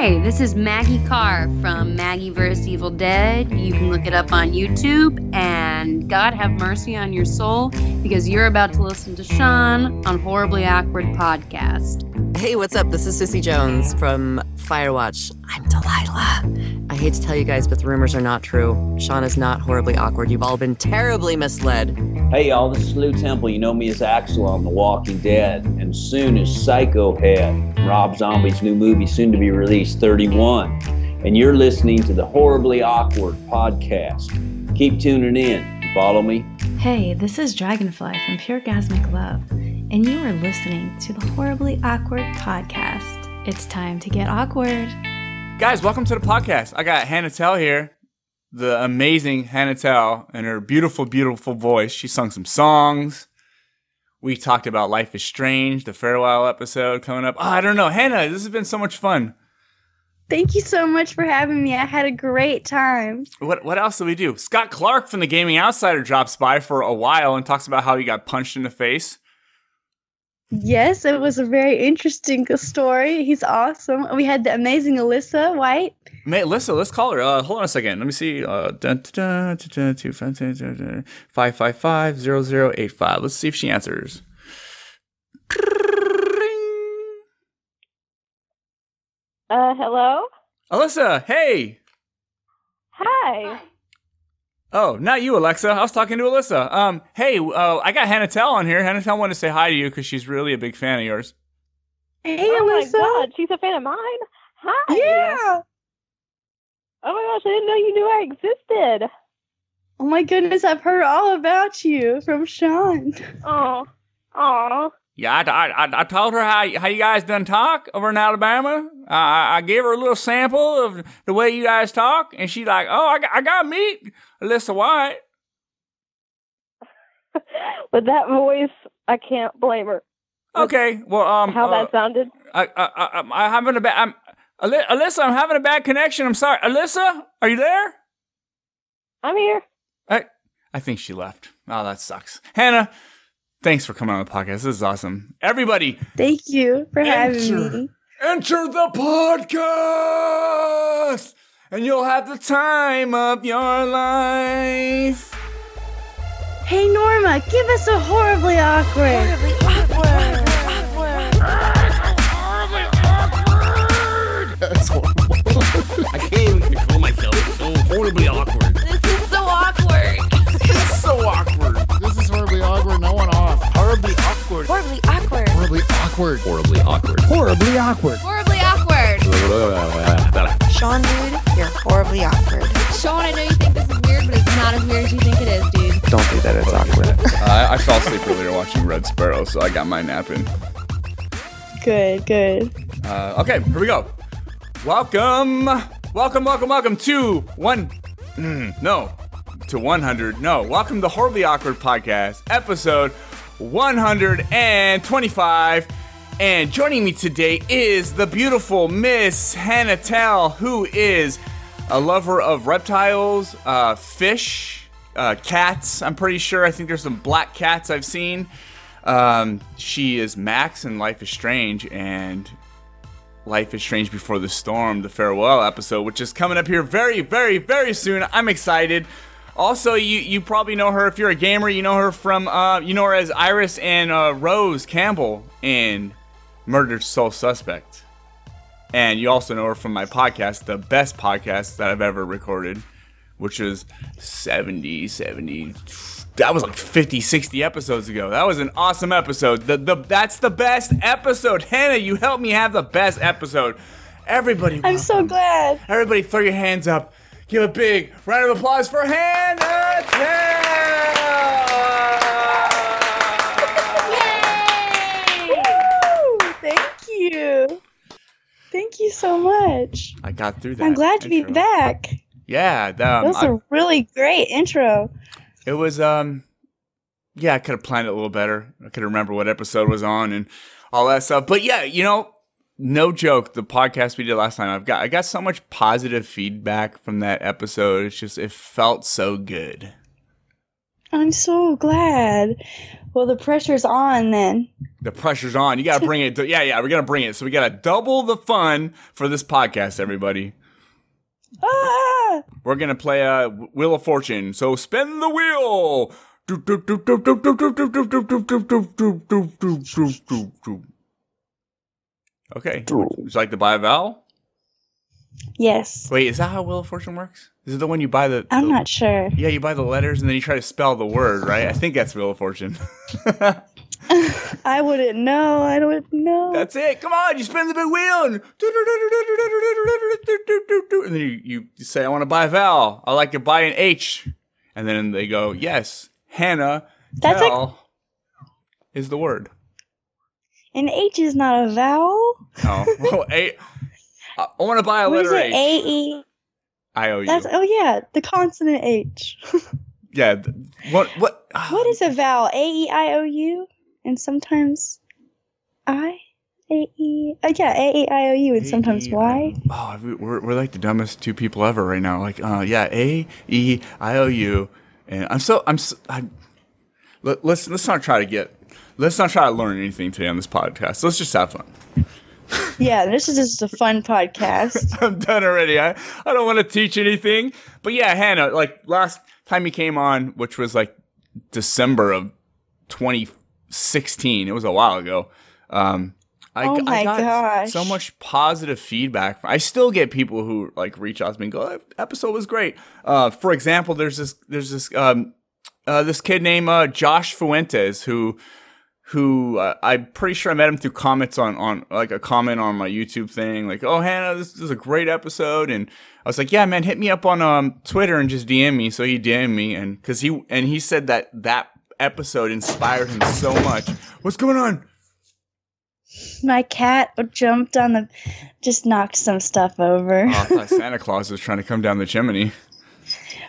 Hey, this is Maggie Carr from Maggie vs. Evil Dead. You can look it up on YouTube. And God have mercy on your soul because you're about to listen to Sean on Horribly Awkward Podcast. Hey, what's up? This is Cissy Jones from Firewatch. I'm Delilah. I hate to tell you guys, but the rumors are not true. Sean is not horribly awkward. You've all been terribly misled. Hey y'all, this is Lew Temple. You know me as Axel on The Walking Dead, and soon as Psycho Head, Rob Zombie's new movie, soon to be released, 31. And you're listening to the Horribly Awkward podcast. Keep tuning in. You follow me? Hey, this is Dragonfly from Pure Gasmic Love, and you are listening to the Horribly Awkward podcast. It's time to get awkward. Guys, welcome to the podcast. I got Hannah Telle here, the amazing Hannah Telle, and her beautiful, beautiful voice. She sung some songs. We talked about Life is Strange, the farewell episode coming up. Oh, I don't know. Hannah, this has been so much fun. Thank you so much for having me. I had a great time. What what else do we do? Scott Clark from the Gaming Outsider drops by for a while and talks about how he got punched in the face. Yes, it was a very interesting story. He's awesome. We had the amazing Alyssa White. Mate, Alyssa, let's call her. Uh, hold on a second. Let me see. Uh, dun, dun, dun, dun, dun, two, five, dun, dun, dun, five, five, five, zero, zero, eight, five. Let's see if she answers. Uh, hello? Alyssa, hey. Hi. Oh, not you, Alexa. I was talking to Alyssa. Um, hey, uh, I got Hannah Telle on here. Hannah Telle wanted to say hi to you because she's really a big fan of yours. Hey, oh Alyssa. my god, she's a fan of mine. Hi. Yeah. Oh my gosh, I didn't know you knew I existed. Oh my goodness, I've heard all about you from Sean. Oh. Oh. Yeah, I, I, I told her how, how you guys done talk over in Alabama. I, I gave her a little sample of the way you guys talk, and she like, oh, I got, I got meat, Alyssa White. With that voice, I can't blame her. Okay, well, um, How uh, that sounded. I, I, I, I'm I'm having a bad. I'm, Aly- Alyssa, I'm having a bad connection. I'm sorry, Alyssa, are you there? I'm here. I, I think she left. Oh, that sucks. Hannah, thanks for coming on the podcast. This is awesome. Everybody, Thank you for having me. enter the podcast, and you'll have the time of your life. Hey, Norma, give us a horribly awkward. That's horrible. I can't even control myself. It's so horribly awkward. This is so awkward. It's so awkward. Horribly awkward. Horribly awkward. Horribly awkward. Horribly awkward. Horribly awkward. Horribly awkward. Sean, dude, you're horribly awkward. Sean, I know you think this is weird, but it's not as weird as you think it is, dude. Don't do that. It's awkward. I, I fell asleep earlier watching Red Sparrow, so I got my nap in. Good, good. Uh, okay, here we go. Welcome, welcome, welcome, welcome to one. Mm, no, to 100. No, welcome to Horribly Awkward Podcast, episode 125. And joining me today is the beautiful Miss Hannah Telle, who is a lover of reptiles, uh, fish, uh, cats. I'm pretty sure. I think there's some black cats I've seen. Um, she is Max in Life is Strange, and Life is Strange Before the Storm, the farewell episode, which is coming up here very, very, very soon. I'm excited. Also, you you probably know her if you're a gamer. You know her from uh, you know her as Iris and uh, Rose Campbell in Murdered Soul Suspect, and you also know her from my podcast, the best podcast that I've ever recorded, which was 70, 70. That was like 50, 60 episodes ago. That was an awesome episode. The, the that's the best episode. Hannah, you helped me have the best episode. Everybody, I'm so glad. Everybody, throw your hands up. Give a big round of applause for Hannah Telle. Woo! Thank you. Thank you so much. I got through that. I'm glad to be back. Yeah, That um, was I- a really great intro. it was. Um, yeah, I could have planned it a little better. I could remember what episode was on and all that stuff. But yeah, you know, no joke. The podcast we did last time, I've got I got so much positive feedback from that episode. It's just it felt so good. I'm so glad. Well, the pressure's on then. The pressure's on. You got to bring it. To, yeah, yeah, we're gonna bring it. So we got to double the fun for this podcast, everybody. Ah! We're gonna play a Wheel of Fortune. So spin the wheel. Okay. Would you like to buy a vowel? Yes. Wait, is that how Wheel of Fortune works? Is it the one you buy the? I'm the- not sure. Yeah, you buy the letters and then you try to spell the word, right? I think that's Wheel of Fortune. I wouldn't know. I don't know. That's it. Come on, you spin the big wheel and, and then you, you, say, I want to buy a vowel. I like to buy an H. And then they go, yes, Hannah, That's like- tell is the word. An H is not a vowel. Oh, well, A, I want to buy a What is letter it? H. A E. I. That's oh yeah, the consonant H. yeah. th- What, what, what is a vowel? A E I O U, and sometimes I. A E. Oh yeah, A E I O U, and sometimes Y. Oh, we- we're, we're like the dumbest two people ever right now. Like, uh, yeah, A E I O U, and I'm so I'm. So, I'm let, let's let's not try to get. Let's not try to learn anything today on this podcast. Let's just have fun. Yeah, this is just a fun podcast. I'm done already. I, I don't want to teach anything. But yeah, Hannah, like last time you came on, which was like December of 2016, it was a while ago. Um, I, Oh I my got gosh. so much positive feedback. I still get people who like reach out to me and go, "Oh, "Episode was great." Uh, for example, there's this there's this um, uh, this kid named uh, Josh Fuentes who who uh, I'm pretty sure I met him through comments on on like a comment on my YouTube thing, like, "Oh, Hannah, this, this is a great episode," and I was like, "Yeah, man, hit me up on um, Twitter and just DM me." So he DM'd me, and because he and he said that that episode inspired him so much. What's going on? My cat jumped on the, just knocked some stuff over. Oh, I thought Santa Claus was trying to come down the chimney.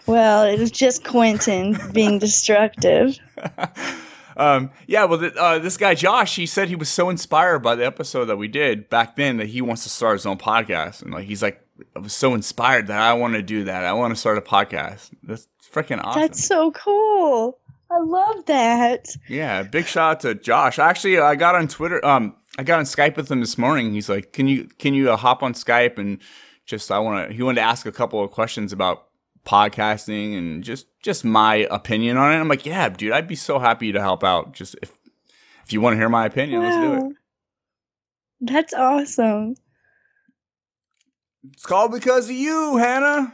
Well, it was just Quentin being destructive. Um, yeah, well, th- uh, this guy Josh, he said he was so inspired by the episode that we did back then that he wants to start his own podcast, and like he's like, I was so inspired that I want to do that. I want to start a podcast. That's freaking awesome. That's so cool. I love that. Yeah, big shout out to Josh. Actually, I got on Twitter. Um, I got on Skype with him this morning. He's like, "Can you can you uh, hop on Skype and just I want to." He wanted to ask a couple of questions about podcasting and just just my opinion on it. I'm like, "Yeah, dude, I'd be so happy to help out. Just if if you want to hear my opinion, let's do it." That's awesome. It's called because of you, Hannah.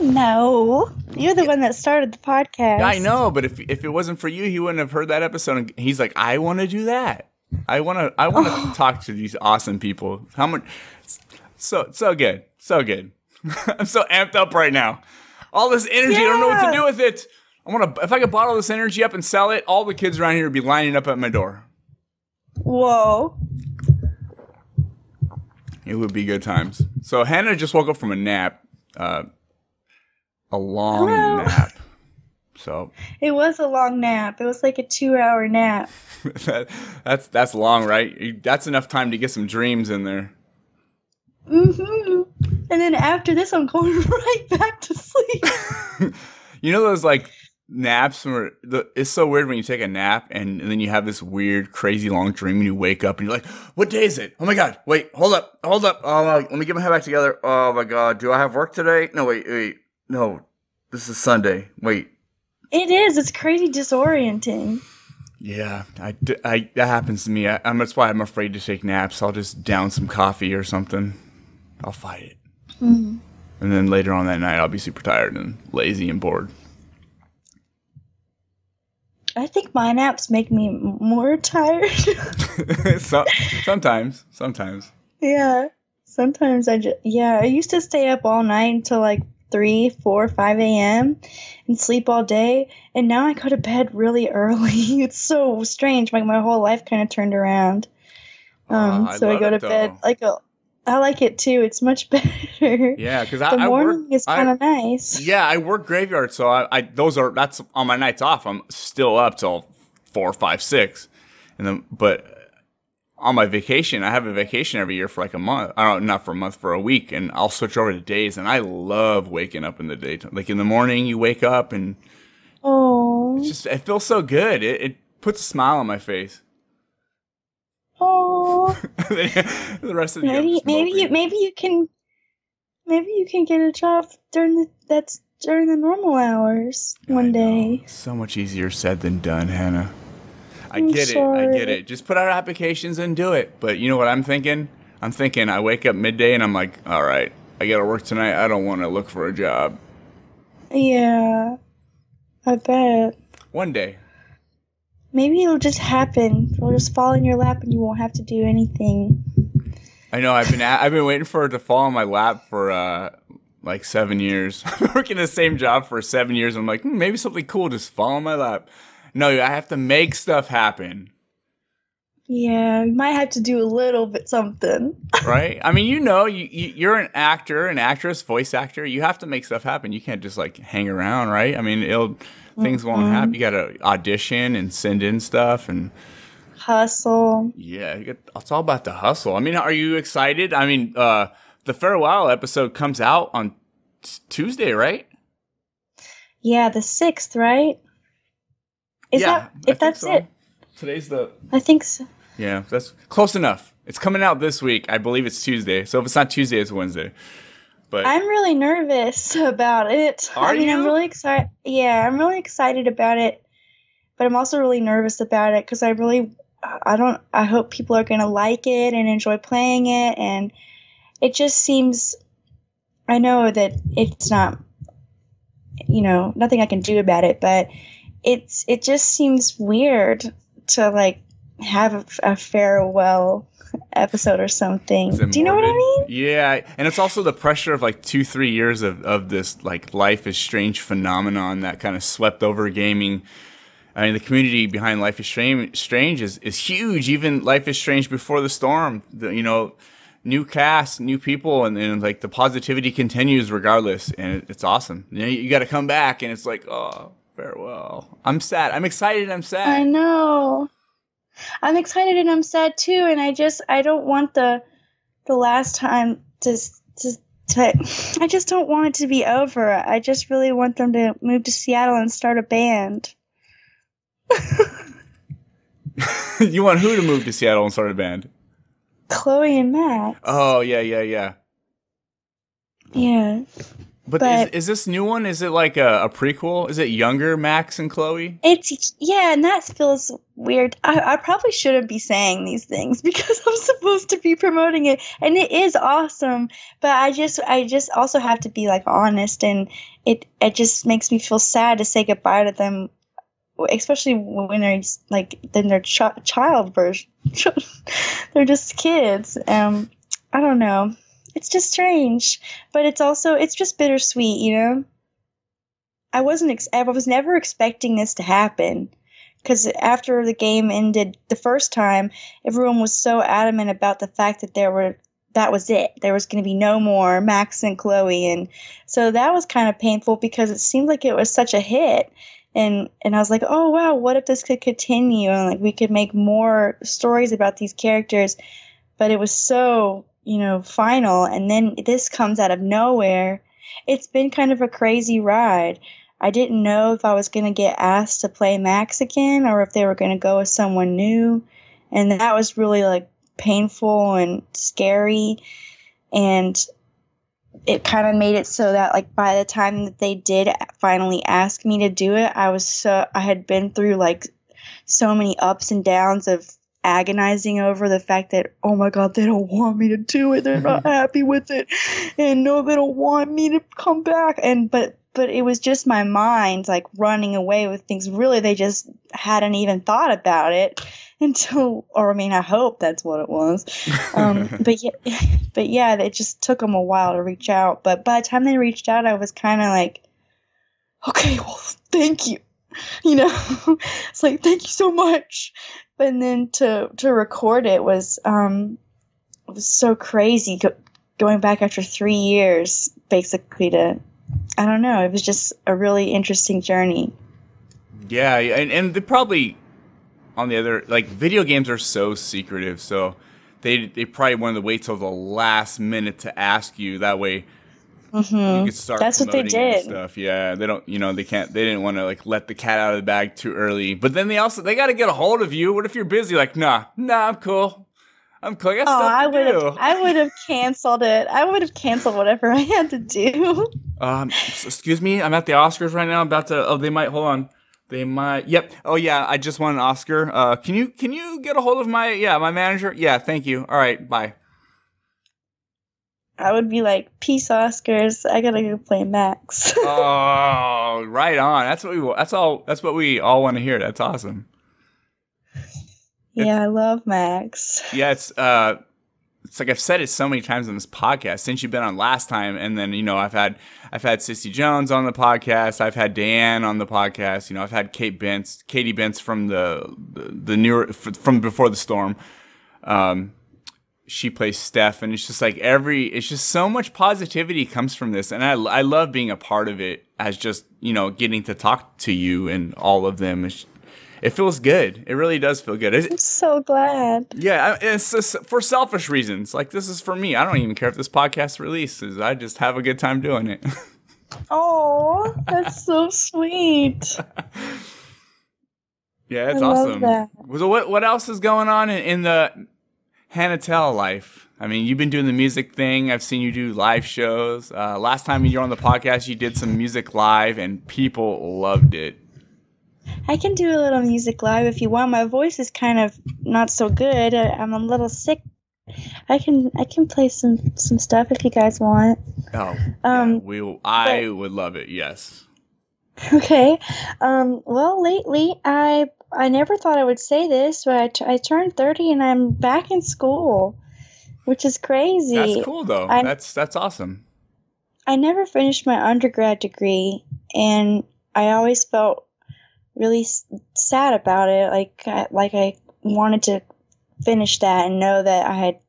No, you're the one that started the podcast. I know, but if if it wasn't for you, he wouldn't have heard that episode. And he's like, I want to do that. I want to. I want to oh. talk to these awesome people. How much? So so good, so good. I'm so amped up right now. All this energy, I don't know what to do with it. I want to. If I could bottle this energy up and sell it, all the kids around here would be lining up at my door. Whoa. It would be good times. So Hannah just woke up from a nap, uh, a long Hello. nap. So It was a long nap. It was like a two hour nap. that, that's that's long, right? That's enough time to get some dreams in there. hmm And then after this, I'm going right back to sleep. You know those like naps where the, it's so weird when you take a nap and, and then you have this weird, crazy long dream and you wake up and you're like, "What day is it? Oh my god! Wait, hold up, hold up. Oh, my- let me get my head back together. Oh my god, do I have work today? No, wait, wait, no, this is Sunday. Wait, It is. It's crazy disorienting. Yeah, I, I- that happens to me. I, I'm, that's why I'm afraid to take naps. I'll just down some coffee or something. I'll fight it. Mhm. And then later on that night, I'll be super tired and lazy and bored. I think my naps make me more tired. so, sometimes, sometimes. yeah. Sometimes I just, yeah, I used to stay up all night until like 3, 4, 5 a.m. and sleep all day. And now I go to bed really early. It's so strange. Like my whole life kind of turned around. Um, I so I love go to bed like a, I like it too. It's much better. Yeah, because the I, I morning work. is kind of nice. Yeah, I work graveyard, so I, I those are that's on my nights off. I'm still up till four, five, six, and then but on my vacation, I have a vacation every year for like a month. I don't not for a month, for a week, and I'll switch over to days. And I love waking up in the daytime. Like in the morning, you wake up and Oh. Just it feels so good. It, it puts a smile on my face. The rest of the maybe maybe you maybe you can maybe you can get a job during the that's during the normal hours one day. So much easier said than done, Hannah. I I'm get it. I get it. Just put out applications and do it. But you know what I'm thinking? I'm thinking I wake up midday and I'm like, all right, I got to work tonight. I don't want to look for a job. Yeah. I bet. One day. Maybe it'll just happen. It'll just fall in your lap and you won't have to do anything. I know. I've been a- I've been waiting for it to fall on my lap for uh like seven years. I've been working the same job for seven years. I'm like, hmm, maybe something cool just fall on my lap. No, I have to make stuff happen. Yeah, you might have to do a little bit something. right? I mean, you know, you, you you're an actor, an actress, voice actor. You have to make stuff happen. You can't just like hang around, right? I mean, it'll things won't Mhm. happen. You got to audition and send in stuff, and Hustle. yeah, you get, it's all about the hustle. I mean, are you excited? I mean, uh, the farewell episode comes out on t- Tuesday, right? Yeah, the sixth, right? Is Yeah, that if that's so. it? Today's the I think so. yeah, that's close enough. It's coming out this week. I believe it's Tuesday. So if it's not Tuesday, it's Wednesday. But I'm really nervous about it. Are I mean, I'm really excited. Yeah, I'm really excited about it, but I'm also really nervous about it because I really, I don't, I hope people are gonna like it and enjoy playing it, and it just seems. I know that it's not, you know, nothing I can do about it, but it's it just seems weird to like have a, a farewell episode or something. Do you know what I mean? Yeah, and it's also the pressure of like two, three years of, of this like life is strange phenomenon that kind of swept over gaming. I mean, the community behind Life is Strange, is, is huge. Even Life is Strange before the storm, the, you know, new cast, new people, and, and like the positivity continues regardless, and it, it's awesome. You, know, you got to come back, and it's like, oh, farewell. I'm sad. I'm excited. I'm sad. I know. I'm excited and I'm sad too, and I just I don't want the the last time to to, to I just don't want it to be over. I just really want them to move to Seattle and start a band. you want who to move to Seattle and start a band? Chloe and Max. Oh yeah, yeah, yeah. Yeah. But, But- is, is this new one? Is it like a, a prequel? Is it younger Max and Chloe? It's yeah, and that feels weird. I, I probably shouldn't be saying these things because I'm supposed to be promoting it, and it is awesome. But I just, I just also have to be like honest, and it, it just makes me feel sad to say goodbye to them, especially when they're like then they're ch- child version. they're just kids. Um, I don't know. It's just strange, but it's also it's just bittersweet, you know. I wasn't. Ex- I was never expecting this to happen, because after the game ended the first time, everyone was so adamant about the fact that there were that was it. There was going to be no more Max and Chloe, and so that was kind of painful because it seemed like it was such a hit, and and I was like, oh wow, what if this could continue and like we could make more stories about these characters, but it was so you know final, and then this comes out of nowhere. It's been kind of a crazy ride. I didn't know if I was going to get asked to play Max again or if they were going to go with someone new. And that was really like painful and scary. And it kind of made it so that like by the time that they did finally ask me to do it, I was so I had been through like so many ups and downs of agonizing over the fact that oh my god they don't want me to do it. They're not happy with it. And no they don't want me to come back. And but but it was just my mind like running away with things. Really they just hadn't even thought about it until or i mean i hope that's what it was. Um but yeah but yeah it just took them a while to reach out. But by the time they reached out i was kind of like okay well thank you. You know? It's like thank you so much but then to to record it was um it was so crazy go, going back after three years basically to i don't know it was just a really interesting journey Yeah, and and they probably on the other like video games are so secretive, so they they probably wanted to wait till the last minute to ask you. That way, Mhm. you could start. That's what they promoting it and did. Stuff. Yeah, they don't. You know, they can't. They didn't want to like let the cat out of the bag too early. But then they also they got to get a hold of you. What if you're busy? Like, nah, nah, I'm cool. I'm cool. I Oh, I would have. I would have canceled it. I would have canceled whatever I had to do. Um, excuse me, I'm at the Oscars right now. I'm about to. Oh, they might. Hold on. They might. Yep. Oh yeah, I just won an Oscar. Uh, can you can you get a hold of my yeah my manager? Yeah, thank you. All right, bye. I would be like, "Peace, Oscars. I gotta go play Max." oh, right on. That's what we. That's all. That's what we all want to hear. That's awesome. yeah, I love Max. Yeah, it's uh, it's like I've said it so many times on this podcast since you've been on last time, and then you know I've had I've had Cissy Jones on the podcast, I've had Dan on the podcast, you know I've had Kate Bentz, Katy Bentz from the the, the newer from before the storm. Um, she plays Steph, and it's just like every it's just so much positivity comes from this, and I I love being a part of it as just you know getting to talk to you and all of them. It's, it feels good. It really does feel good. It's, I'm so glad. yeah, it's just for selfish reasons. Like this is for me. I don't even care if this podcast releases. I just have a good time doing it. Oh, that's so sweet. yeah, it's awesome. that. So what what else is going on in, in the Hannah Telle life? I mean, you've been doing the music thing. I've seen you do live shows. Uh, last time you were on the podcast, you did some music live, and people loved it. I can do a little music live if you want. My voice is kind of not so good. I, I'm a little sick. I can I can play some some stuff if you guys want. Oh, Um, we I would love it. Yes. Okay. Um, well, lately I I never thought I would say this, but I, t- I turned 30 and I'm back in school, which is crazy. That's cool though. I- that's that's awesome. I never finished my undergrad degree, and I always felt really s- sad about it. Like, I, like I wanted to finish that and know that I had,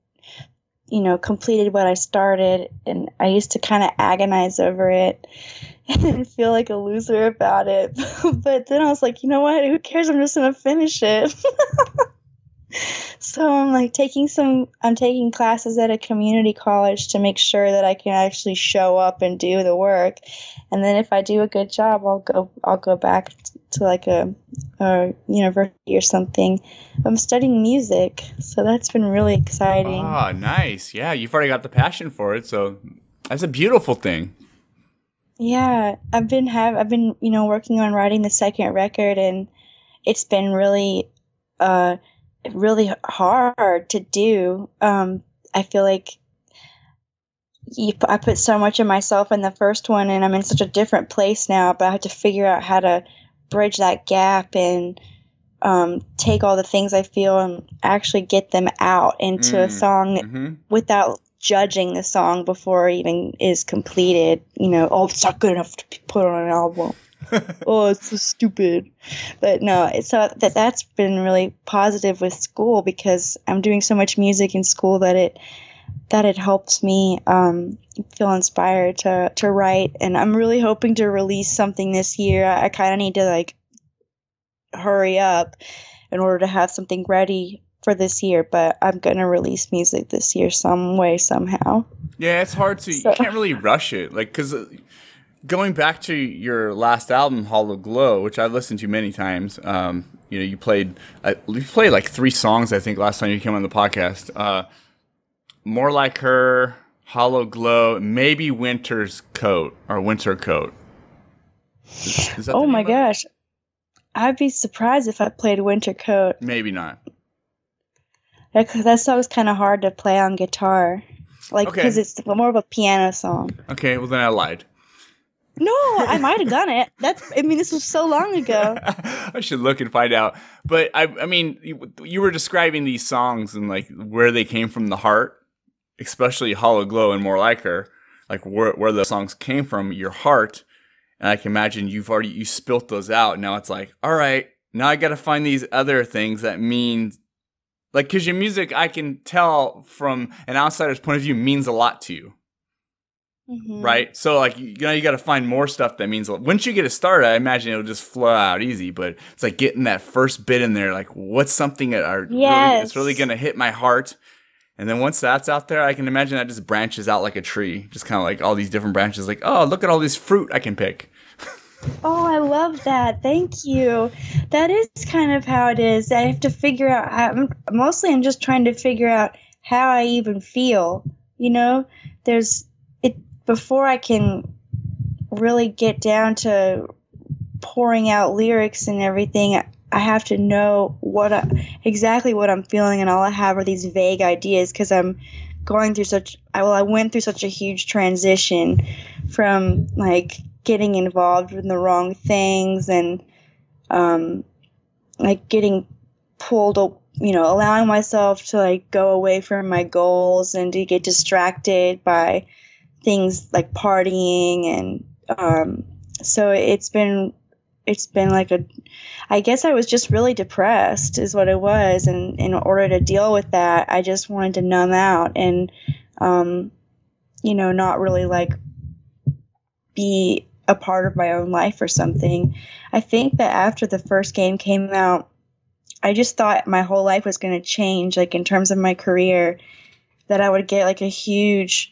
you know, completed what I started. And I used to kind of agonize over it and feel like a loser about it. but then I was like, you know what? Who cares? I'm just gonna finish it. so I'm like taking some I'm taking classes at a community college to make sure that I can actually show up and do the work. And then if I do a good job, I'll go I'll go back to like a, a university or something. I'm studying music, so that's been really exciting. Oh, nice. Yeah, you've already got the passion for it, so that's a beautiful thing. Yeah, I've been have I've been you know working on writing the second record, and it's been really, uh, really hard to do. Um, I feel like you, I put so much of myself in the first one, and I'm in such a different place now. But I have to figure out how to bridge that gap and um, take all the things I feel and actually get them out into a Mm, song mhm. without judging the song before it even is completed. You know, oh, it's not good enough to be put on an album. oh, it's so stupid. But no, it's so that that's been really positive with school because I'm doing so much music in school that it that it helps me um, feel inspired to to write. And I'm really hoping to release something this year. I, I kind of need to like hurry up in order to have something ready for this year, but I'm going to release music this year some way, somehow. Yeah, it's hard to. So- You can't really rush it, like because going back to your last album, Hollow Glow, which I've listened to many times. Um, you know, you played uh, you played like three songs, I think, last time you came on the podcast. Uh, More like her, Hollow Glow, maybe Winter's Coat or Winter Coat. Is- is Oh my gosh. I'd be surprised if I played Winter Coat. Maybe not. That, that song's kind of hard to play on guitar. Like, Okay. because it's more of a piano song. Okay, well then I lied. No, I might have done it. That's, I mean, this was so long ago. I should look and find out. But I, I mean, you, you were describing these songs and like where they came from the heart, especially "Hollow Glow" and "More Like Her," like where where the songs came from, your heart. And I can imagine you've already you spilt those out. Now it's like, all right, now I got to find these other things that mean, like, because your music, I can tell from an outsider's point of view, means a lot to you Mhm. right? So like you know you got to find more stuff that means once you get it started, I imagine it'll just flow out easy. But it's like getting that first bit in there, like what's something that are really, it's really gonna hit my heart, And then once that's out there, I can imagine that just branches out like a tree, just kind of like all these different branches. Like, oh, look at all this fruit I can pick. Oh, I love that. Thank you. That is kind of how it is. I have to figure out. I'm, mostly, I'm just trying to figure out how I even feel. You know, there's before I can really get down to pouring out lyrics and everything. I have to know what I, exactly what I'm feeling, and all I have are these vague ideas because I'm going through such. I well, I went through such a huge transition from like getting involved in the wrong things and um, like getting pulled you know allowing myself to like go away from my goals and to get distracted by things like partying and um, so it's been it's been like a i guess i was just really depressed is what it was and in order to deal with that i just wanted to numb out and um, you know not really like be a part of my own life or something. I think that after the first game came out, I just thought my whole life was going to change, like in terms of my career, that I would get like a huge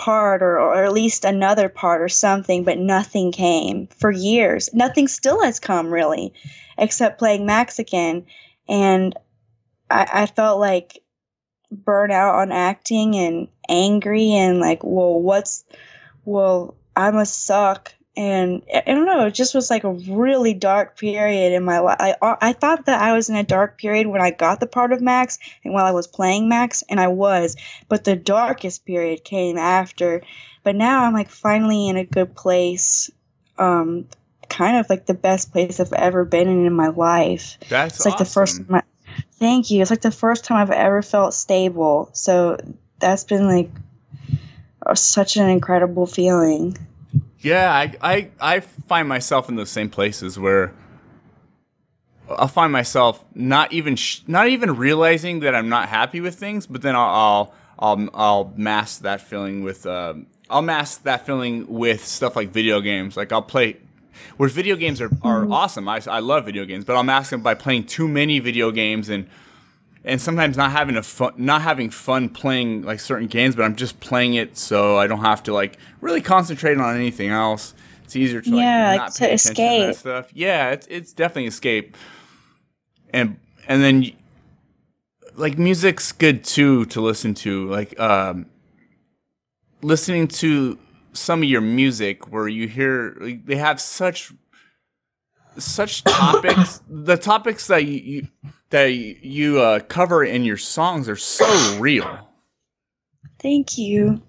part or, or at least another part or something, but nothing came for years. Nothing still has come really, except playing Max again. And I, I felt like burnt out on acting and angry and like, well, what's, well, I must suck and I don't know, it just was like a really dark period in my life. I, I thought that I was in a dark period when I got the part of Max and while I was playing Max, and I was, but the darkest period came after. But now I'm like finally in a good place, um, kind of like the best place I've ever been in in my life. That's it's like awesome. the first time. I, thank you. It's like the first time I've ever felt stable. So that's been like such an incredible feeling. Yeah, I, I I find myself in those same places where I'll find myself not even sh- not even realizing that I'm not happy with things, but then I'll I'll I'll, I'll mask that feeling with uh, I'll mask that feeling with stuff like video games. Like I'll play where video games are, are Mm-hmm. awesome. I, I love video games, but I'll mask them by playing too many video games and and sometimes not having a fun, not having fun playing like certain games, but I'm just playing it so I don't have to like really concentrate on anything else. It's easier to like Yeah, like not to attention to escape. stuff. Yeah, it's it's definitely escape. And and then like music's good too to listen to. Like um listening to some of your music where you hear like, they have such such topics the topics that you, you that you uh, cover in your songs are so real Thank you.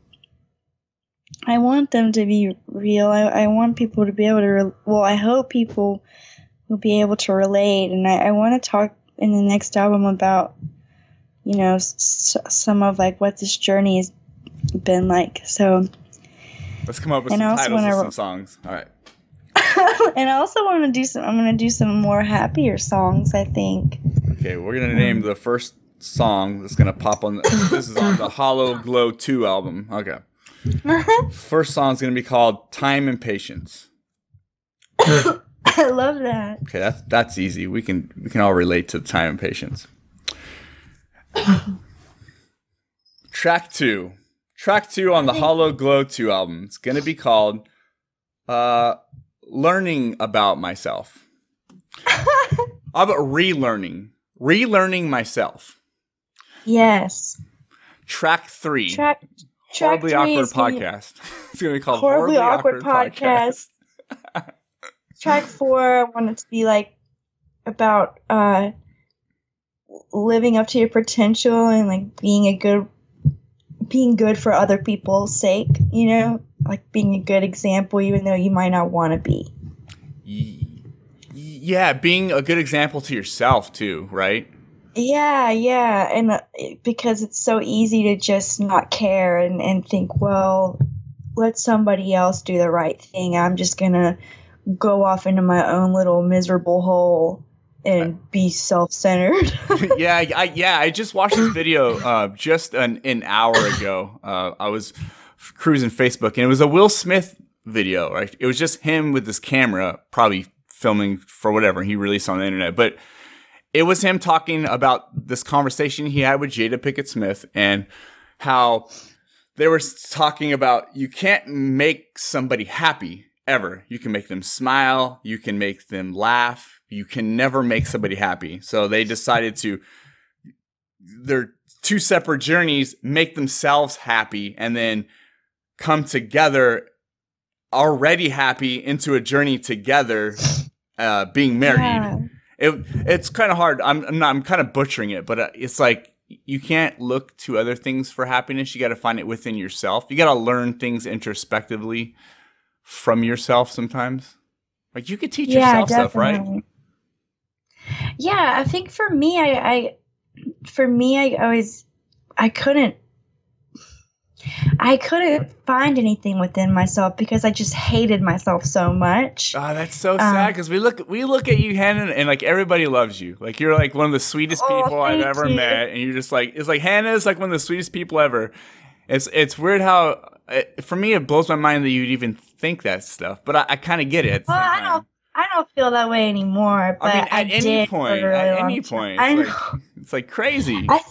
I want them to be real. I, I want people to be able to, re- well, I hope people will be able to relate. And I, I want to talk in the next album about, you know, s- some of like what this journey has been like. So, let's come up with And some titles of some songs all right and I also want to do some, I'm going to do some more happier songs, I think. okay we're gonna name the first song that's gonna pop on the, this is on the hollow glow 2 album okay first song's gonna be called time and patience I love that. Okay, that's that's easy. We can we can all relate to time and patience. Track two. Track two on the Hollow Glow 2 album. It's gonna be called uh Learning About Myself. How about relearning? Relearning myself. Yes. Track three. Track, track Horribly Awkward Podcast. it's gonna be called Horribly Awkward Podcast. track four i want it to be like about uh living up to your potential and like being a good being good for other people's sake you know like being a good example even though you might not want to be Yeah, being a good example to yourself too, right? yeah yeah and uh, because it's so easy to just not care and, and think well let somebody else do the right thing i'm just gonna go off into my own little miserable hole and be self-centered yeah, I, yeah, I just watched this video uh, just an, an hour ago. Uh, I was cruising Facebook, and it was a Will Smith video. Right, it was just him with this camera, probably filming for whatever he released on the internet. But it was him talking about this conversation he had with Jada Pinkett Smith and how they were talking about you can't make somebody happy ever. You can make them smile, you can make them laugh, you can never make somebody happy. So they decided to they're two separate journeys, make themselves happy and then come together already happy into a journey together uh, being married. Yeah. It it's kind of hard. I'm I'm, I'm kind of butchering it, but uh, it's like you can't look to other things for happiness. You got to find it within yourself. You got to learn things introspectively from yourself sometimes. Like you could teach yourself stuff, right? Yeah, I think for me, I, I for me, I always, I couldn't, I couldn't find anything within myself because I just hated myself so much. Oh, that's so um, sad because we look we look at you, Hannah, and like everybody loves you. Like you're like one of the sweetest Oh, people I've ever you. met, and you're just like it's like Hannah is like one of the sweetest people ever. It's it's weird how it, for me it blows my mind that you'd even think that stuff, but I, I kind of get it. Well, I don't, I don't feel that way anymore. But I mean, I, at any did point, really at any point, I it's like, it's like crazy. I,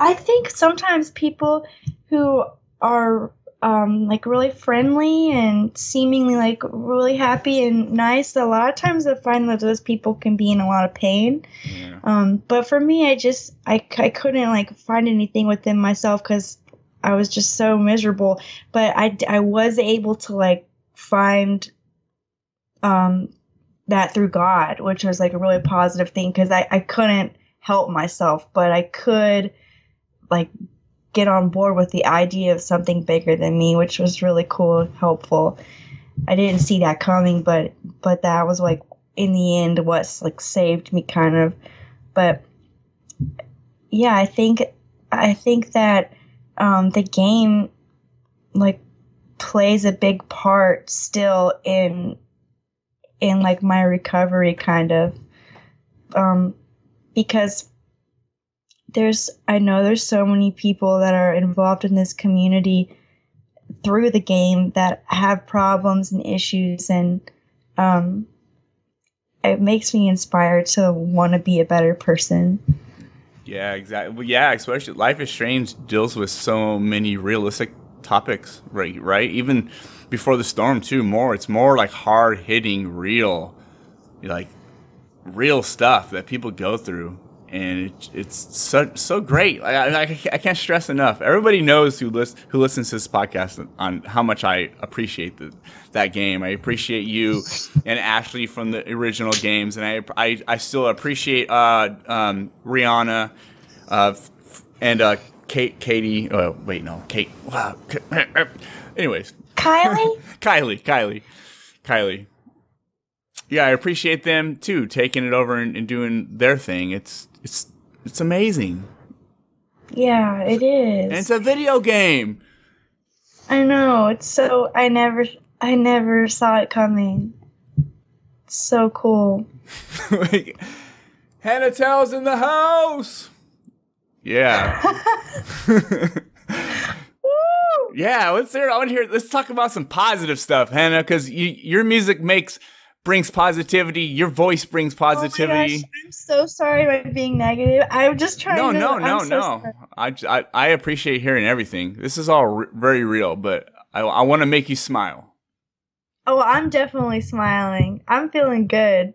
I think sometimes people who are um, like really friendly and seemingly like really happy and nice, a lot of times I find that those people can be in a lot of pain. Yeah. Um, but for me, I just I, I couldn't like find anything within myself because I was just so miserable. But I I was able to like find um that through God, which was like a really positive thing because I, I couldn't help myself, but I could like get on board with the idea of something bigger than me, which was really cool, helpful. I didn't see that coming, but but that was like in the end what's like saved me kind of. But yeah, I think I think that um, the game like plays a big part still in in like my recovery kind of um because there's I know there's so many people that are involved in this community through the game that have problems and issues and um it makes me inspired to want to be a better person. Yeah, exactly. Well, yeah, especially Life is Strange deals with so many realistic topics, right? Right. Even before the storm, too. More, it's more like hard hitting, real, like real stuff that people go through, and it, it's so so great. I, I, I can't stress enough. Everybody knows who list, who listens to this podcast on how much I appreciate the, that game. I appreciate you and Ashly from the original games, and I I, I still appreciate uh, um, Rhianna uh, and uh, Kate Katie. Oh wait, no, Kate. Wow. Anyways, Kylie? Kylie, Kylie, Kylie. Yeah, I appreciate them too, taking it over and, and doing their thing. It's it's it's amazing, yeah, it is. and it's a video game. I know. It's so I never I never saw it coming. It's so cool. Hannah Telle's in the house. Yeah. yeah, let's hear. I want to hear. Let's talk about some positive stuff, Hannah, because you, your music makes brings positivity. Your voice brings Oh positivity. gosh, I'm so sorry about being negative. I'm just trying no, to no, no, so no. I, I, I appreciate hearing everything. This is all r- very real, but I, I want to make you smile. Oh, I'm definitely smiling. I'm feeling good.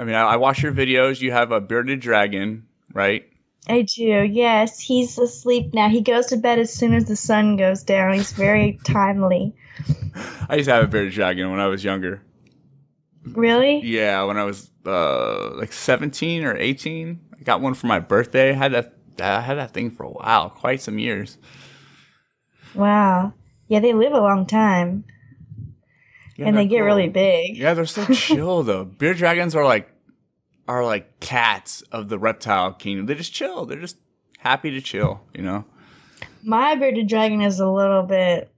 I mean, I, I watch your videos. You have a bearded dragon, right? I do. Yes, he's asleep now. He goes to bed as soon as the sun goes down. He's very timely. I used to have a bearded dragon when I was younger. Really? Yeah, when I was uh, like 17 or 18, I got one for my birthday. I had that I had that thing for a while, quite some years. Wow. Yeah, they live a long time. Yeah, and they get cool. really big. Yeah, they're so chill though. Bearded dragons are like are like cats of the reptile kingdom. They just chill. They're just happy to chill, you know. My bearded dragon is a little bit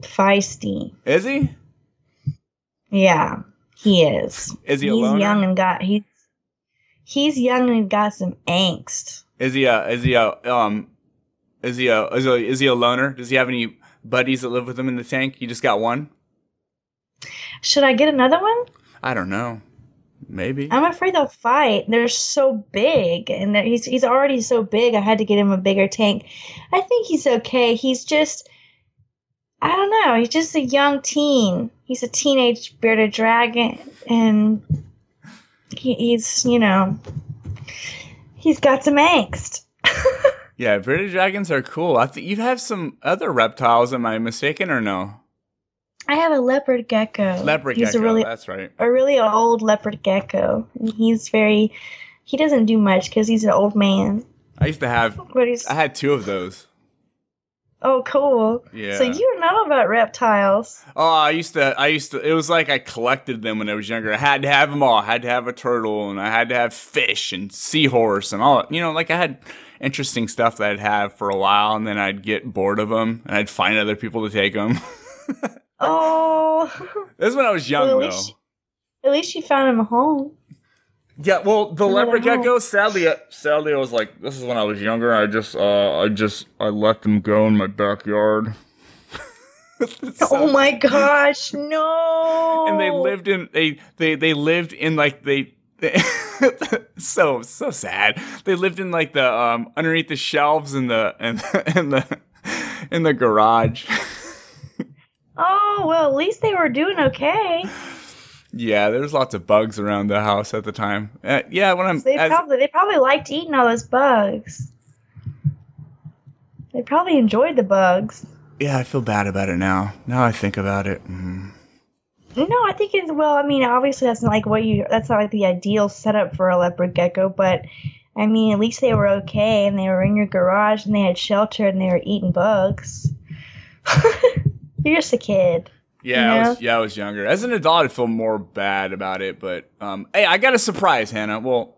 feisty. Is he? Yeah, he is. Is he a he's young and got he's he's young and got some angst. Is he a is he a um is he a is he a, is he a loner? Does he have any buddies that live with him in the tank? You just got one? Should I get another one? I don't know. Maybe. I'm afraid they'll fight. They're so big, and he's he's already so big. I had to get him a bigger tank. I think he's okay. He's just, I don't know. He's just a young teen. He's a teenage bearded dragon, and he, he's you know, he's got some angst. Yeah, British dragons are cool. I think you have some other reptiles. Am I mistaken or no? I have a leopard gecko. Leopard he's gecko. a really That's right. a really old leopard gecko. And he's very. He doesn't do much because he's an old man. I used to have. But he's I had two of those. Oh cool. Yeah. So you know about reptiles. Oh, I used to. I used to. It was like I collected them when I was younger. I had to have them all. I had to have a turtle, and I had to have fish and seahorse and all. You know, like I had interesting stuff that I'd have for a while, and then I'd get bored of them, and I'd find other people to take them. Oh, this is when I was young, Well, at though. least- at least you found him a home. Yeah, well, the Another leopard home. gecko. Sadly, uh, sadly, I was like, this is when I was younger. I just, uh, I just, I let them go in my backyard. oh my gosh, no! and they lived in they they they lived in like they, they so so sad. They lived in like the um underneath the shelves in the in, in the in the garage. Oh well, at least they were doing okay. Yeah, there's lots of bugs around the house at the time. Uh, yeah, when I'm They as, probably they probably liked eating all those bugs. They probably enjoyed the bugs. yeah, I feel bad about it now. Now I think about it. Mm. No, I think it's well. I mean, obviously that's not like what you. That's not like the ideal setup for a leopard gecko, but I mean, at least they were okay and they were in your garage and they had shelter and they were eating bugs. You're just a kid. Yeah, I was, yeah, I was younger. As an adult, I feel more bad about it. But um, hey, I got a surprise, Hannah. Well,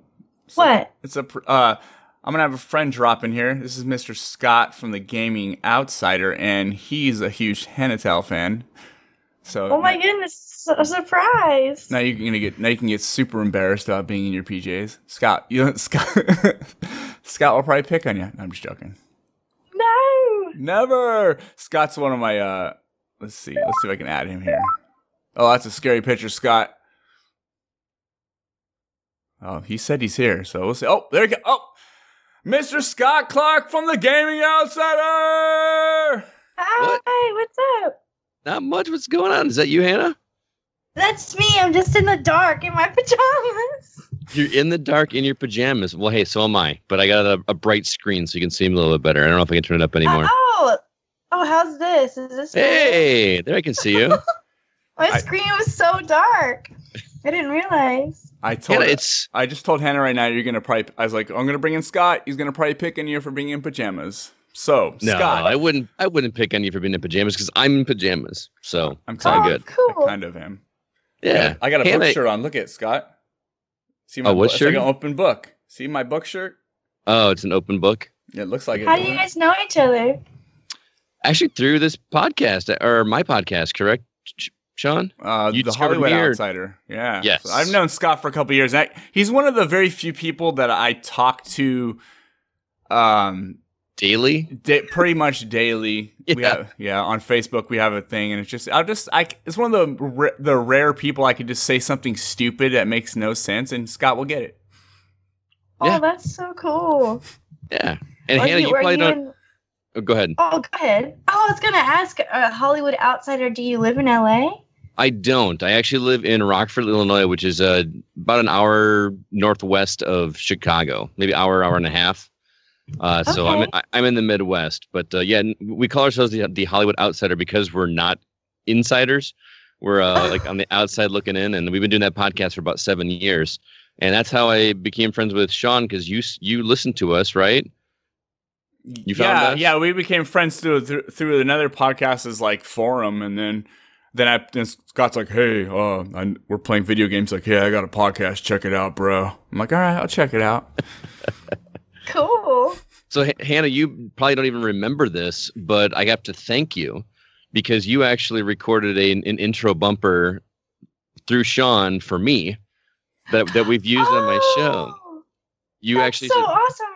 What? It's a. Uh, I'm gonna have a friend drop in here. This is Mr. Scott from the Gaming Outsider, and he's a huge Hannah Telle fan. So Oh my goodness! A surprise! now you're gonna get now you can get super embarrassed about being in your PJs. Scott, you Scott, Scott will probably pick on you. No, I'm just joking. No. Never. Scott's one of my. uh Let's see. Let's see if I can add him here. Oh, that's a scary picture, Scott. Oh, he said he's here, so we'll see. Oh, there you go. Oh, Mr. Scott Clark from the Gaming Outsider. Hi, what's up? Not much. What's going on? Is that you, Hannah? That's me. I'm just in the dark in my pajamas. You're in the dark in your pajamas. Well, hey, so am I. But I got a, a bright screen so you can see me a little bit better. I don't know if I can turn it up anymore. Uh, oh, oh, how's this? Is this Hey, there I can see you. My I- screen was so dark. I didn't realize. I told Hannah, it's I just told Hannah right now you're gonna probably. I was like, I'm gonna bring in Scott. He's gonna probably pick on you for being in pajamas. So no. Scott, I wouldn't. I wouldn't pick on you for being in pajamas because I'm in pajamas. So I'm it's all kind good. Oh, Cool. I kind of him. Yeah, I got a Hannah- book shirt on. Look at it, Scott. See my Oh, what book- it's like shirt? an open book. See my book shirt? Oh, it's an open book. Yeah, it looks like it. How do you guys know each other? Actually, through this podcast or my podcast, correct, Sean? Uh, You the discovered Hollywood me Outsider. Yeah. Yes. So I've known Scott for a couple years. I, he's one of the very few people that I talk to um Daily. da- pretty much daily. We Yeah. have, yeah, on Facebook we have a thing and it's just I'll just I it's one of the ra- the rare people I could just say something stupid that makes no sense and Scott will get it. Yeah. Oh, that's so cool. Yeah. And Are Hannah, you, are probably you don't. in- Oh, go ahead. Oh, go ahead. Oh, I was gonna ask, uh, Hollywood outsider, do you live in LA? I don't. I actually live in Rockford, Illinois, which is uh, about an hour northwest of Chicago, maybe hour, hour and a half. Uh, So I'm I'm in the Midwest, but uh, yeah, we call ourselves the, the Hollywood Outsider because we're not insiders. We're uh, like on the outside looking in, and we've been doing that podcast for about seven years, and that's how I became friends with Sean because you you listened to us, right? You found yeah, us? yeah, we became friends through through, through another podcast as like forum, and then then I then Scott's like, hey, uh, I, we're playing video games. Like, hey, I got a podcast. Check it out, bro. I'm like, all right, I'll check it out. Cool. So H- Hannah, you probably don't even remember this, but I have to thank you because you actually recorded a, an intro bumper through Sean for me that that we've used on my show. Oh, You that's actually so said, awesome.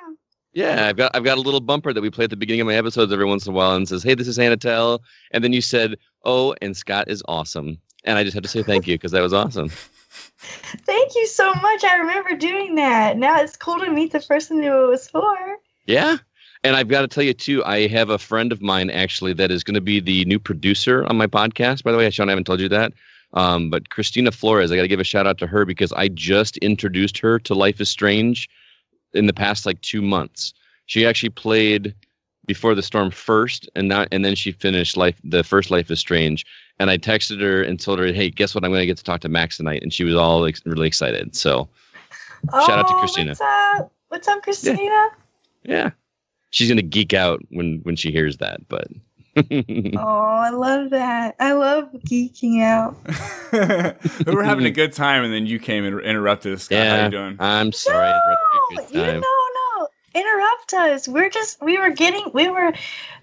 Yeah, I've got I've got a little bumper that we play at the beginning of my episodes every once in a while and says, "Hey, this is Hannah Telle," and then you said, "Oh, and Scott is awesome." and I just had to say thank you because that was awesome. Thank you so much. I remember doing that. Now it's cool to meet the person who it was for. Yeah. And I've got to tell you too, I have a friend of mine actually that is going to be the new producer on my podcast. By the way, Sean, I haven't told you that. Um, but Christina Flores, I got to give a shout out to her because I just introduced her to Life is Strange in the past like two months. She actually played Before the Storm first, and not, and then she finished Life, the first Life is Strange. And I texted her and told her, "Hey, guess what? I'm going to get to talk to Max tonight," and she was all ex- really excited. So, shout out to Oh, Christina. What's up? What's up, Christina? Yeah, she's going to geek out when when she hears that. But Oh, I love that. I love geeking out. we were having a good time, and then you came and interrupted us. Scott, how yeah, you doing? I'm sorry. I interrupted You no, no. Interrupt us. We're just we were getting we were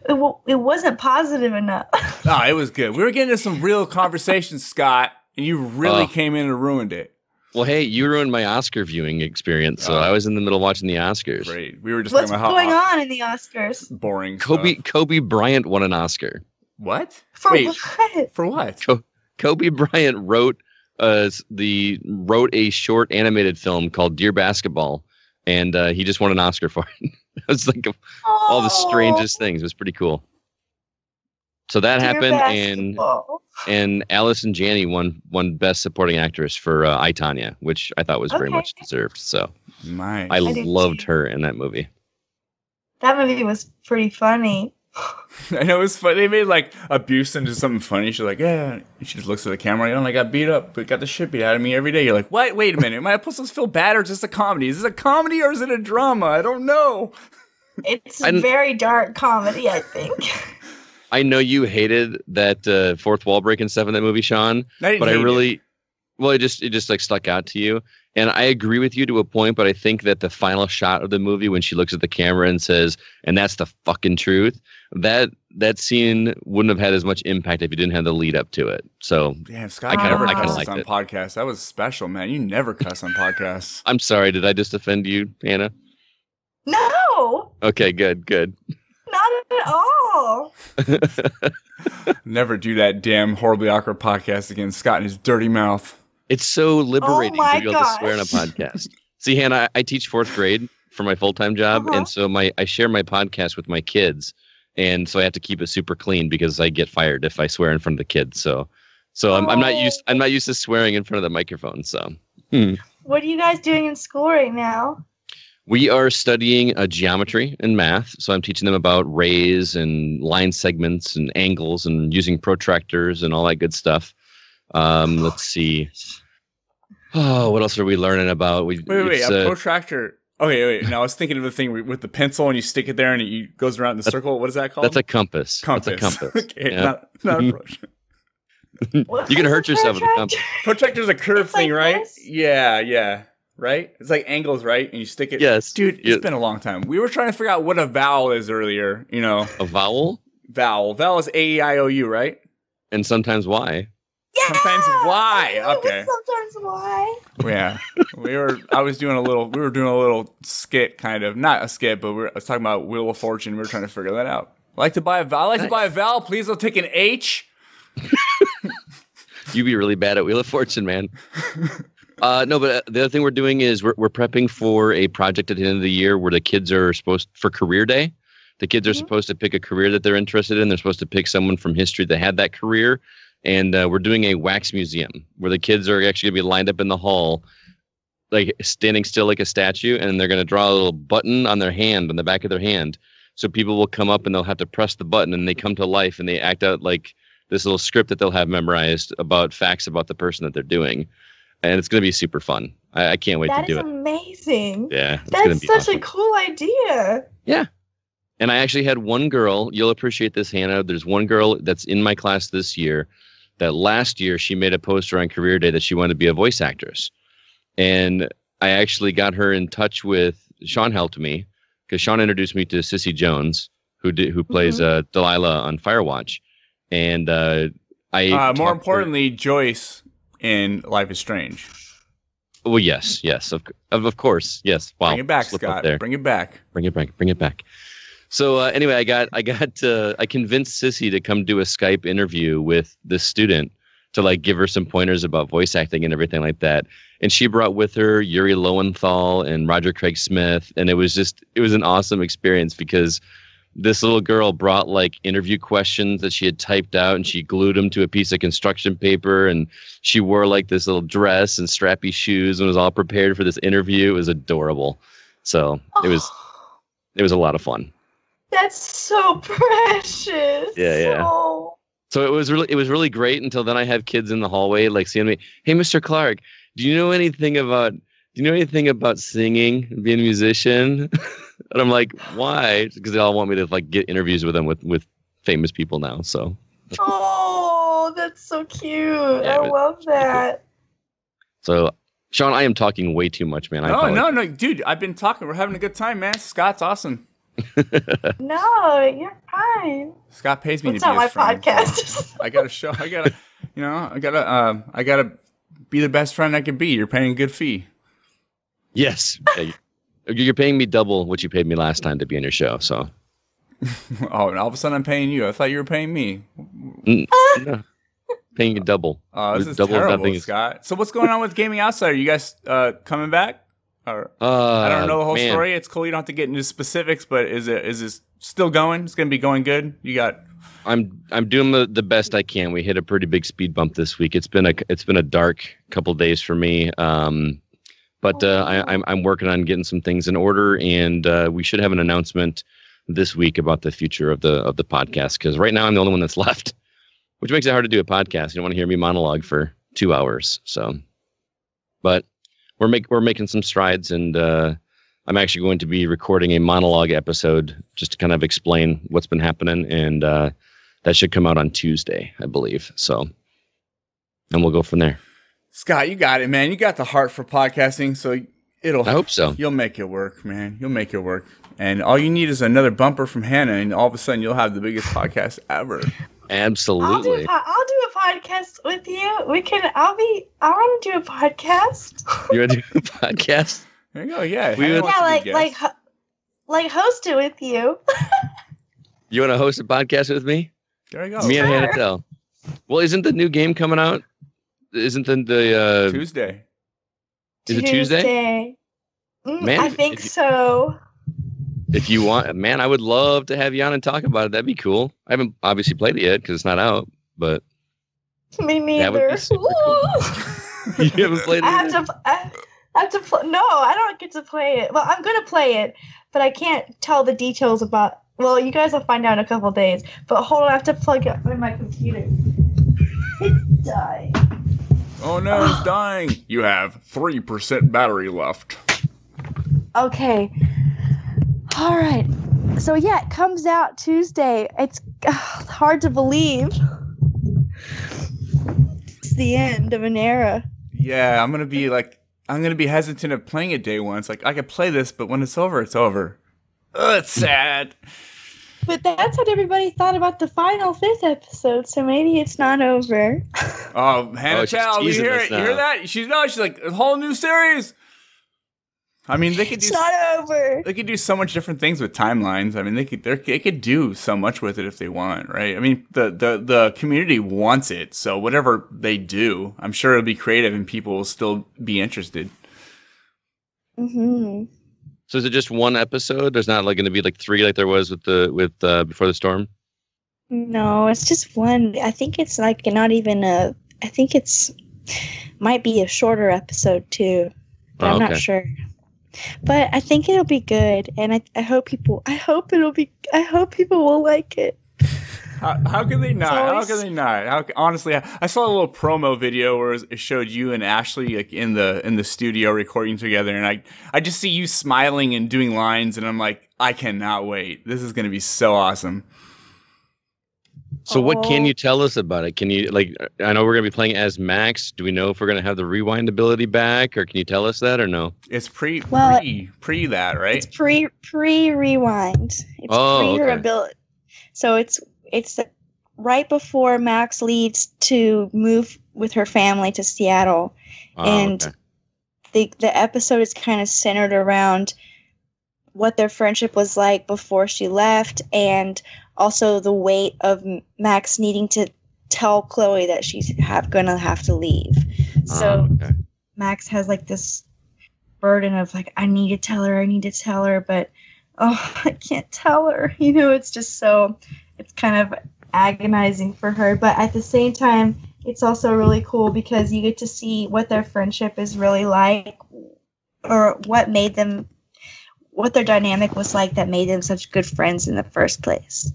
it, wa- it wasn't positive enough. Oh, it was good. We were getting into some real conversations, Scott, and you really Oh. came in and ruined it. Well, hey, you ruined my Oscar viewing experience. So Oh. I was in the middle watching the Oscars. Great. We were just What's talking about going how on in the Oscars? boring. Kobe stuff. Kobe Bryant won an Oscar. What? For Wait, what? for what? Co- Kobe Bryant wrote uh the wrote a short animated film called Dear Basketball, and uh, he just won an Oscar for it. it was like a, all the Oh, strangest things. It was pretty cool. So that dear happened, and and Alice and Allison Janney won won Best Supporting Actress for uh, I Tonya, which I thought was very much deserved. So My. I, I loved too. her in that movie. that movie was pretty funny. I know it's funny. They made like abuse into something funny. She's like, yeah. And she just looks at the camera. You know, I got beat up, but got the shit beat out of me every day. You're like, what? Wait a minute. Am I supposed to feel bad or is this a comedy? Is this a comedy or is it a drama? I don't know. It's I a didn't- very dark comedy, I think. I know you hated that uh, fourth wall break and stuff in that movie, Sean. I didn't but I hate it. really, well, it just it just like stuck out to you, and I agree with you to a point. But I think that the final shot of the movie, when she looks at the camera and says, "And that's the fucking truth," that that scene wouldn't have had as much impact if you didn't have the lead up to it. So Damn, Scott, I I kinda- never I kinda cusses liked on it. podcasts. That was special, man. You never cuss on podcasts. I'm sorry, did I just offend you, Hannah? no, Okay, good, good. not at all. never do that damn horribly awkward podcast again. Scott and his dirty mouth. It's so liberating Oh to be able to swear on a podcast. See, Hannah, I, I teach fourth grade for my full time job, Uh-huh. and so my I share my podcast with my kids, and so I have to keep it super clean because I get fired if I swear in front of the kids. So, so I'm, I'm not used I'm not used to swearing in front of the microphone. So What are you guys doing in school right now? we are studying uh, geometry and math. So I'm teaching them about rays and line segments and angles and using protractors and all that good stuff. Um, let's see. Oh, what else are we learning about? We Wait, wait, wait. A uh, protractor. Okay, wait. Now I was thinking of the thing with the pencil and you stick it there and it goes around in the circle. What is that called? That's a compass. compass. That's a compass. okay, Yeah. not, not a protractor. What You can is hurt yourself with a compass. protractor? Protractor's a curved It's like thing, right? this? Yeah, yeah. Right? It's like angles, right? And you stick it. Yes. Dude, it's Yeah. been a long time. We were trying to figure out what a vowel is earlier. You know, A vowel vowel. Vowel is A E I O U, right? and sometimes Y. Yeah! Sometimes why? I know, but Okay. Sometimes why? Yeah. we were. I was doing a little. We were doing a little skit, kind of. Not a skit, but we were, I was talking about Wheel of Fortune. We were trying to figure that out. I like to buy a vowel. I like to buy a vowel. Please don't take an H. You'd be really bad at Wheel of Fortune, man. Uh, no, but uh, the other thing we're doing is we're, we're prepping for a project at the end of the year where the kids are supposed for career day. The kids are Mhm. supposed to pick a career that they're interested in. They're supposed to pick someone from history that had that career. And uh, we're doing a wax museum where the kids are actually going to be lined up in the hall, like standing still like a statue, and they're going to draw a little button on their hand, on the back of their hand. So people will come up and they'll have to press the button, and they come to life and they act out like this little script that they'll have memorized about facts about the person that they're doing. And it's going to be super fun. I, I can't wait That to is do it. That's amazing. Yeah, That's such awesome. a cool idea. Yeah and I actually had one girl, you'll appreciate this, Hannah. There's one girl that's in my class this year that last year she made a poster on career day that she wanted to be a voice actress. And I actually got her in touch with Sean helped me because Sean introduced me to Cissy Jones, who did who plays uh, Delilah on Firewatch. And uh, I Uh, more talked to her- importantly, Joyce in Life is Strange. well, yes, yes, of of, of course, yes. Wow, Bring it back, slip Scott. there. Bring it back. bring it back bring it back so uh, anyway i got i got uh, i convinced Cissy to come do a skype interview with this student to like give her some pointers about voice acting and everything like that. And she brought with her Yuri Lowenthal and Roger Craig Smith, and it was just it was an awesome experience because this little girl brought like interview questions that she had typed out and she glued them to a piece of construction paper. And she wore like this little dress and strappy shoes and was all prepared for this interview. It was adorable. So it was it was a lot of fun That's so precious. Yeah, yeah. Oh. so it was really it was really great until then i have kids in the hallway like seeing me hey mr clark do you know anything about do you know anything about singing being a musician and i'm like why because they all want me to like get interviews with them with with famous people now so Oh, that's so cute. Yeah, I it love that. So, Sean, I am talking way too much, man. I No, apologize. no, no, dude. I've been talking. We're having a good time, man. Scott's awesome. No, you're fine. Scott pays me It's to be not his my friend. podcast. I gotta show. I gotta, you know, I gotta, um, I gotta be the best friend I can be. You're paying a good fee. Yes. You- You're paying me double what you paid me last time to be on your show. So, oh, and all of a sudden I'm paying you. I thought you were paying me. Mm, no. paying you double. Oh, this is double terrible, nothing is- Scott. So what's going on with Gaming Outsider? Are you guys uh, coming back? Or Uh, I don't know the whole man. story. It's cool. You don't have to get into specifics, but is it is this still going? It's gonna be going good. You got I'm I'm doing the, the best I can. We hit a pretty big speed bump this week. It's been a it's been a dark couple days for me. Um, but uh, I, I'm I'm working on getting some things in order, and uh, we should have an announcement this week about the future of the of the podcast. Because right now I'm the only one that's left, which makes it hard to do a podcast. You don't want to hear me monologue for two hours. So, but we're make we're making some strides, and uh, I'm actually going to be recording a monologue episode just to kind of explain what's been happening, and uh, that should come out on Tuesday, I believe. So, and we'll go from there. Scott. You got it, man. You got the heart for podcasting, so it'll. I hope so. You'll make it work, man. You'll make it work. And all you need is another bumper from Hannah, and all of a sudden you'll have the biggest podcast ever. I'll do, Absolutely. I'll do a podcast with you. We can. I'll be. I want to do a podcast. You want to do a podcast? There you go. Yeah. We would- yeah, like like ho- like host it with you. You want to host a podcast with me? There you go. me and Hannah Telle. Well, isn't the new game coming out? Isn't the, the uh, Tuesday. is it Tuesday? Tuesday. Mm, Man, I think you- so. If you want, man, I would love to have you on and talk about it. That'd be cool. I haven't obviously played it yet because it's not out, but Me That would be neither. super you haven't played it. I have either? to. I I have to. Pl- no, I don't get to play it. Well, I'm gonna play it, but I can't tell the details about. Well, you guys will find out in a couple days. But hold on, I have to plug it in my computer. It's dying. Oh no, it's dying. You have three percent battery left. Okay. All right. So yeah, it comes out Tuesday. It's ugh, hard to believe. It's the end of an era. Yeah, I'm gonna be like, I'm gonna be hesitant of playing it day one. It's like I could play this, but when it's over, it's over. Ugh, it's sad. But that's what everybody thought about the final fifth episode, so maybe it's not over. Oh, Hannah Oh, she's Chow, you hear us it? You hear that? She's no, she's like a whole new series. I mean, they could do It's not over. they could do so much different things with timelines. I mean, they could they could do so much with it if they want, right? I mean, the the the community wants it, so whatever they do, I'm sure it'll be creative and people will still be interested. hmm So is it just one episode? There's not like going to be like three like there was with the with uh, before the storm. No, it's just one. I think it's like not even a. I think it's might be a shorter episode too, but Oh, I'm okay. not sure. But I think it'll be good, and I, I hope people. I hope it'll be. I hope people will like it. How, how can they not? How can they not? How, honestly, I, I saw a little promo video where it showed you and Ashly like in the in the studio recording together, and I I just see you smiling and doing lines, and I'm like, I cannot wait. This is gonna be so awesome. So what can Oh. you tell us about it? Can you like? I know we're going to be playing as Max. Do we know if we're going to have the rewind ability back, or can you tell us that, or no? It's pre Well, pre pre that right? It's pre pre rewind. It's Oh, pre her okay. ability. So it's it's right before Max leaves to move with her family to Seattle. Oh, and okay. the the episode is kind of centered around what their friendship was like before she left and also the weight of Max needing to tell Chloe that she's have gonna have to leave. Ah, so Oh, okay. Max has like this burden of like I need to tell her, I need to tell her, but oh, I can't tell her. You know, it's just so it's kind of agonizing for her, but at the same time, it's also really cool because you get to see what their friendship is really like or what made them what their dynamic was like that made them such good friends in the first place.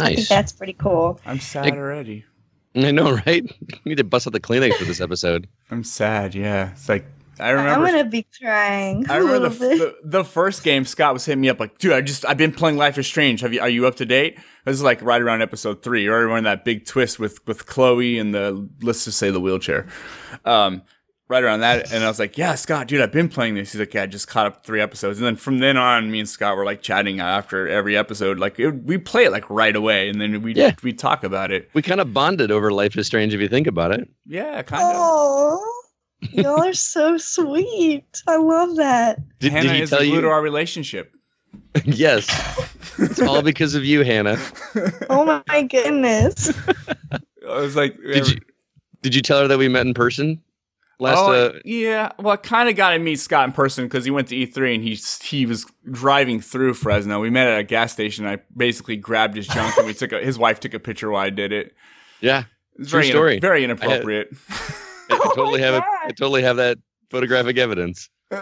I think Nice. that's pretty cool. I'm sad Like- already. I know, right? We need to bust out the Kleenex for this episode. I'm sad. Yeah, it's like I remember. I'm gonna be crying. I remember the, the the first game. Scott was hitting me up like, "Dude, I just I've been playing Life is Strange. Have you are you up to date?" This is like right around episode three. You're already on that big twist with with Chloe and the let's just say the wheelchair. Um, right around that, and I was like, "Yeah, Scott, dude, I've been playing this." He's like, "Yeah, I just caught up three episodes." And then from then on, me and Scott were like chatting after every episode. Like it, we play it like right away, and then we Yeah. we talk about it. We kind of bonded over Life is Strange if you think about it. Yeah, kind of. Oh, y'all are so sweet. I love that. Did, Hannah did he is tell the glue you? to our relationship. yes. It's all because of you, Hannah. Oh my goodness. I was like, Did you did you tell her that we met in person last oh, uh yeah. Well, I kind of got to meet Scott in person because he went to E3 and he he was driving through Fresno. We met at a gas station. I basically grabbed his junk and we took a, his wife took a picture while I did it. Yeah. It's True very story. very I had- inappropriate. I, I totally have it. I totally have that photographic evidence.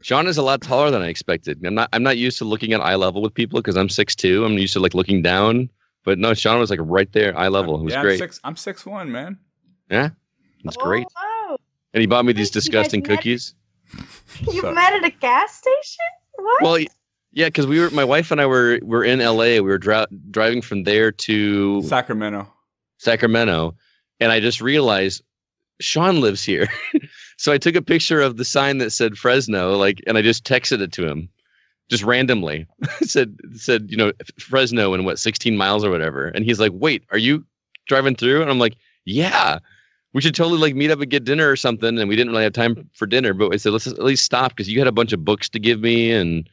Sean is a lot taller than I expected. I'm not. I'm not used to looking at eye level with people because I'm 6'2". I'm used to like looking down. But no, Sean was like right there, eye level. It was yeah, great. I'm six. I'm six one, man. Yeah, it's great. Oh, And he bought me these disgusting met- cookies. you So- met at a gas station? What? Well, yeah, because we were. My wife and I were were in L.A. We were dri- driving from there to Sacramento. Sacramento, and I just realized Sean lives here. so I took a picture of the sign that said Fresno, like, and I just texted it to him, just randomly. said said you know Fresno in what 16 miles or whatever, and he's like, "Wait, are you driving through?" And I'm like, "Yeah." We should totally like meet up and get dinner or something. And we didn't really have time for dinner, but I said let's at least stop because you had a bunch of books to give me and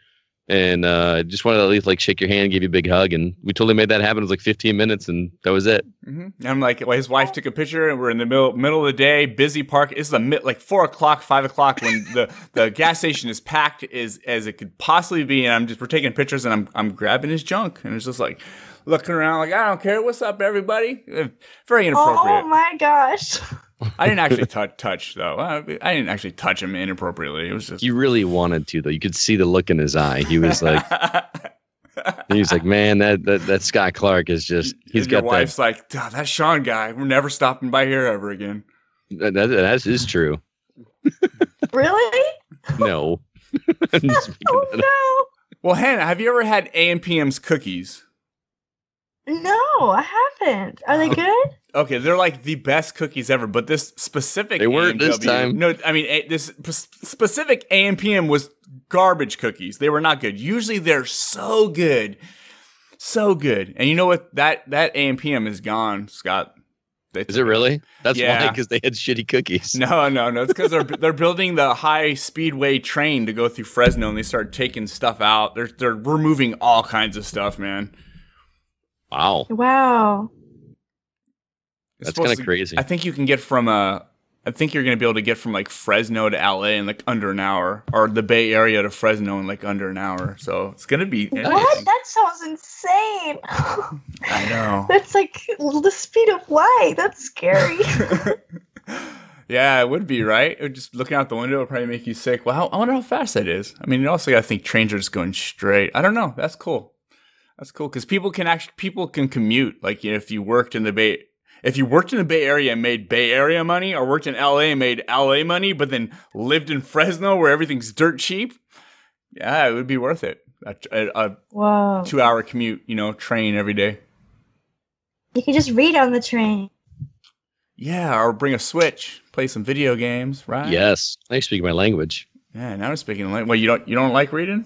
and uh, just wanted to at least like shake your hand, give you a big hug, and we totally made that happen. It was like 15 minutes, and that was it. hmm I'm like, well, his wife took a picture, and we're in the middle middle of the day, busy park. It's the mid, like four o'clock, five o'clock when the the gas station is packed as as it could possibly be. And I'm just we're taking pictures, and I'm I'm grabbing his junk, and it's just like looking around, like I don't care, what's up, everybody? Very inappropriate. oh my gosh. I didn't actually touch touch though. I, I didn't actually touch him inappropriately. It was just He really wanted to, though. You could see the look in his eye. He was like, he was like, man, that that, that Scott Clark is just, he's And your wife's that, like, "Duh, that Sean guy. We're never stopping by here ever again. that. That that is true. Really? No. I'm just oh, making Oh that up. Well, Hannah, have you ever had AMPM's cookies? No. No, I haven't. Are they uh, good? Okay, they're like the best cookies ever, but this specific They weren't this AMW time. No, I mean a, this p- specific AMPM was garbage cookies. They were not good. Usually they're so good, so good. And you know what? That that AMPM is gone, Scott. They Is it really? That's why, because they had shitty cookies. No, no, no. It's because they're they're building the high speedway train to go through Fresno, and they start taking stuff out. They're they're removing all kinds of stuff, man. Wow. Wow. It's That's kinda crazy. I think you can get from uh I think you're gonna be able to get from like Fresno to LA in like under an hour, or the Bay Area to Fresno in like under an hour. So it's gonna be. What? That sounds insane. I know. That's like the speed of light. That's scary. Yeah, it would be right. It would just looking out the window would probably make you sick. Well, how, I wonder how fast that is. I mean, you also got to think trains are just going straight. I don't know. That's cool. That's cool because people can actually people can commute. Like you know, if you worked in the Bay, if you worked in the Bay Area and made Bay Area money, or worked in LA and made LA money, but then lived in Fresno where everything's dirt cheap, yeah, it would be worth it. A, a, a Whoa. two hour commute, you know, train every day. You can just read on the train. Yeah, or bring a Switch, play some video games, right? Yes. I speak my language. Yeah, now I'm speaking like. Well, you don't you don't like reading?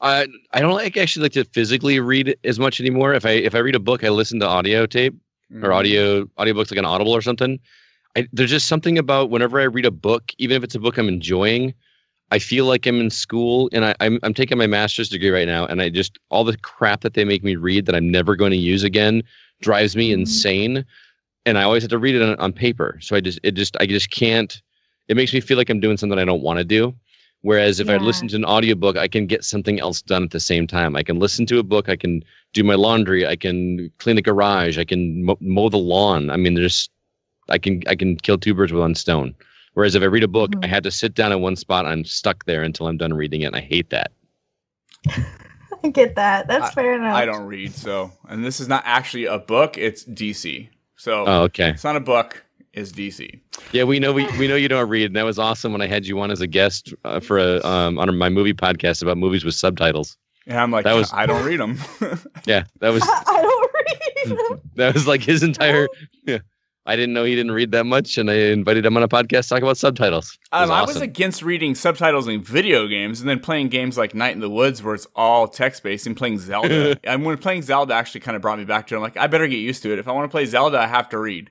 I I don't like actually like to physically read as much anymore. If I if I read a book, I listen to audio tape Mm-hmm. or audio audiobooks like an Audible or something. I, there's just something about whenever I read a book, even if it's a book I'm enjoying, I feel like I'm in school and I, I'm I'm taking my master's degree right now, and I just all the crap that they make me read that I'm never going to use again drives me insane. And I always have to read it on, on paper, so I just it just I just can't. It makes me feel like I'm doing something I don't want to do. Whereas if I listen to an audiobook, I can get something else done at the same time. I can listen to a book, I can do my laundry, I can clean the garage, I can mo- mow the lawn. I mean, there's I can I can kill two birds with one stone. Whereas if I read a book, I mm-hmm. had to sit down in one spot. I'm stuck there until I'm done reading it, and I hate that. I get that. That's fair enough. I don't read, so and this is not actually a book. It's DC. So Oh, okay. it's not a book. It's DC. Yeah, we know we, we know you don't read, and that was awesome when I had you on as a guest uh, for a um on my movie podcast about movies with subtitles. And I'm like, That was- I don't read them. Yeah, that was I don't read. them. that was like his entire. Yeah, I didn't know he didn't read that much, and I invited him on a podcast to talk about subtitles. Was Um, I was against reading subtitles in video games and then playing games like Night in the Woods where it's all text based and playing Zelda. and when playing Zelda actually kind of brought me back to it. I'm like, I better get used to it. If I want to play Zelda, I have to read.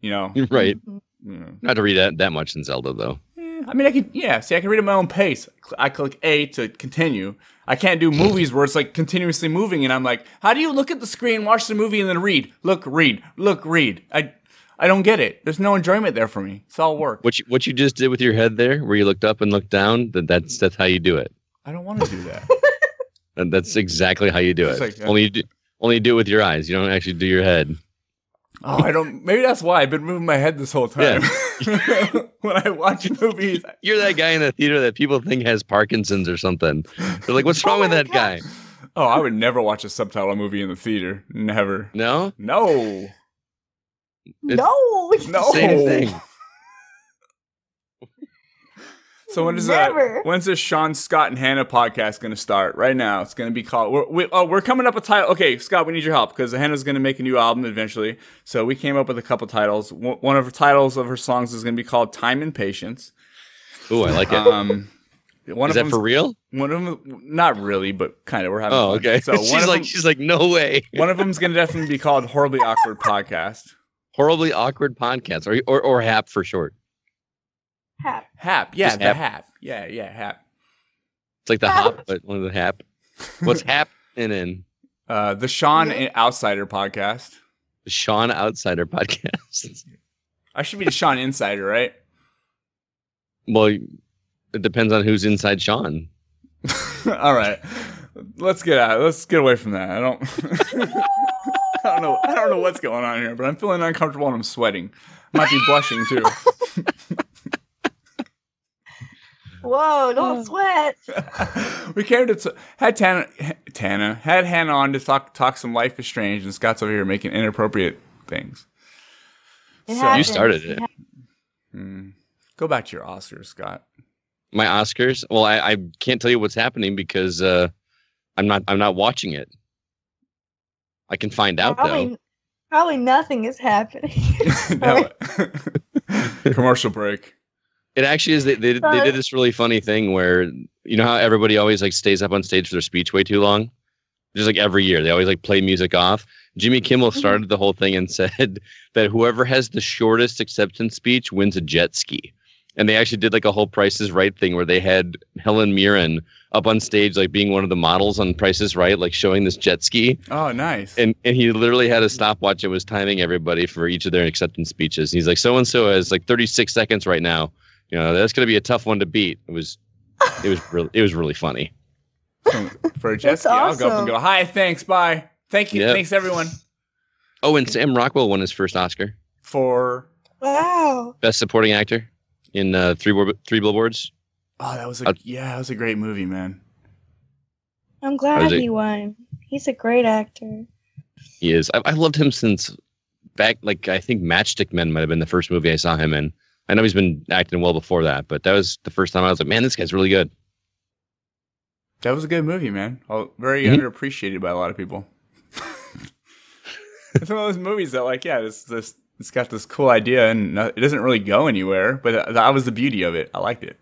You know? right. Yeah. Not to read that, that much in Zelda though. I mean, I can, yeah, see, I can read at my own pace. I click A to continue. I can't do movies where it's like continuously moving and I'm like, how do you look at the screen, watch the movie, and then read? Look, read, look, read. I, I don't get it. There's no enjoyment there for me. It's all work. What you what you just did with your head there, where you looked up and looked down, that that's that's how you do it. I don't want to do that. And that's exactly how you do It's it. like, uh, only you do, only you do it with your eyes. You don't actually do your head. Oh, I don't. Maybe that's why I've been moving my head this whole time. Yeah. when I watch movies, You're that guy in the theater that people think has Parkinson's or something. They're like, "What's wrong with that guy?" oh, I would never watch a subtitle movie in the theater. Never. No, No. no. No. same thing. So when is Never. that? When's this Sean Scott and Hannah podcast going to start? Right now, it's going to be called. We're, we, oh, we're coming up with a title. Okay, Scott, we need your help because Hannah's going to make a new album eventually. So we came up with a couple titles. One one of her titles of her songs is going to be called "Time and Patience." Ooh, I like it. Um, one Is of that for real? One of them, not really, but kind of. We're having. Oh, fun. okay. So one she's of like, them, she's like, no way. one of them's going to definitely be called "Horribly Awkward Podcast." Horribly awkward podcast, or or, or HAP for short. Hap. Hap, yeah, Just the Hap. Hap, yeah, yeah, Hap. It's like the hop, but one of the HAP. What's HAP and in Uh, the Sean Outsider podcast. the Sean Outsider podcast? I should be the Sean Insider, right? well, it depends on who's inside Sean. All right, let's get out. Let's get away from that. I don't. I don't know. I don't know what's going on here, but I'm feeling uncomfortable and I'm sweating. Might be blushing too. Whoa, don't sweat. we came to t- had Tana, Tana had Hannah on to talk talk some Life is Strange, and Scott's over here making inappropriate things. It So- You started it. Hmm. Go back to your Oscars, Scott. My Oscars. Well, I, I can't tell you what's happening because uh, I'm not I'm not watching it. I can find out though. Probably, probably nothing is happening. No. Commercial break. It actually is. They, they, they did this really funny thing where you know how everybody always like stays up on stage for their speech way too long. Just like every year, they always like play music off. Jimmy Kimmel mm-hmm. started the whole thing and said that whoever has the shortest acceptance speech wins a jet ski. And they actually did like a whole Price is Right thing where they had Helen Mirren up on stage, like being one of the models on Price is Right, like showing this jet ski. Oh, nice. And and he literally had a stopwatch and was timing everybody for each of their acceptance speeches. He's like, so and so has like 36 seconds right now. You know, that's gonna be a tough one to beat. It was it was really it was really funny. For a jet ski, I'll go up and go, hi, thanks, bye. Thank you. Yep. Thanks, everyone, Oh, and Sam Rockwell won his first Oscar, for. wow. Best Supporting Actor in uh, Three Bill- Three Billboards. Oh, that was a Uh, yeah, that was a great movie, man. I'm glad Was it- he won. He's a great actor. He is. I, I loved him since back. Like I think Matchstick Men might have been the first movie I saw him in. I know he's been acting well before that, but that was the first time I was like, man, this guy's really good. That was a good movie, man. Very Mhm. underappreciated by a lot of people. it's one of those movies that, like, yeah, this this it's got this cool idea and it doesn't really go anywhere, but that, that was the beauty of it. I liked it.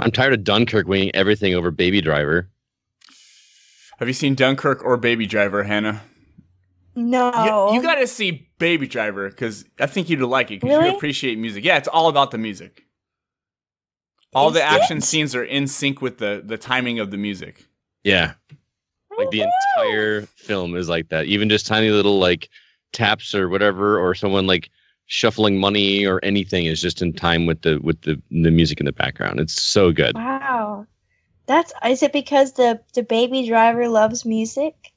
I'm tired of Dunkirk winning everything over Baby Driver. Have you seen Dunkirk or Baby Driver, Hannah? No. You, you got to see Baby Driver because I think you'd like it because Really? you appreciate music. Yeah, it's all about the music. All the Is it? action scenes are in sync with the the timing of the music. Yeah. Oh, like the entire film is like that. Even just tiny little like taps or whatever, or someone like shuffling money or anything is just in time with the with the the music in the background. It's so good. Wow. That's is it because the the baby driver loves music?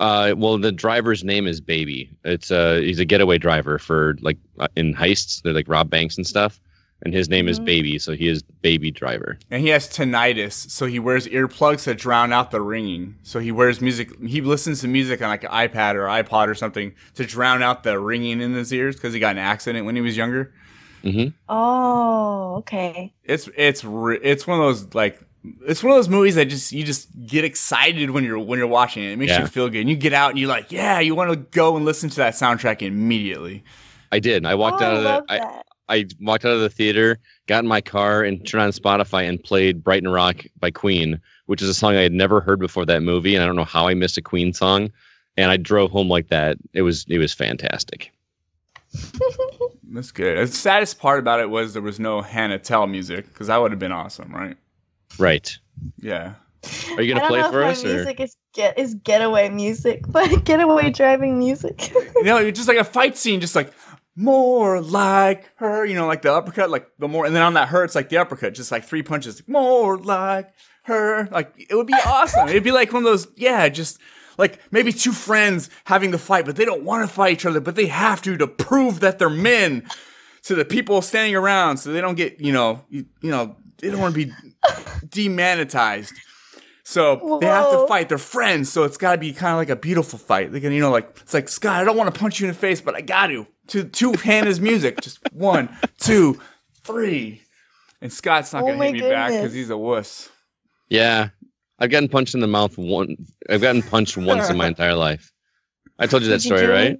Uh, well, the driver's name is Baby. It's uh, he's a getaway driver for like uh, in heists. They're like rob banks and stuff. And his name is Mhm. Baby, so he is Baby Driver. And he has tinnitus, so he wears earplugs to drown out the ringing. So he wears music. He listens to music on like an iPad or iPod or something to drown out the ringing in his ears because he got an accident when he was younger. Mm-hmm. Oh, okay. It's it's re- it's one of those like it's one of those movies that just you just get excited when you're when you're watching it. It makes Yeah. you feel good. And you get out and you're like, yeah, you want to go and listen to that soundtrack immediately. I did. I walked oh, out of the. I. I walked out of the theater, got in my car, and turned on Spotify and played "Brighton Rock" by Queen, which is a song I had never heard before that movie, and I don't know how I missed a Queen song. And I drove home like that. It was it was fantastic. That's good. The saddest part about it was there was no Hannah Telle music because that would have been awesome, right? Right. Yeah. Are you gonna I don't play know for if us? my Or? music is get is getaway music, but getaway driving music. you know, it's just like a fight scene, just like more like her, you know, like the uppercut, like the more, and then on that her, it's like the uppercut, just like three punches, more like her. Like it would be awesome. It'd be like one of those, yeah, just like maybe two friends having the fight, but they don't want to fight each other, but they have to to prove that they're men to the people standing around, so they don't get, you know, you, you know, they don't want to be demonetized. So they have to fight. They're friends, so it's got to be kind of like a beautiful fight. They can, you know, like it's like Scott. I don't want to punch you in the face, but I got to. To two Hannah's music, just one, two, three, and Scott's not Oh gonna my hit me back because he's a wuss. Yeah, I've gotten punched in the mouth one. I've gotten punched once in my entire life. I told you that Did story, do right?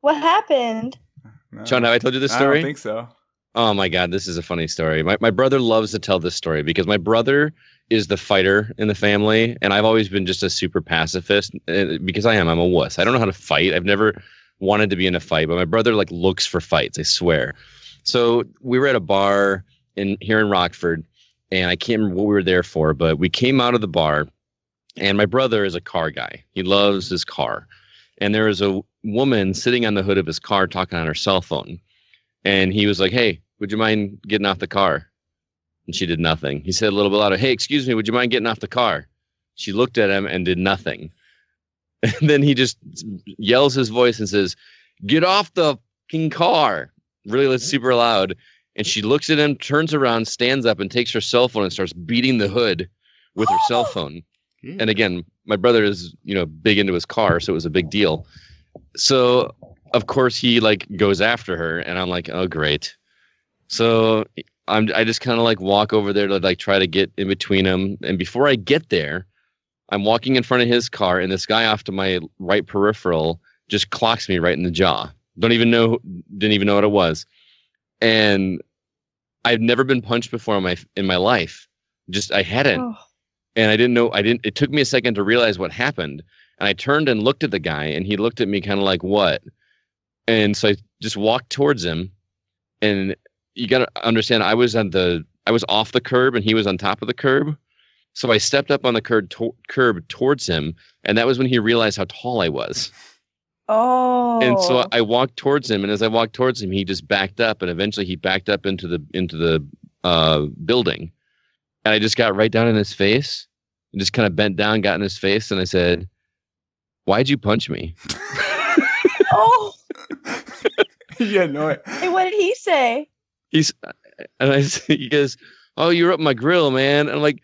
What happened? Uh, no, Sean, have I told you this story? I don't think so. Oh my god, this is a funny story. My my brother loves to tell this story because my brother is the fighter in the family, and I've always been just a super pacifist uh, because I am. I'm a wuss. I don't know how to fight. I've never wanted to be in a fight, but my brother like looks for fights. I swear. So we were at a bar in here in Rockford, and I can't remember what we were there for, but we came out of the bar, and my brother is a car guy. He loves his car, and there was a woman sitting on the hood of his car talking on her cell phone. And he was like, Hey, would you mind getting off the car? And she did nothing. He said a little bit louder, Hey, excuse me, would you mind getting off the car? She looked at him and did nothing. And then he just yells his voice and says, Get off the fucking car. Really super loud. And she looks at him, turns around, stands up, and takes her cell phone and starts beating the hood with her cell oh! phone. And again, my brother is, you know, big into his car, so it was a big deal. So of course he like goes after her, and I'm like, oh great. So I'm I just kind of like walk over there to like try to get in between them, and before I get there, I'm walking in front of his car, and this guy off to my right peripheral just clocks me right in the jaw. Don't even know, didn't even know what it was, and I've never been punched before in my in my life. Just I hadn't Oh, and I didn't know I didn't it took me a second to realize what happened. And I turned and looked at the guy and he looked at me kind of like what? And so I just walked towards him and you got to understand I was on the I was off the curb and he was on top of the curb. So I stepped up on the curb to- curb towards him and that was when he realized how tall I was. oh. And so I walked towards him and as I walked towards him he just backed up and eventually he backed up into the into the uh building. And I just got right down in his face and just kind of bent down, got in his face, and I said, Why'd you punch me? oh. yeah, no. Hey, what did he say? He's and I he goes, Oh, you're up my grill, man. And I'm like,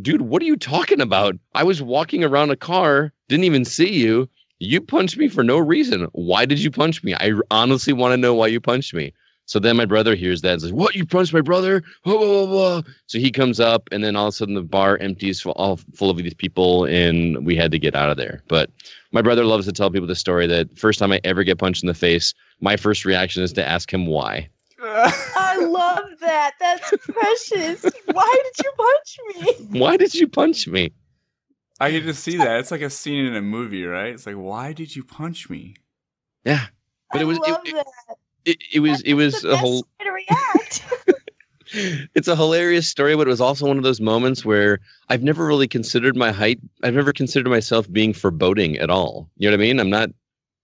dude, what are you talking about? I was walking around a car, didn't even see you. You punched me for no reason. Why did you punch me? I honestly want to know why you punched me. So then my brother hears that and says, What? You punched my brother? So he comes up, and then all of a sudden the bar empties all full of these people, and we had to get out of there. But my brother loves to tell people the story that first time I ever get punched in the face, my first reaction is to ask him why. I love that. That's precious. Why did you punch me? Why did you punch me? I can just see that. It's like a scene in a movie, right? It's like, why did you punch me? Yeah. But I it was love it, that. it, it was it was a whole way to react. it's a hilarious story, but it was also one of those moments where I've never really considered my height. I've never considered myself being foreboding at all. You know what I mean? I'm not.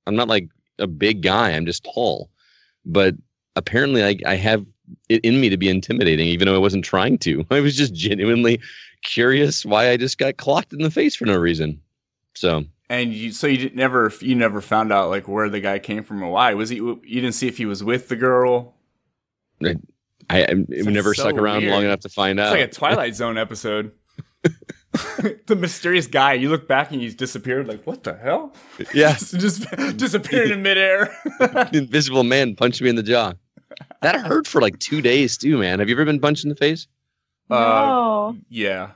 I'm not like a big guy. I'm just tall, but apparently I, I have it in me to be intimidating, even though I wasn't trying to. I was just genuinely curious why I just got clocked in the face for no reason. So And you, so you never, you never found out like where the guy came from or why. Was he? You didn't see if he was with the girl. I, I, I never so stuck around weird. long enough to find It's out. It's like a Twilight Zone episode. the mysterious guy. You look back and he's disappeared. Like what the hell? Yeah. just, just disappeared in midair. Invisible man punched me in the jaw. That hurt for like two days too, man. Have you ever been punched in the face? Uh, no. yeah.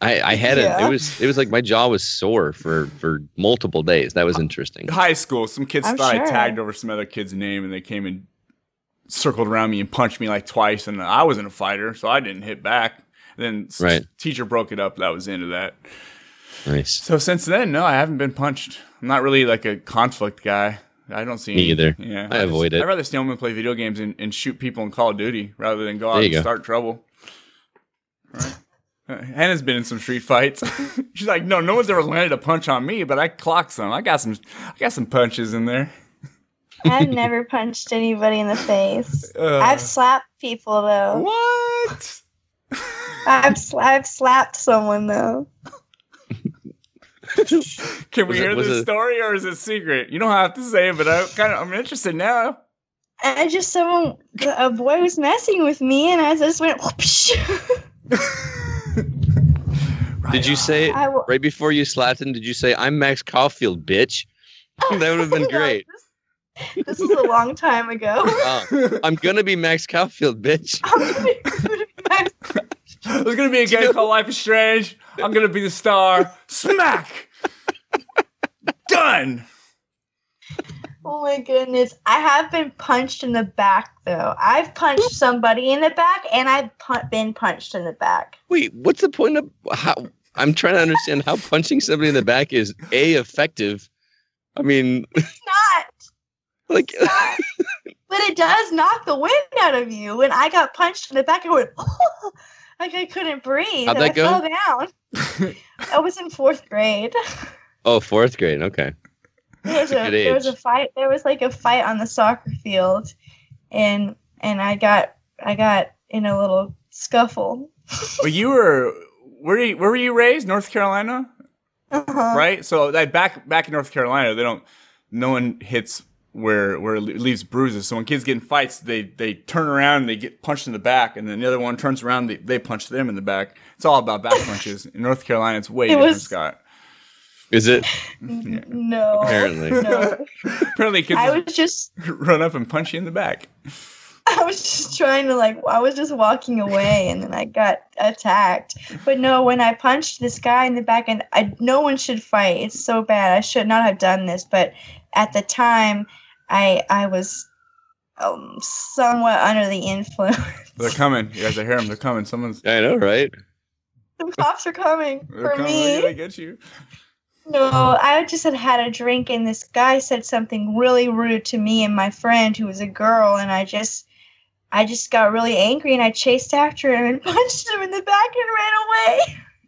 I, I had it. Yeah. It was it was like my jaw was sore for for multiple days. That was interesting. High school. Some kids I'm thought I tagged over some other kid's name, and they came and circled around me and punched me like twice. And I wasn't a fighter, so I didn't hit back. then s- Right. teacher broke it up. That was the end of that. Nice. So since then, no, I haven't been punched. I'm not really like a conflict guy. I don't see Me any- either. Yeah, I avoid it. I'd rather stay home and play video games and, and shoot people in Call of Duty rather than go out and go. start trouble. Right. Uh, Hannah's been in some street fights. She's like, no, no one's ever landed a punch on me, but I clocked some. I got some, I got some punches in there. I've never punched anybody in the face. Uh, I've slapped people though. what? I've sla- I've slapped someone though. Can we Was hear was this it- story or is it secret? You don't have to say it, but I kind of I'm interested now. I just someone a boy was messing with me and I just went whoopsh. Did you say I w- right before you slapped him? Did you say I'm Max Caulfield, bitch? that would have been No, great. This was a long time ago. Oh, I'm gonna be Max Caulfield, bitch. There's gonna be a game called Life is Strange. I'm gonna be the star. Smack. Done. Oh my goodness. I have been punched in the back though. I've punched somebody in the back and I've pu- been punched in the back. Wait, what's the point of how? I'm trying to understand how punching somebody in the back is a effective. I mean, it's Not, like but it does knock the wind out of you. When I got punched in the back, I went, oh, like I couldn't breathe. How'd that I go? fell down. I was in fourth grade. oh, fourth grade. Okay. There was a Good there was a fight. There was like a fight on the soccer field, and and I got I got in a little scuffle. But you were where? You, where were you raised? North Carolina, Uh-huh. right? So like back back in North Carolina, they don't. No one hits where where it leaves bruises. So when kids get in fights, they they turn around and they get punched in the back, and then the other one turns around, they they punch them in the back. It's all about back punches. In North Carolina, it's way It different, was- Scott. Is it? No. Apparently. No. Apparently, kids I was just run up and punch you in the back. I was just trying to like I was just walking away and then I got attacked. But no, when I punched this guy in the back and I no one should fight. It's so bad. I should not have done this, but at the time I I was um, somewhat under the influence. They're coming. You guys, I hear them. They're coming. Someone's. I know, right? the cops are coming They're for coming. me. They're get you. No, I just had had a drink and this guy said something really rude to me and my friend who was a girl and I just I just got really angry and I chased after him and punched him in the back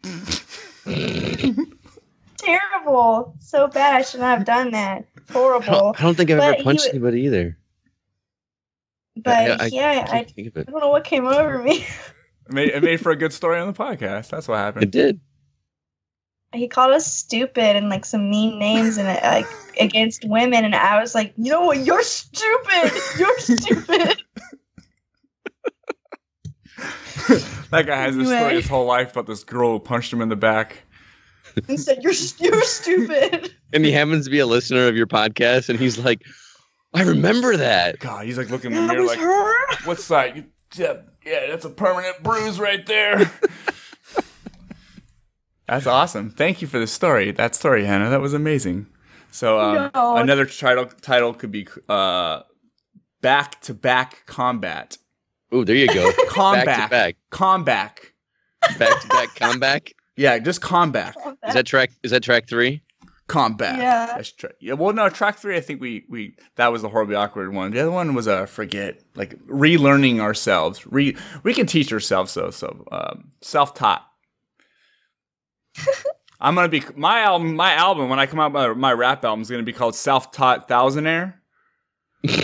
and ran away. Terrible. So bad. I should not have done that. I Horrible. don't, I don't think I've But ever punched wa- anybody either. But I- I yeah, I, can't think of it. I don't know what came over me. It made, it made for a good story on the podcast. That's what happened. It did. he called us stupid and like some mean names and uh, like against women and I was like, you know what, you're stupid. You're stupid. That guy has this story his whole life about this girl who punched him in the back. And said, "You're you're stupid." And he happens to be a listener of your podcast, and he's like, I remember that. God, he's like looking in the mirror like, her. what's that? You- Yeah, yeah, that's a permanent bruise right there. that's awesome. Thank you for the story. That story, Hannah. That was amazing. So um, No. another title title could be uh, back to back combat. Oh, there you go. Combat. Back to back. Combat. Back to back comeback. Yeah, just combat. Is that track? Is that track three? Combat. Yeah. That's tra- yeah. Well, no, track three. I think we we that was the horribly awkward one. The other one was uh, forget like relearning ourselves. Re we can teach ourselves though. So um, self taught. I'm gonna be my album. My album when I come out, my, my rap album is gonna be called Self Taught Thousandaire.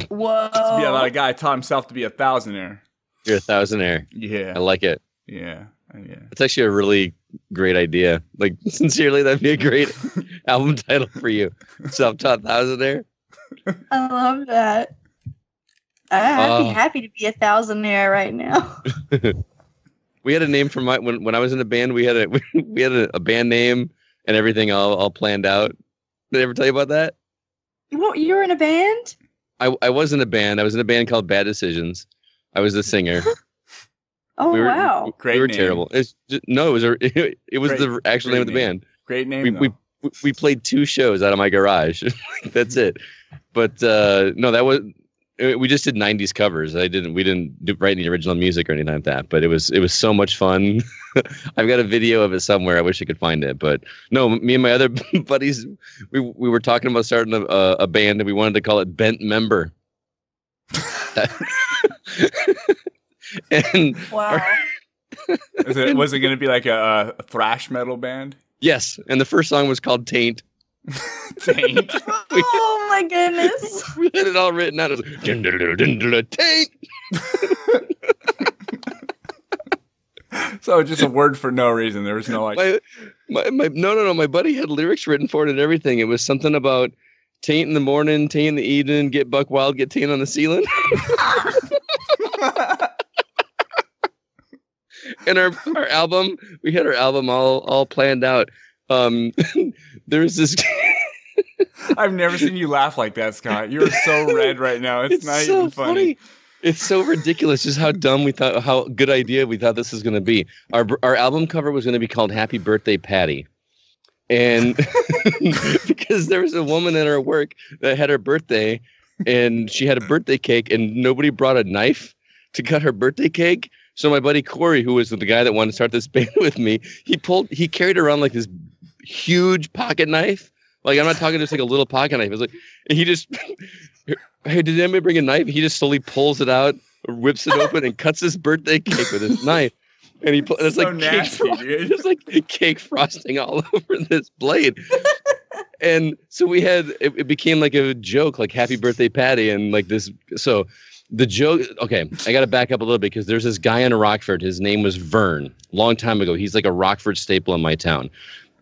Whoa. To be about a guy taught himself to be a thousandaire. You're a thousandaire. Yeah. I like it. Yeah. Yeah. It's actually a really great idea. Like sincerely, that'd be a great album title for you. Self-taught thousandaire. I love that. I'd be Oh. happy to be a thousandaire right now. we had a name for my when when I was in a band. We had a we had a, a band name and everything all all planned out. Did I ever tell you about that? What, you were in a band? I I was in a band. I was in a band called Bad Decisions. I was the singer. Oh we were, wow. Great we were name. terrible. It's just, no, it was a, it was Great- the actual name of the name. band. Great name. we, we we- we played two shows out of my garage. That's it. But uh, no, that was uh, we just did '90s covers. I didn't. We didn't do, write any original music or anything like that. But it was it was so much fun. I've got a video of it somewhere. I wish I could find it. But no, me and my other buddies, we we were talking about starting a, a, a band, and we wanted to call it Bent Member. and Wow. Is it, was it going to be like a, a thrash metal band? yes, and the first song was called Taint. Taint. oh my goodness. we had it all written out as taint. so just a word for no reason. There was no like. my, my, my, no, no, no. My buddy had lyrics written for it and everything. It was something about taint in the morning, taint in the evening, get buck wild, get taint on the ceiling. And our, our album, we had our album all, all planned out. Um, there was this. I've never seen you laugh like that, Scott. You're so red right now. It's, not so even funny. It's so ridiculous just how dumb we thought, how good idea we thought this was going to be. Our our album cover was going to be called "Happy Birthday, Patty," and because there was a woman at our work that had her birthday, and she had a birthday cake, and nobody brought a knife to cut her birthday cake. So my buddy Corey, who was the guy that wanted to start this band with me, he pulled, he carried around like this huge pocket knife. Like I'm not talking just like a little pocket knife. It was like and he just hey, did anybody bring a knife? He just slowly pulls it out, whips it open, and cuts his birthday cake with his knife. And he put it's So like cake nasty, fro- dude. it's like cake frosting all over this blade. and so we had it, it became like a joke, like "Happy Birthday, Patty," and like this. So the joke. Okay, I got to back up a little bit because there's this guy in Rockford. His name was Vern. Long time ago, he's like a Rockford staple in my town.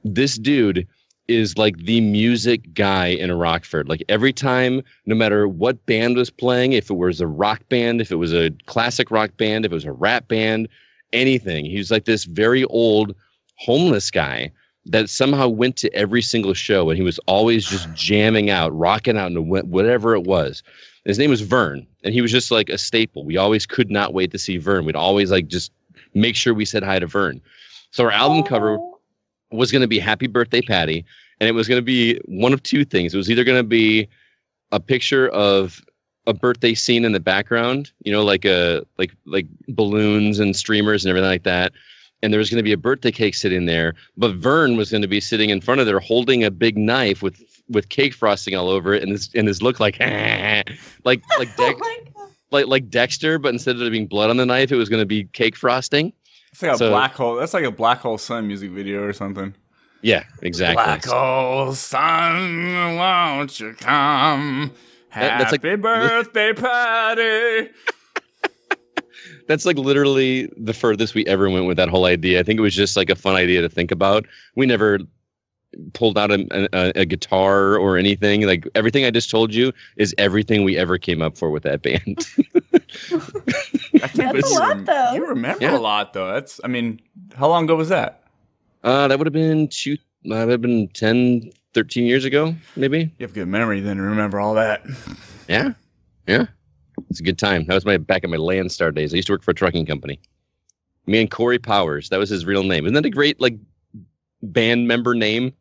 This dude is like the music guy in Rockford. Like every time, no matter what band was playing, if it was a rock band, if it was a classic rock band, if it was a rap band, anything, he was like this very old homeless guy that somehow went to every single show and he was always just jamming out, rocking out, and whatever it was. His name was Vern, and he was just like a staple. We always could not wait to see Vern. We'd always like just make sure we said hi to Vern. So our album cover was going to be Happy Birthday, Patty, and it was going to be one of two things. It was either going to be a picture of a birthday scene in the background, you know, like a like like balloons and streamers and everything like that. And there was going to be a birthday cake sitting there, but Vern was going to be sitting in front of there holding a big knife with with cake frosting all over it, and this and this look like like oh like Dex, like like Dexter, but instead of there being blood on the knife, it was going to be cake frosting. It's like a So- black hole. That's like a black hole sun music video or something. Yeah, exactly. Black hole sun, won't you come? That- that's like- Happy birthday, Patty. That's like literally the furthest we ever went with that whole idea. I think it was just like a fun idea to think about. We never pulled out a, a, a guitar or anything. Like everything I just told you is everything we ever came up for with that band. I can't That's a believe you lot, rem- though. You remember Yeah. a lot, though. That's, I mean, how long ago was that? uh, that would have been two, uh, that would have been 10, 13 years ago, maybe. You have good memory then remember all that. Yeah. Yeah. It's a good time. That was my back in my Landstar days. I used to work for a trucking company. Me and Corey Powers. That was his real name. Isn't that a great like band member name?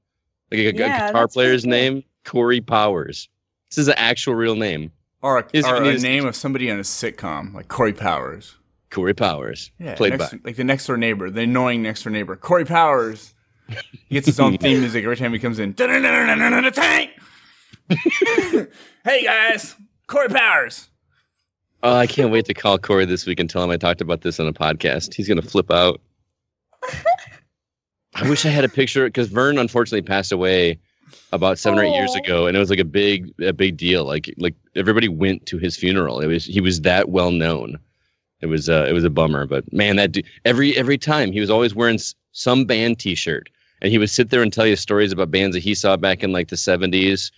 Like a, a Yeah, guitar player's cool. name? Corey Powers. This is an actual real name. Or a, His- or a his- name of somebody in a sitcom, like Corey Powers. Corey Powers. Yeah, Played next, by like the next door neighbor, the annoying next door neighbor, Corey Powers. He gets his own theme music every time he comes in. Tank. hey guys, Corey Powers. Oh, I can't wait to call Corey this week and tell him I talked about this on a podcast. He's gonna flip out. I wish I had a picture because Vern unfortunately passed away about seven or eight years ago, and it was like a big, a big deal. Like, like everybody went to his funeral. It was he was that well known. It was, uh, it was a bummer. But man, that dude, every every time he was always wearing s- some band T-shirt, and he would sit there and tell you stories about bands that he saw back in like the seventies,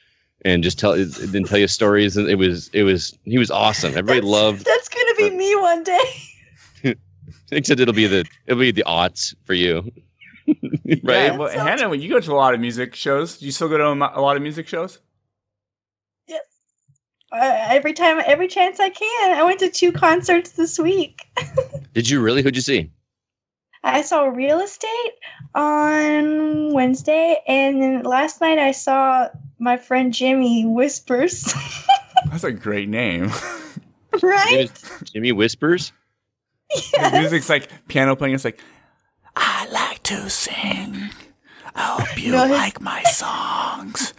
and just tell then tell you stories. And it was, it was he was awesome. Everybody loved. That's gonna be me one day. Except it'll be the it'll be the aughts for you, right? Yeah, well, Hannah, when you go to a lot of music shows, do you still go to a lot of music shows? Uh, every time, every chance I can. I went to two concerts this week. Did you really? Who'd you see? I saw Real Estate on Wednesday, and then last night I saw my friend Jimmy Whispers. That's a great name. right? Jimmy Whispers. The music's like piano playing. It's like I like to sing. I hope you No, his- like my songs.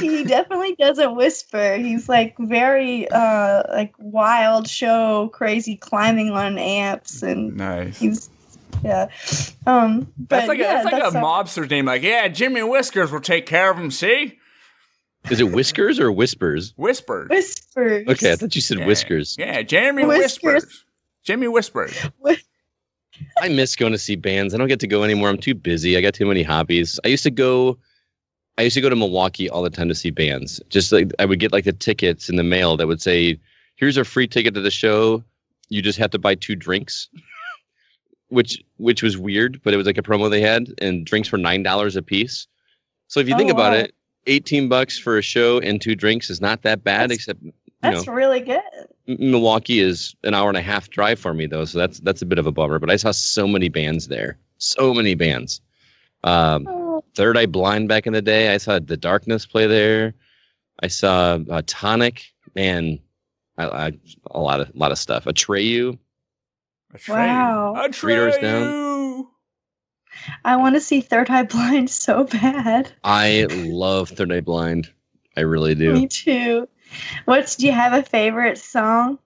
he definitely doesn't whisper. He's like very uh like wild show, crazy climbing on amps, and Nice. he's yeah. Um, but That's like yeah, a, that's like that's a a- mobster's name. Like, yeah, Jimmy Whiskers will take care of him. See, Is it Whiskers or Whispers? Whispers. Whispers. Okay, I thought you said Whiskers. Yeah, Jeremy Whiskers. Whispers. Jimmy Whispers. I miss going to see bands. I don't get to go anymore. I'm too busy. I got too many hobbies. I used to go. I used to go to Milwaukee all the time to see bands. Just like I would get like the tickets in the mail that would say, "Here's a free ticket to the show. You just have to buy two drinks." which which was weird, but it was like a promo they had, and drinks were nine dollars a piece. So if you oh, think Oh, about wow. it, eighteen bucks for a show and two drinks is not that bad. except you know, That's really good. Milwaukee is an hour and a half drive for me though, so that's that's a bit of a bummer. But I saw so many bands there, so many bands. Um, Oh, Third Eye Blind back in the day, I saw The Darkness play there. I saw uh, Tonic, man, I, I, a lot of lot of stuff. Atreyu, Wow. Three Doors Down. Atreyu. I want to see Third Eye Blind so bad. I love Third Eye Blind. I really do. Me too. What's do you have a favorite song?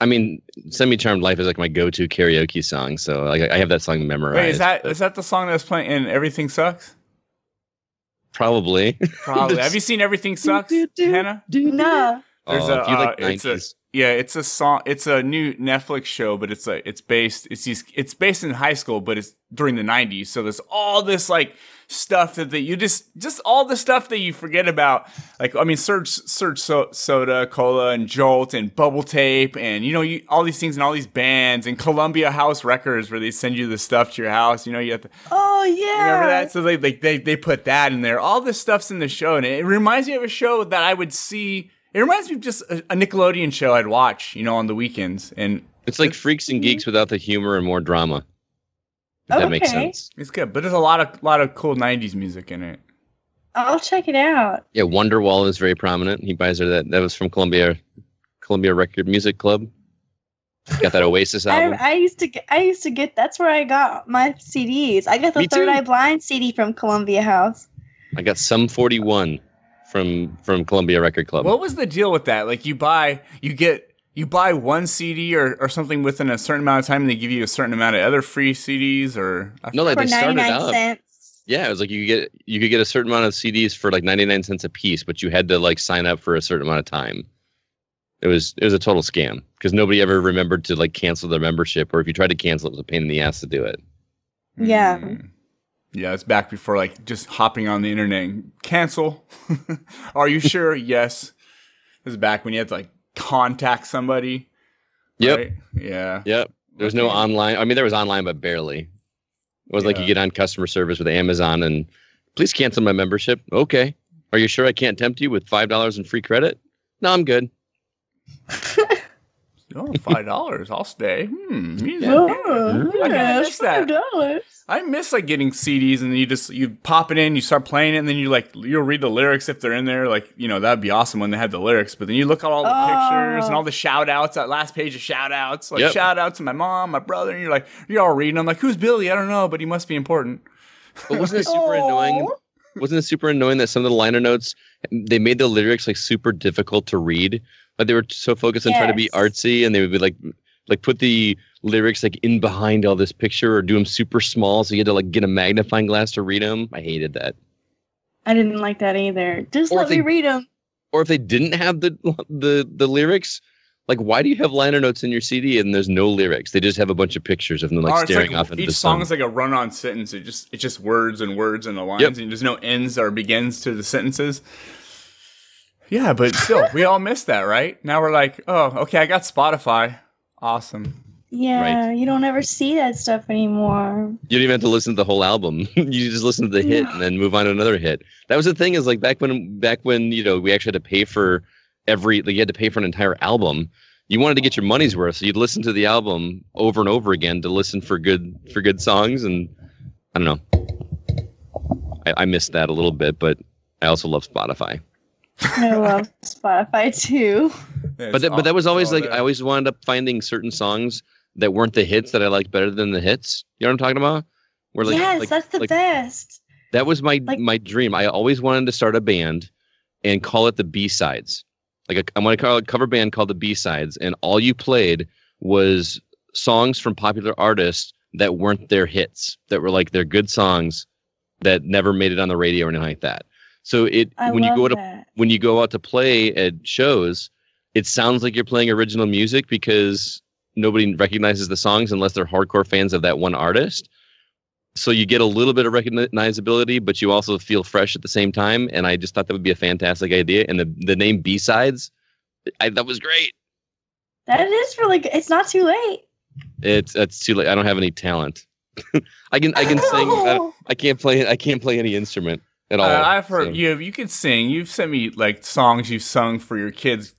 I mean, Semi Charmed Life is like my go-to karaoke song, so like I have that song memorized. Wait, is that but is that the song that's playing in Everything Sucks? probably? Probably. Have you seen Everything Sucks, Hannah? No. There's Oh, a, if you like uh, it's a 90s. yeah, it's a song. It's a new Netflix show, but it's a it's based it's these it's based in high school, but it's during the '90s. So there's all this like stuff that, that you just just all the stuff that you forget about. Like I mean, Surge Surge so, Soda, Cola, and Jolt, and Bubble Tape, and you know you, all these things and all these bands and Columbia House Records where they send you the stuff to your house. You know you have to Oh yeah. Remember that? So they, they they they put that in there. All this stuff's in the show, and it reminds me of a show that I would see. It reminds me of just a, a Nickelodeon show I'd watch, you know, on the weekends, and It's like Freaks and Geeks without the humor and more drama. If that makes Okay. sense. it's good. But there's a lot of lot of cool '90s music in it. I'll check it out. Yeah, Wonderwall is very prominent. He buys her that. That was from Columbia, Columbia Record Music Club. Got that Oasis I, album. I used to get, I used to get that's where I got my CDs. I got the Me Third too. Eye Blind CD from Columbia House. I got Sum 41 from from Columbia Record Club. What was the deal with that? Like you buy, you get, you buy one CD or, or something within a certain amount of time, and they give you a certain amount of other free CDs, or No, like for they started 99 out. cents. Yeah, it was like you could get you could get a certain amount of CDs for like 99 cents a piece, but you had to like sign up for a certain amount of time. It was it was a total scam because nobody ever remembered to like cancel their membership, or if you tried to cancel, it was a pain in the ass to do it. Yeah. Mm. Yeah, it's back before like just hopping on the internet and cancel. Are you sure? yes. This is back when you had to like contact somebody. Yep. right? Yeah. Yep. There was no online. I mean, there was online, but barely. It was like you get on customer service with Amazon and please cancel my membership. Okay. Are you sure I can't tempt you with five dollars in free credit? No, I'm good. Oh, five dollars. I'll stay. Hmm. music. Oh, I yeah, miss that. five dollars. I miss like getting CDs and you just you pop it in, you start playing it, and then you like you'll read the lyrics if they're in there. Like you know that'd be awesome when they had the lyrics. But then you look at all the pictures and all the shout outs. That last page of shout outs, like Yep. shout out to my mom, my brother, and you're like you're all reading. I'm like, who's Billy? I don't know, but he must be important. But wasn't it super annoying? Wasn't it super annoying that some of the liner notes they made the lyrics like super difficult to read? Like they were so focused on trying to be artsy, and they would be like, like put the lyrics like in behind all this picture or do them super small, so you had to like get a magnifying glass to read them. I hated that. I didn't like that either. Just Or let me they- read them. Or if they didn't have the the the lyrics, like why do you have liner notes in your CD and there's no lyrics? They just have a bunch of pictures of them like Or it's staring like off into each the song sun. is like a run-on sentence. It just it's just words and words and the lines, Yep. and there's no ends or begins to the sentences. Yeah, but still, we all miss that, right? Now we're like, oh, okay, I got Spotify. Awesome. Yeah, you don't ever see that stuff anymore. You don't even have to listen to the whole album. you just listen to the hit and then move on to another hit. That was the thing is like back when back when you know we actually had to pay for every like you had to pay for an entire album. You wanted to get your money's worth, so you'd listen to the album over and over again to listen for good for good songs. And I don't know, I, I missed that a little bit, but I also love Spotify. I love Spotify too. but that, but that was always like I always wound up finding certain songs that weren't the hits that I liked better than the hits. You know what I'm talking about? Where like yes, like- that's the like- best. That was my my dream. I always wanted to start a band and call it the B sides. Like a, I want to call it a cover band called the B sides, and all you played was songs from popular artists that weren't their hits, that were like their good songs that never made it on the radio or anything like that. So it I when you go to that. when you go out to play at shows, it sounds like you're playing original music because nobody recognizes the songs unless they're hardcore fans of that one artist. So you get a little bit of recognizability, but you also feel fresh at the same time. And I just thought that would be a fantastic idea. And the the name B sides, I that was great. That is really good. It's not too late. It's it's too late. I don't have any talent. I can I can sing. I, I can't play. I can't play any instrument at all. Uh, I've heard so- you. You can sing. You've sent me like songs you've sung for your kids'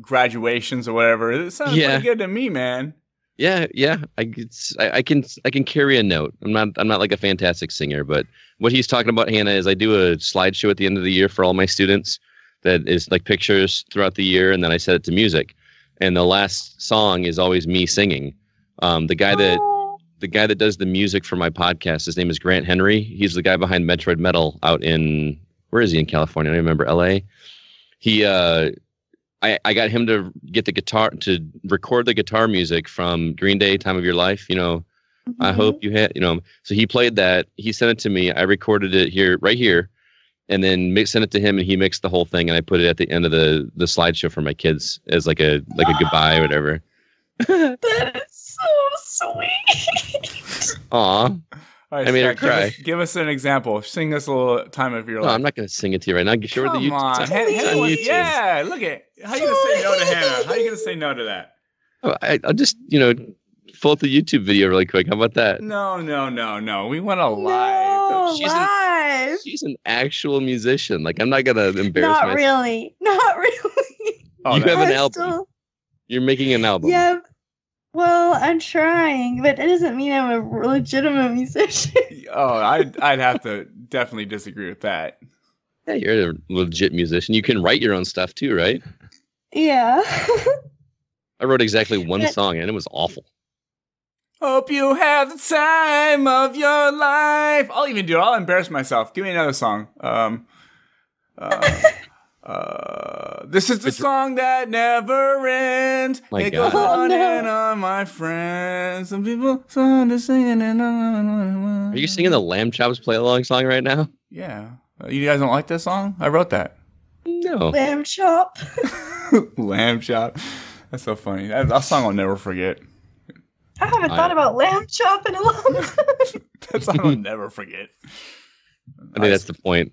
graduations or whatever. It sounds Yeah. pretty good to me, man. Yeah, yeah. I, I I can I can carry a note. I'm not I'm not like a fantastic singer, but what he's talking about, Hannah, is I do a slideshow at the end of the year for all my students that is like pictures throughout the year, and then I set it to music. And the last song is always me singing. Um, the guy that the guy that does the music for my podcast, his name is Grant Henry. He's the guy behind Metroid Metal out in where is he in California? I remember L.A. He uh, I, I got him to get the guitar to record the guitar music from Green Day Time of Your Life, you know. I mm-hmm. hope you had, you know. So he played that. He sent it to me. I recorded it here, right here, and then mix, sent it to him, and he mixed the whole thing. And I put it at the end of the the slideshow for my kids as like a like a goodbye or whatever. That is so sweet. Aw, All right, I made her Scott, give cry. us- Give us, an example. Sing us a little time of your No, life. I'm not gonna sing it to you right now. Show her the Come YouTube. on, it's Han- on Hannah wants- YouTube. yeah. Look at how are you gonna say no to Hannah? How are you gonna say no to that? Oh, I, I'll just you know pull up the YouTube video really quick. How about that? No, no, no, no. We want a live. she's, live. An, she's an actual musician. Like I'm not gonna embarrass Not myself. really. Not really. Oh, you have an album. Still... You're making an album. yeah. Well, I'm trying, but it doesn't mean I'm a legitimate musician. Oh, I'd I'd have to definitely disagree with that. Yeah, you're a legit musician. You can write your own stuff too, right? Yeah. I wrote exactly one Yeah. song and it was awful. Hope you have the time of your life. I'll even do it. I'll embarrass myself. Give me another song. Um, uh, uh, this is the song that never ends. My it God. goes Oh, on no. and on, my friends. Some people start to singing and on and on on. Are you singing the Lamb Chops play along song right now? Yeah. Uh, You guys don't like this song? I wrote that. No. Lamb chop. Lamb chop. That's so funny. That, that song I'll never forget. I haven't I- thought about lamb chop in a long time. That song I'll never forget. I think that's the point.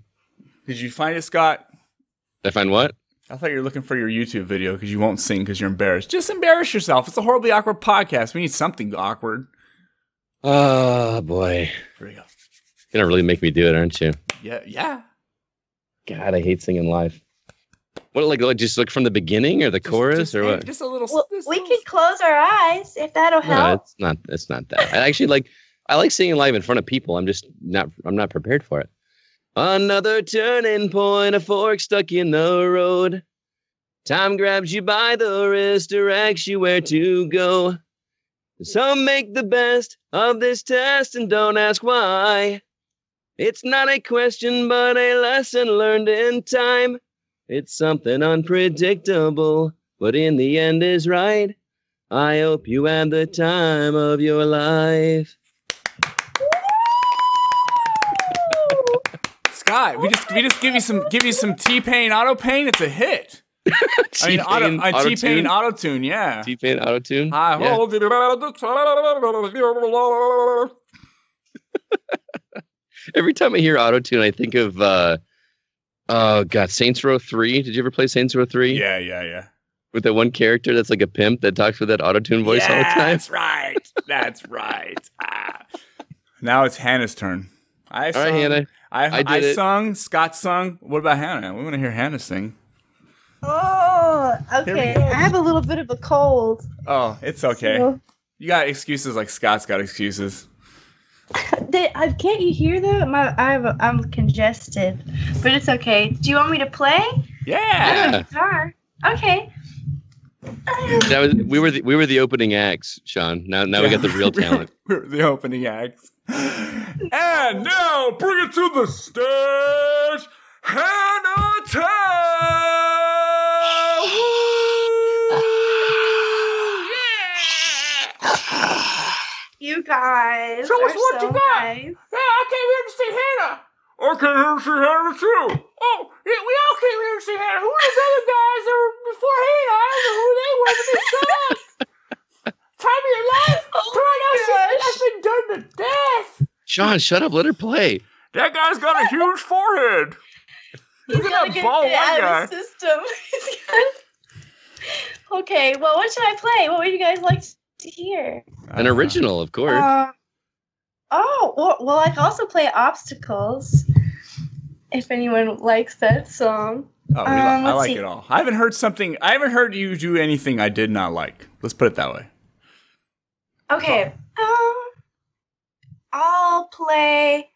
Did you find it, Scott? Did I find what? I thought you were looking for your YouTube video because you won't sing because you're embarrassed. Just embarrass yourself. It's a horribly awkward podcast. We need something awkward. Oh boy. Here we go. You're gonna really make me do it, aren't you? Yeah, yeah. God, I hate singing live. What like, like just like from the beginning or the chorus just, or what? Just a little. Well, just we little- could close our eyes if that'll help. No, help. it's not it's not that. I actually like I like singing live in front of people. I'm just not I'm not prepared for it. Another turning point, a fork stuck in the road. Time grabs you by the wrist, directs you where to go. Some make the best of this test and don't ask why. It's not a question, but a lesson learned in time. It's something unpredictable, but in the end is right. I hope you had the time of your life. Scott, we just we just give you some give you some T Pain auto pain. It's a hit. I mean, auto, uh, T Pain auto-tune? Yeah. T Pain auto tune. Yeah. hold it around the Every time I hear auto tune, I think of uh, oh god, Saints Row Three. Did you ever play Saints Row Three? Yeah, yeah, yeah. With that one character that's like a pimp that talks with that auto tune voice all the time. That's right. That's right. Ah. Now it's Hannah's turn. I All sung, right, Hannah. I, I I, it. sung. Scott sung. What about Hannah? We want to hear Hannah sing. Oh, okay. I have a little bit of a cold. Oh, it's okay. So- You got excuses like Scott's got excuses. They, uh, can't you hear them? My, I have a, I'm congested, but it's okay. Do you want me to play? Yeah. guitar. Okay. That was we were the, we were the opening acts, Sean. Now now we got the real talent. We're the opening acts. And now bring it to the stage, Hannah You guys. Show us what so you got. nice. Yeah, I came here to see Hannah. I came here to see Hannah too. Oh, yeah, we all came here to see Hannah. Who are those other guys that were before Hannah? I don't know who they were, but they shut up. Time of your life? Oh Come on, my that shit- gosh. that's been done to death. Sean, shut up. Let her play. That guy's got a huge forehead. He's Look at gotta that get bald it white out system. Okay, well, what should I play? What would you guys like to hear? An original, of course. Um, oh, well, well, I can also play Obstacles if anyone likes that song. Oh, we li- Um, I like see. it all. I haven't heard something. I haven't heard you do anything I did not like. Let's put it that way. Okay. Um, I'll play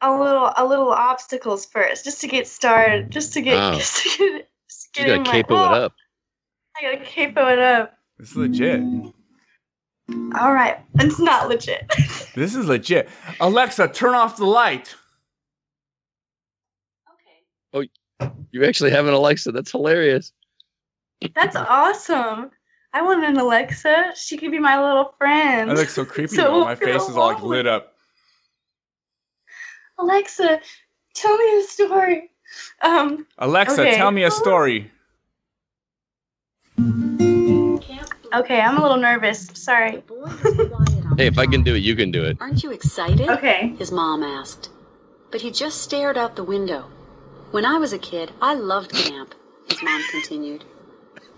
a little a little obstacles first, just to get started, just to get Wow. just to get, just to You gotta in my- capo it oh, up. I gotta capo it up. This is legit. All right, it's not legit. This is legit. Alexa, turn off the light. Okay. Oh, you actually have an Alexa. That's hilarious. That's awesome. I want an Alexa. She could be my little friend. That looks so creepy. So though. My face is all like, lit up. Alexa, tell me a story. Um, Alexa, Okay. tell me a story. Okay, I'm a little nervous. Sorry. Hey, if I can do it, you can do it. Aren't you excited? Okay. His mom asked. But he just stared out the window. When I was a kid, I loved camp, his mom continued.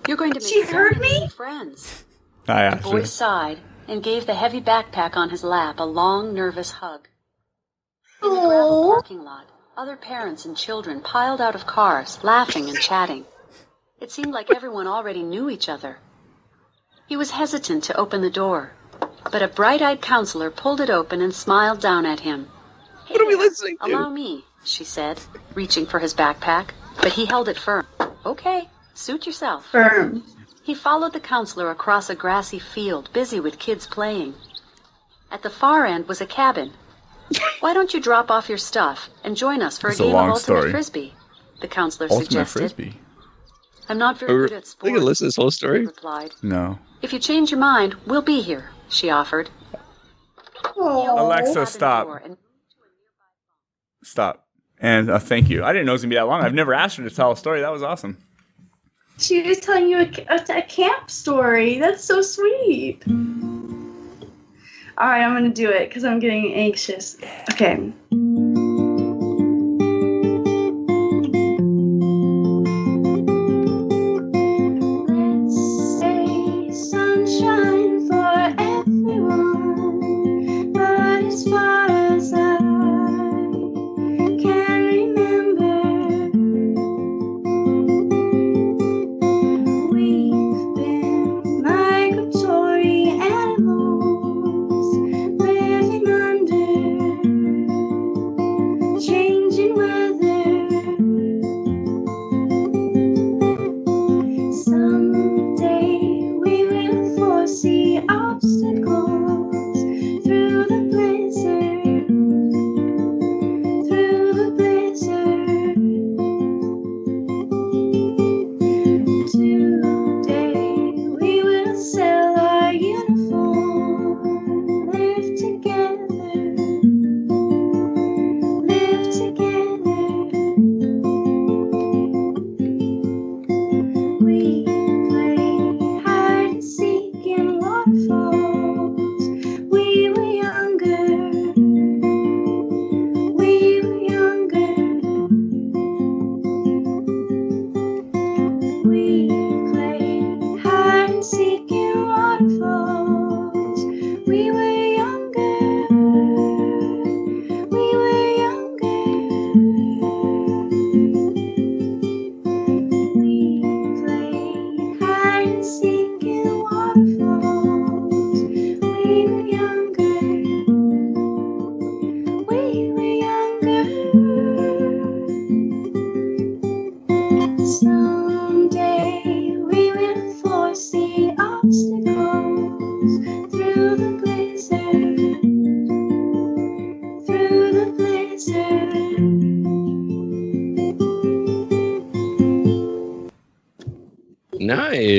You're going to make She so heard many me? friends. I asked The boy actually. sighed and gave the heavy backpack on his lap a long, nervous hug. In the gravel parking lot, other parents and children piled out of cars, laughing and chatting. It seemed like everyone already knew each other. He was hesitant to open the door, but a bright eyed counselor pulled it open and smiled down at him. What are we listening to? Allow me, she said, reaching for his backpack, but he held it firm. Okay, suit yourself. Firm. He followed the counselor across a grassy field, busy with kids playing. At the far end was a cabin. Why don't you drop off your stuff and join us for a It's a game of ultimate story. frisbee? The counselor Ultimate suggested. frisbee. I'm not very good at we sports. can listen to this whole story. he replied. No. If you change your mind, we'll be here. She offered. Alexa, stop. Stop. And uh, thank you. I didn't know it was gonna be that long. I've never asked her to tell a story. That was awesome. She was telling you a, a, a camp story. That's so sweet. All right, I'm gonna do it because I'm getting anxious. Okay.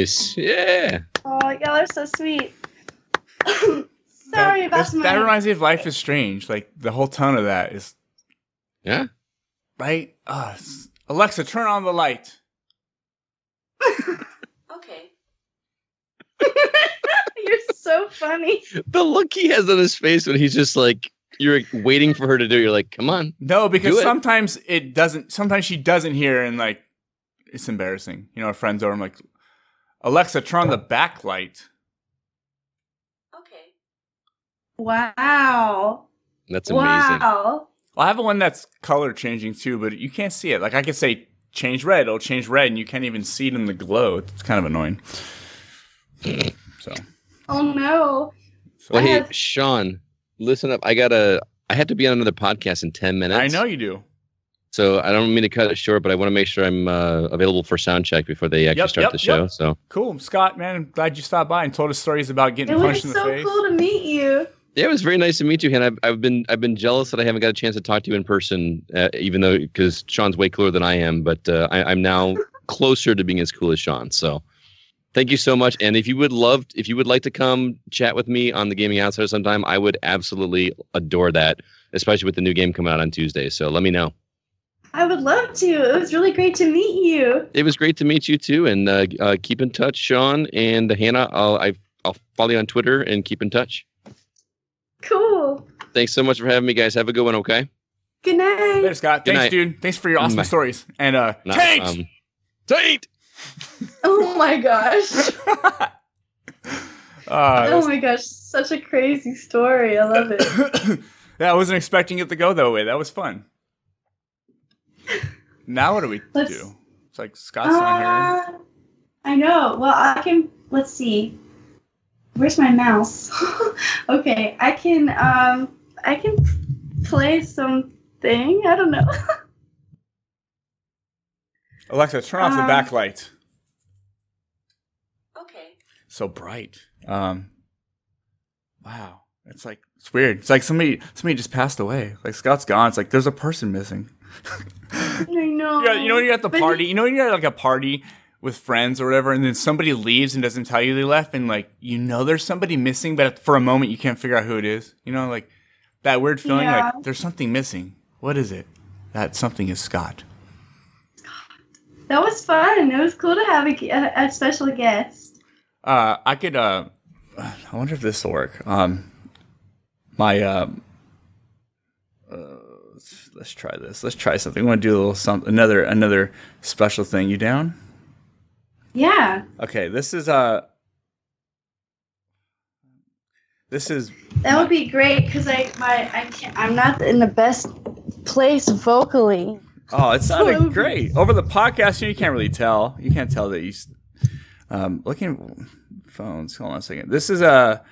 Nice. Yeah. Oh, y'all are so sweet. Sorry about That's- my. that reminds me of Life is Strange. Like the whole tone of that is Yeah. right. Uh, Alexa, turn on the light. Okay. You're so funny. The look he has on his face when he's just like, you're waiting for her to do. it. You're like, come on. No, because it. sometimes it doesn't. Sometimes she doesn't hear, and like it's embarrassing. You know, our friends over. I'm like, Alexa, turn on the backlight. Okay. Wow. That's amazing. Wow. Well, I have one that's color changing too, but you can't see it. Like I could say change red, it'll change red, and you can't even see it in the glow. It's kind of annoying. So Oh no. Well, hey, have- Sean, listen up. I gotta. I have to be on another podcast in ten minutes. I know you do. So I don't mean to cut it short, but I want to make sure I'm uh, available for sound check before they actually Yep, start yep, the show. yep. So Cool, Scott. Man, I'm glad you stopped by and told us stories about getting It was punched in the so face. cool to meet you. yeah, it was very nice to meet you, Hannah. I've, I've been I've been jealous that I haven't got a chance to talk to you in person, uh, even though because Sean's way cooler than I am. But uh, I, I'm now closer to being as cool as Sean. So thank you so much. And if you would love, if you would like to come chat with me on the Gaming Outsider sometime, I would absolutely adore that, especially with the new game coming out on Tuesday. So let me know. I would love to. It was really great to meet you. It was great to meet you too, and uh, uh, keep in touch, Sean and Hannah. I'll I, I'll follow you on Twitter and keep in touch. Cool. Thanks so much for having me, guys. Have a good one. Okay. Good night. Later, Scott. Good Thanks, night. dude. Thanks for your awesome Bye. stories. And uh, No, Taint! um, Taint. Oh my gosh. Uh, oh my gosh. Such a crazy story. I love it. yeah, I wasn't expecting it to go that way. That was fun. Now what do we Let's- do? It's like Scott's not here. Uh, I know. Well, I can. Let's see. Where's my mouse? okay, I can. Um, I can play something. I don't know. Alexa, turn off the um, backlight. Okay. So bright. Um. Wow, it's like it's weird. It's like somebody somebody just passed away. Like Scott's gone. It's like there's a person missing. I know. Yeah, you know when you're at the But- party. You know when you're at like a party with friends or whatever, and then somebody leaves and doesn't tell you they left, and like you know there's somebody missing, but for a moment you can't figure out who it is. You know, like that weird feeling Yeah. like there's something missing. What is it? That something is Scott. That was fun. It was cool to have a, a, special guest. Uh, I could. Uh, I wonder if this will work. Um, my um, uh, let's, try this. Let's try something. I want to do a little some another another special thing. You down? Yeah, Okay, this is uh This is that would be great because I my I can't, I'm not in the best place vocally. oh, it sounded great over the podcast. You, can't really tell. You can't tell that you. Um, looking phones. Hold on a second. This is a.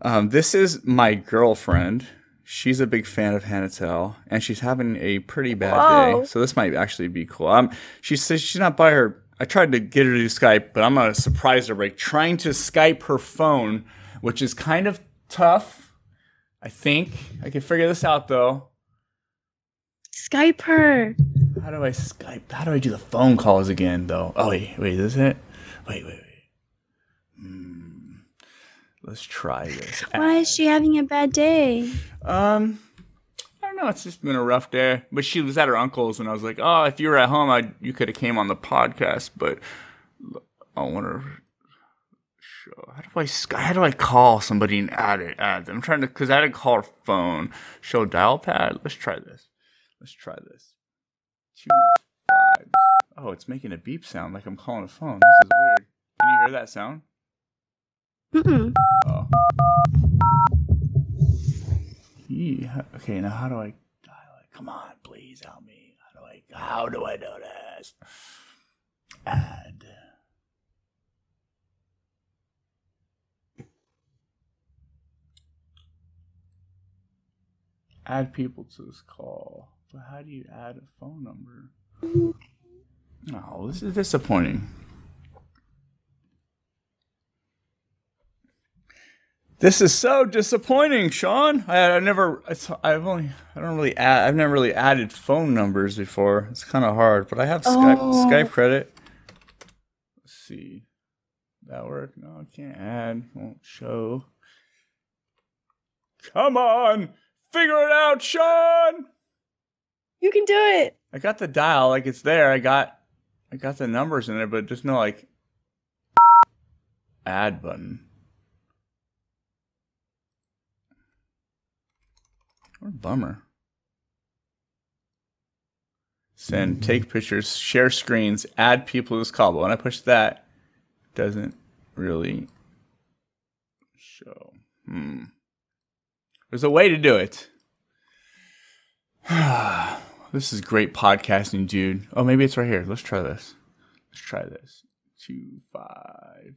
Um, this is my girlfriend. She's a big fan of Hannah Telle, and she's having a pretty bad Whoa. day. So this might actually be cool. Um, she says she's not by her. I tried to get her to do Skype, but I'm gonna surprise her by trying to Skype her phone, which is kind of tough. I think I can figure this out though. Skype her. How do I Skype? How do I do the phone calls again though? Oh wait, wait, is it? Wait, wait, wait. Let's try this. Why is she having a bad day? Um, I don't know. It's just been a rough day. But she was at her uncle's, and I was like, "Oh, if you were at home, I you could have came on the podcast." But I wonder. How do I? How do I call somebody and add it? Add them. I'm trying to because I had to call her phone. Show dial pad. Let's try this. Let's try this. Two five. Oh, it's making a beep sound like I'm calling a phone. This is weird. Can you hear that sound? Mm-mm. Oh. Okay, now how do I dial it? Come on, please help me. How do I how do I do this? Add. Add people to this call. But how do you add a phone number? Oh, this is disappointing. This is so disappointing, Sean. I, I never, I've only, I don't really add, I've never really added phone numbers before. It's kind of hard, but I have Skype, Oh. Skype credit. Let's see. That work? No, I can't add. Won't show. Come on, figure it out, Sean. You can do it. I got the dial, like it's there. I got, I got the numbers in there, but there's no like add button. What a bummer. Send, take pictures, share screens, add people to this call. But when I push that, doesn't really show. Hmm. There's a way to do it. this is great podcasting, dude. Oh, maybe it's right here. Let's try this. Let's try this. Two five.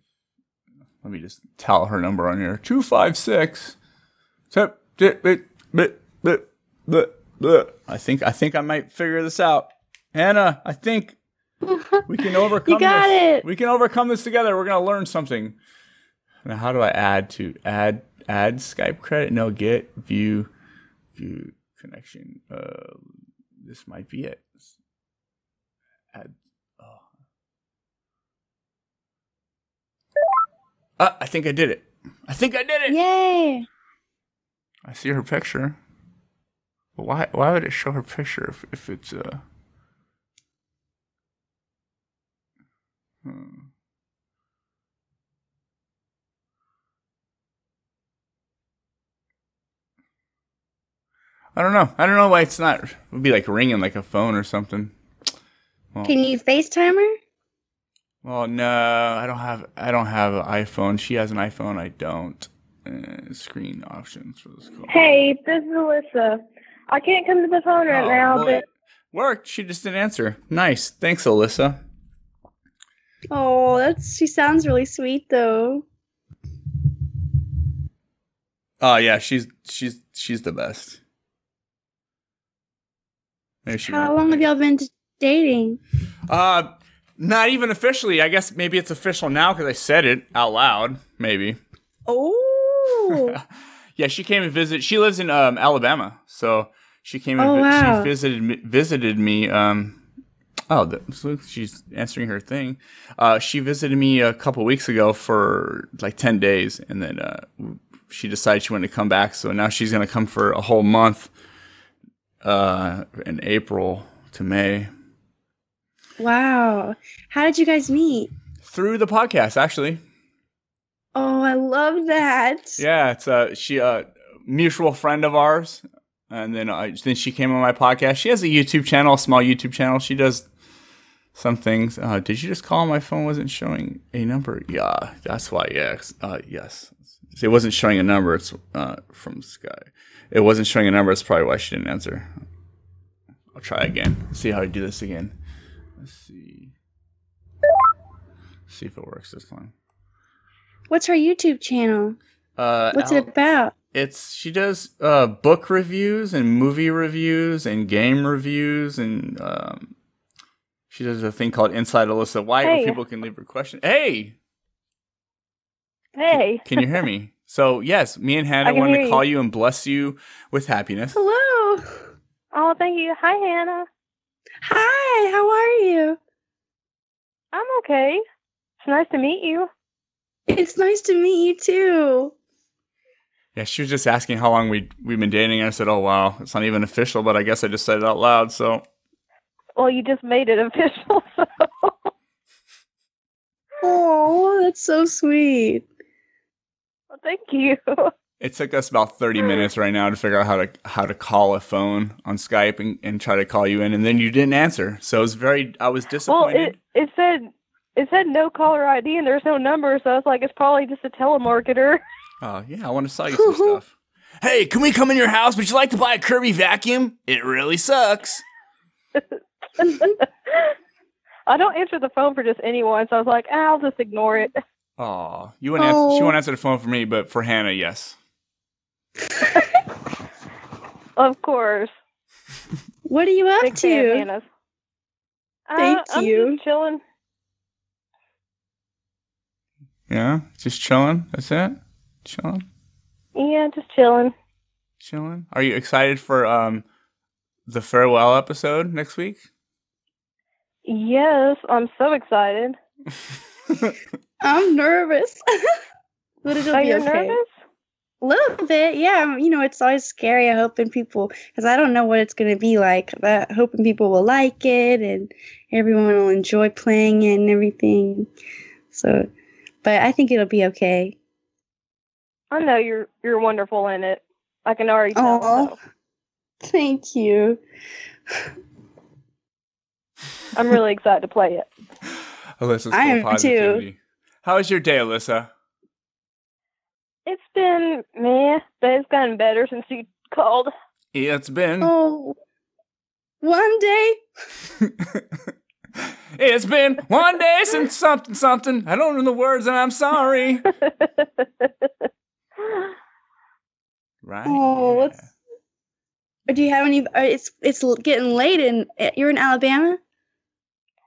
Let me just tell her number on here. Two five six. Tip, dip, bit, bit, bit, bit, bit. I think I think I might figure this out. Hannah, I think we can overcome You got this. it. We can overcome this together. We're gonna learn something. Now, how do I add to add add Skype credit? No, get view view connection. Uh, this might be it. Add. Oh. Ah, I think I did it. I think I did it. Yay! I see her picture. But why? Why would it show her picture if, if it's uh? Hmm. I don't know. I don't know why it's not. It would be like ringing like a phone or something. Well, Can you FaceTime her? well, no, I don't have. I don't have an iPhone. She has an iPhone. I don't. Uh, screen options for this call. Hey, this is Alyssa. I can't come to the phone right Oh, now, well, but worked. She just didn't answer. Nice. Thanks, Alyssa. Oh, that's she sounds really sweet though. Oh yeah, she's she's she's the best. Maybe she How might- long have y'all been dating? Uh, not even officially. I guess maybe it's official now because I said it out loud. Maybe. Oh, Yeah, she came and visit. She lives in um Alabama, so she came and Oh, vi- wow. she visited me, visited me. Um, oh, the, so she's answering her thing. Uh, she visited me a couple weeks ago for like ten days, and then uh, she decided she wanted to come back. So now she's gonna come for a whole month. Uh, in April to May wow! How did you guys meet? through the podcast, actually. Oh, I love that. Yeah, it's uh she a mutual friend of ours, and then I then she came on my podcast. She has a YouTube channel, a small YouTube channel. She does some things. Uh, did you just call? My phone wasn't showing a number. Yeah, that's why. Yeah, uh, yes, it wasn't showing a number. It's uh from Skype. It wasn't showing a number. That's probably why she didn't answer. I'll try again. See how I do this again. Let's see. See if it works this time. What's her YouTube channel? Uh, What's Al- it about? It's she does uh, book reviews and movie reviews and game reviews and um, she does a thing called Inside Alyssa White where people can leave her question. Hey, hey. can you hear me? So yes, me and Hannah I wanted hear to call you. you and bless you with happiness. Hello. Oh, thank you. Hi, Hannah. Hi. How are you? I'm okay. It's nice to meet you. It's nice to meet you too. Yeah, she was just asking how long we we've been dating, and I said, "Oh wow, it's not even official," but I guess I just said it out loud. So Well, you just made it official. So. Oh, that's so sweet. well, thank you. it took us about thirty minutes right now to figure out how to how to call a phone on Skype and, and try to call you in, and then you didn't answer. So it was very I was disappointed. Well, disappointed. it it said it said no caller ID and there's no number, so it's like it's probably just a telemarketer. Oh, yeah, I want to sell you some stuff. Hey, can we come in your house? Would you like to buy a Kirby vacuum? It really sucks. I don't answer the phone for just anyone, so I was like, ah, I'll just ignore it. Oh, you wouldn't answer, she Oh. won't answer the phone for me, but for Hannah, yes. Of course. What are you up Big fan to? Hannah's. Thank uh, I'm you. just chilling. Yeah, just chilling. That's it. Chilling, Yeah, just chilling. chilling. Are you excited for um the farewell episode next week? Yes, I'm so excited. I'm nervous, but it'll Oh, be you're okay. nervous? A little bit, yeah. You know, it's always scary. I'm hoping people, because I don't know what it's going to be like. But hoping people will like it and everyone will enjoy playing it and everything. So, but I think it'll be okay. I know you're you're wonderful in it. I can already tell. Oh, so. thank you. I'm really excited to play it. Alyssa's full I of am too. How was your day, Alyssa? It's been meh, but it's gotten better since you called. Yeah, it's been. Oh, one day. It's been one day since something something. I don't know the words and I'm sorry. Right. Oh, what's? Do you have any? uh, It's it's getting late, and you're in Alabama.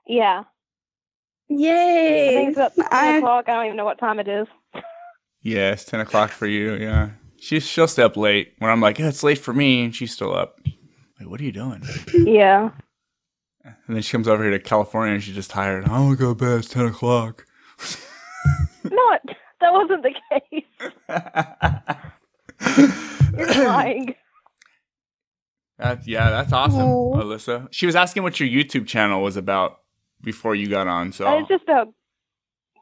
Yeah. I Yay! think it's about 10 I- o'clock. I don't even know what time it is. Yeah, it's ten o'clock for you. Yeah, she she'll stay up late. When I'm like, yeah, it's late for me, and she's still up. Like, what are you doing? Yeah. And then she comes over here to California, and she's just tired. I want to go to bed. It's ten o'clock. Not. That wasn't the case. You're lying. That, yeah, that's awesome, Oh. Alyssa. She was asking what your YouTube channel was about before you got on. So It's just about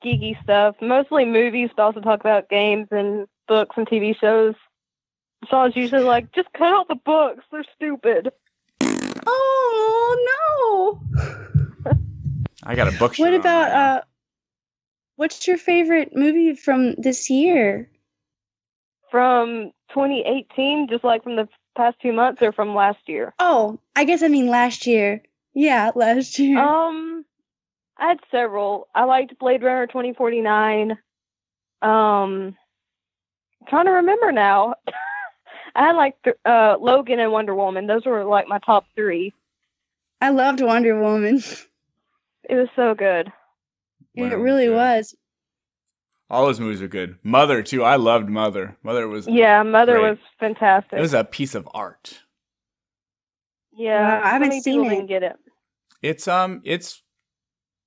geeky stuff, mostly movies, but also talk about games and books and TV shows. Sean's usually like, just cut out the books. They're stupid. Oh no! I got a book. What about uh? What's your favorite movie from this year? From 2018, just like from the past two months, or from last year? Oh, I guess I mean last year. Yeah, last year. Um, I had several. I liked Blade Runner 2049. Um, I'm trying to remember now. I had like th- uh Logan and Wonder Woman. Those were like my top three. I loved Wonder Woman. It was so good. It really was. All those movies are good. Mother too. I loved Mother. Mother was Yeah, Mother great. was fantastic. It was a piece of art. yeah, Wow, I haven't seen it. didn't get it. It's um, it's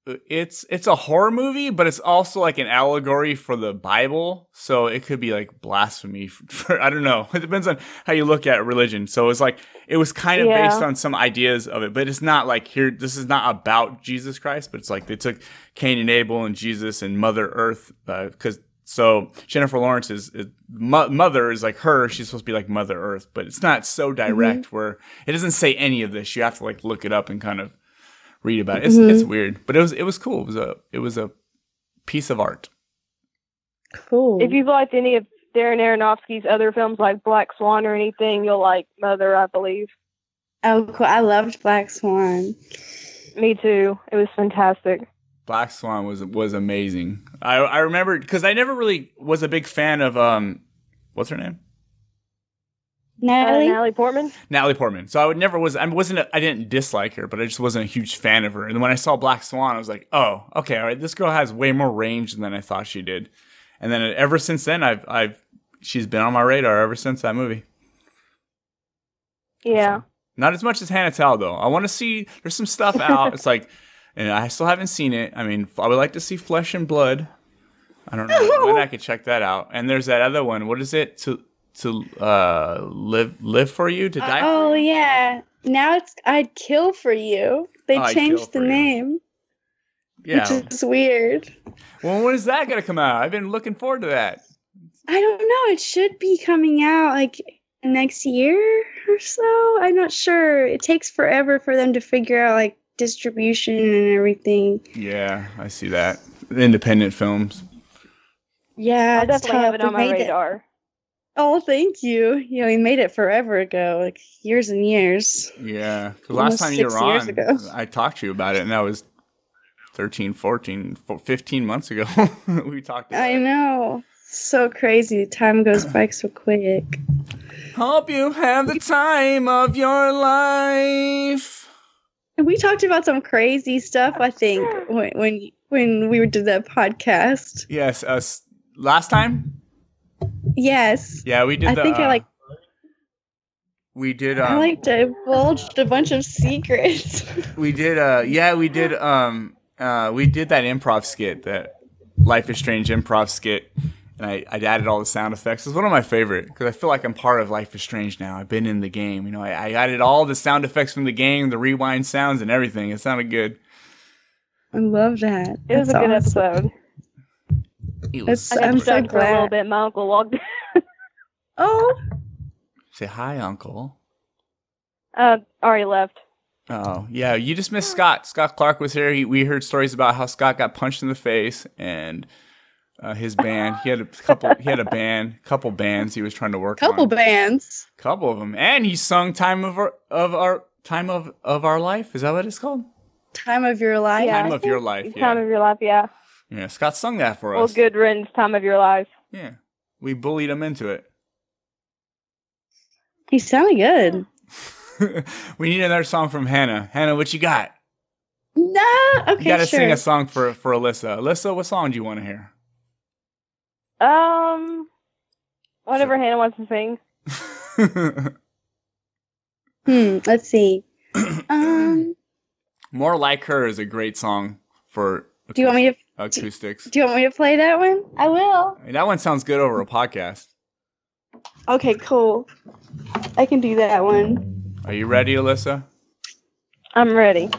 it's it's a horror movie, but it's also like an allegory for the Bible. So it could be like blasphemy. For, for- I don't know. It depends on how you look at religion. So it's like it was kind of Yeah. based on some ideas of it, but it's not like here. This is not about Jesus Christ, but it's like they took Cain and Abel and Jesus and Mother Earth uh, because. so Jennifer Lawrence is, is mo- mother is like her. She's supposed to be like Mother Earth, but it's not so mm-hmm. direct where it doesn't say any of this. You have to like look it up and kind of read about it. It's, Mhm. it's weird, but it was it was cool. It was a it was a piece of art. Cool. If you've liked any of Darren Aronofsky's other films like Black Swan or anything, you'll like Mother, I believe. oh, cool. I loved Black Swan. Me too. It was fantastic. Black Swan was was amazing. I I remember because I never really was a big fan of um what's her name Natalie. Uh, Natalie Portman. Natalie Portman. So I would never was I wasn't a, I didn't dislike her, but I just wasn't a huge fan of her. And then when I saw Black Swan, I was like, oh okay, all right, this girl has way more range than I thought she did. And then ever since then, I've I've she's been on my radar ever since that movie. Yeah. Not as much as Hannah Telle though. I want to see. There's some stuff out. it's like, and I still haven't seen it. I mean, I would like to see Flesh and Blood. I don't know when I could check that out. And there's that other one. What is it? To to uh live live for you to die. For you? Oh yeah. Now it's I'd kill for you. They I'd changed the for You. name, yeah. which is weird. well, when is that gonna come out? I've been looking forward to that. I don't know. It should be coming out like next year or so. I'm not sure. It takes forever for them to figure out like distribution and everything. Yeah, I see that. Independent films. Yeah, I'll it's definitely have it on We my made it- radar. Oh, thank you. You know, we made it forever ago, like years and years. Yeah, last time you were on, ago. I talked to you about it, and that was 13, 14, 15 months ago. we talked about I it. know. So crazy. Time goes by so quick. Hope you have the time of your life. And we talked about some crazy stuff. I think when when when we did that podcast. Yes, us last time. Yes, Yeah, we did. I the, think I uh, like We did. I Um, like divulged a bunch of secrets. we did. Uh, yeah, we did. Um, uh, we did that improv skit that Life is Strange improv skit, and I, I added all the sound effects. It's one of my favorite because I feel like I'm part of Life is Strange now. I've been in the game. You know, I, I added all the sound effects from the game, the rewind sounds, and everything. It sounded good. I love that. It was a good awesome. episode. It's, I got I'm so stuck for a little glad. bit. My uncle walked. In. oh, Say hi, Uncle. uh, already left. Oh yeah, you just missed Scott. Scott Clark was here. He, we heard stories about how Scott got punched in the face and uh, his band. He had a couple. He had a band, couple bands he was trying to work couple on. bands. couple of them, and he sung "Time of Our of Our Time of of Our Life." Is that what it's called? Time of your life. Yeah, Time of Your think Life. Time Yeah, of your life. Yeah. Yeah. Scott sung that for Well, us. Well, good riddance. Time of your life. Yeah, we bullied him into it. He sounded good. we need another song from Hannah. Hannah, what you got? No, okay, you got to sure. sing a song for for Alyssa. Alyssa, what song do you want to hear? Um, whatever Hannah wants to sing. Hmm. Let's see. um. More like her is a great song for Do you want me to? Acoustics. Do you want me to play that one? I will. I mean, that one sounds good over a podcast. Okay, cool. I can do that one. Are you ready, Alyssa? I'm ready.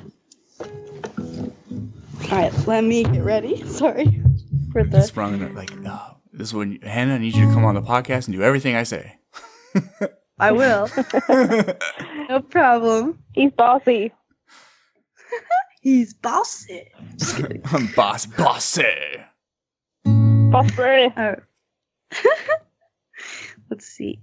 All right, let me get ready. Sorry for the. Sprung like, oh, this one, Hannah I need you to come on the podcast and do everything I say. I will. no problem. He's bossy. He's bossy. I'm boss bossy. Bossy. Oh. Let's see.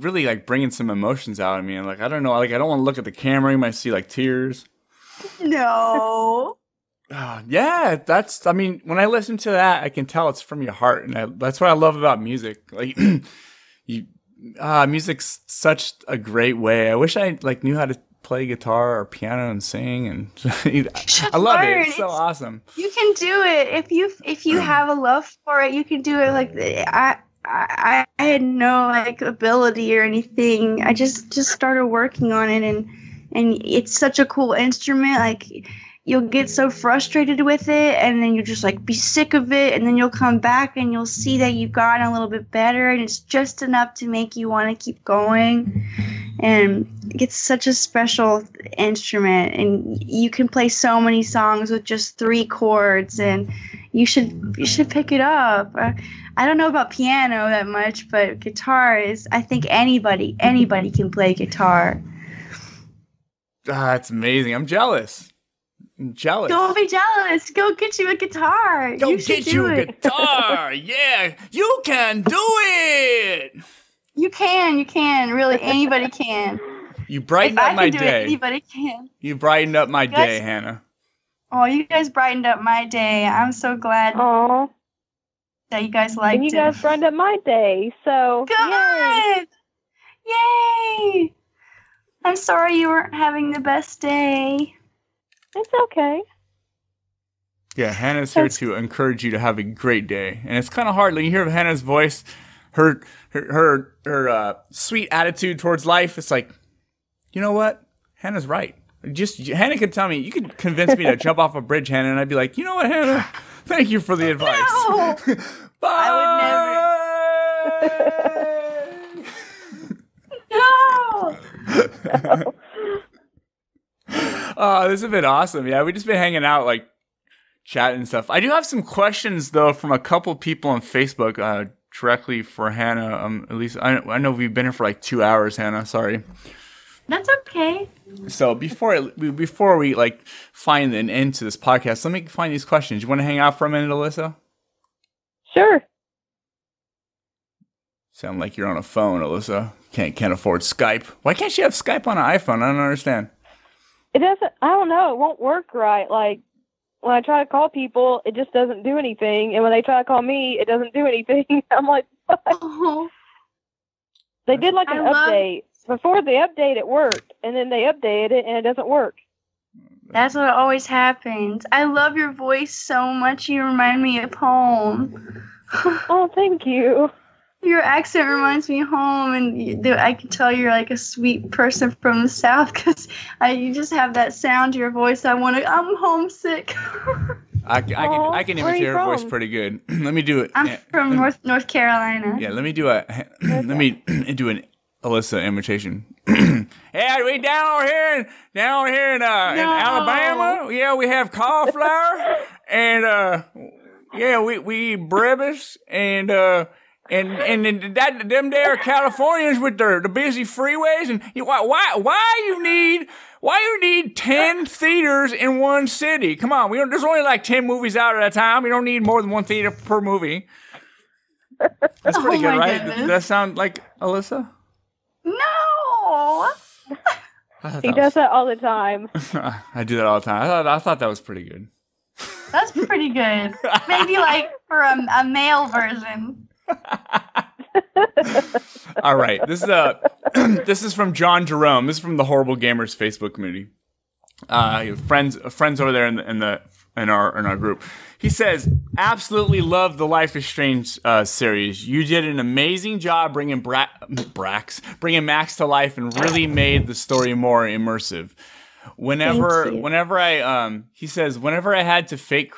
Really like bringing some emotions out of me, and like I don't know, like I don't want to look at the camera. You might see like tears. No. Ah, yeah, that's. I mean, when I listen to that, I can tell it's from your heart, and I, that's what I love about music. Like, you, ah, music's such a great way. I wish I like knew how to play guitar or piano and sing, and I love learn. it. It's so It's- awesome. You can do it if you if you have a love for it. You can do it. Like I I I had no like ability or anything. I just just started working on it, and and it's such a cool instrument. Like you'll get so frustrated with it, and then you just like be sick of it, and then you'll come back and you'll see that you've gotten a little bit better, and it's just enough to make you want to keep going. And it's such a special instrument, and you can play so many songs with just three chords, and you should you should pick it up. Uh, I don't know about piano that much, but guitar is. I think anybody anybody can play guitar. Ah, it's amazing. I'm jealous. I'm jealous. Don't be jealous. Go get you a guitar. Go you get do you a it. guitar. yeah, you can do it. You can. You can. Really, anybody can. You brighten if up I my can do day. it, anybody can. You brightened up my day, Hannah. Oh, you guys brightened up my day. I'm so glad Aww. that you guys liked And you it. guys brightened up my day, so. Good. Yay! I'm sorry you weren't having the best day. It's okay. Yeah, Hannah's here to encourage you to have a great day. And it's kind of hard. Like you hear Hannah's voice, her her her, her uh, sweet attitude towards life. It's like, you know what? Hannah's right. Just Hannah could tell me. You could convince me to jump off a bridge, Hannah, and I'd be like, you know what, Hannah? Thank you for the advice. No! Bye. No! Oh, this has been awesome. Yeah, we just been hanging out, like chatting and stuff. I do have some questions though from a couple people on Facebook, uh, directly for Hannah. Um, at least I, I know we've been here for like two hours, Hannah. Sorry. That's okay. So before it, we- before we like find an end to this podcast, let me find these questions. You want to hang out for a minute, Alyssa? Sure. Sound like you're on a phone, Alyssa. Can't can't afford Skype. Why can't she have Skype on an iPhone? I don't understand. It doesn't. I don't know. It won't work right. Like when I try to call people, it just doesn't do anything, and when they try to call me, it doesn't do anything. I'm like, what? Oh, They did like I an love- update before the update. It worked, and then they updated it, and it doesn't work. that's what always happens. I love your voice so much. You remind me of home. Oh, thank you. Your accent reminds me of home, and you, I can tell you're like a sweet person from the south because you just have that sound to your voice. I want to. I'm homesick. I, I can Aw, I can where are imitate you her voice pretty good. let me do it. I'm from North North Carolina. Yeah, let me do a let me do an Alyssa imitation. yeah, we down over here, down over here in, uh, in Alabama. Yeah, we have cauliflower, and uh, yeah, we we eat breakfast, and uh, and and that them there Californians with their the busy freeways, and you, why why why you need. Why you need ten theaters in one city? Come on, we don't. There's only like ten movies out at a time. We don't need more than one theater per movie. That's pretty Oh good, right? goodness. Does that sound like Alyssa? No. He that does that all the time. I do that all the time. I thought I thought that was pretty good. That's pretty good. Maybe like for a, a male version. All right, this is uh, this is from John Jerome. This is from the Horrible Gamers Facebook community. Uh, friends, friends over there in the, in the in our in our group. He says, absolutely love the Life is Strange uh, series. You did an amazing job bringing Bra- Brax, bringing Max to life, and really made the story more immersive. Whenever, whenever I, um, he says, whenever I had to fake,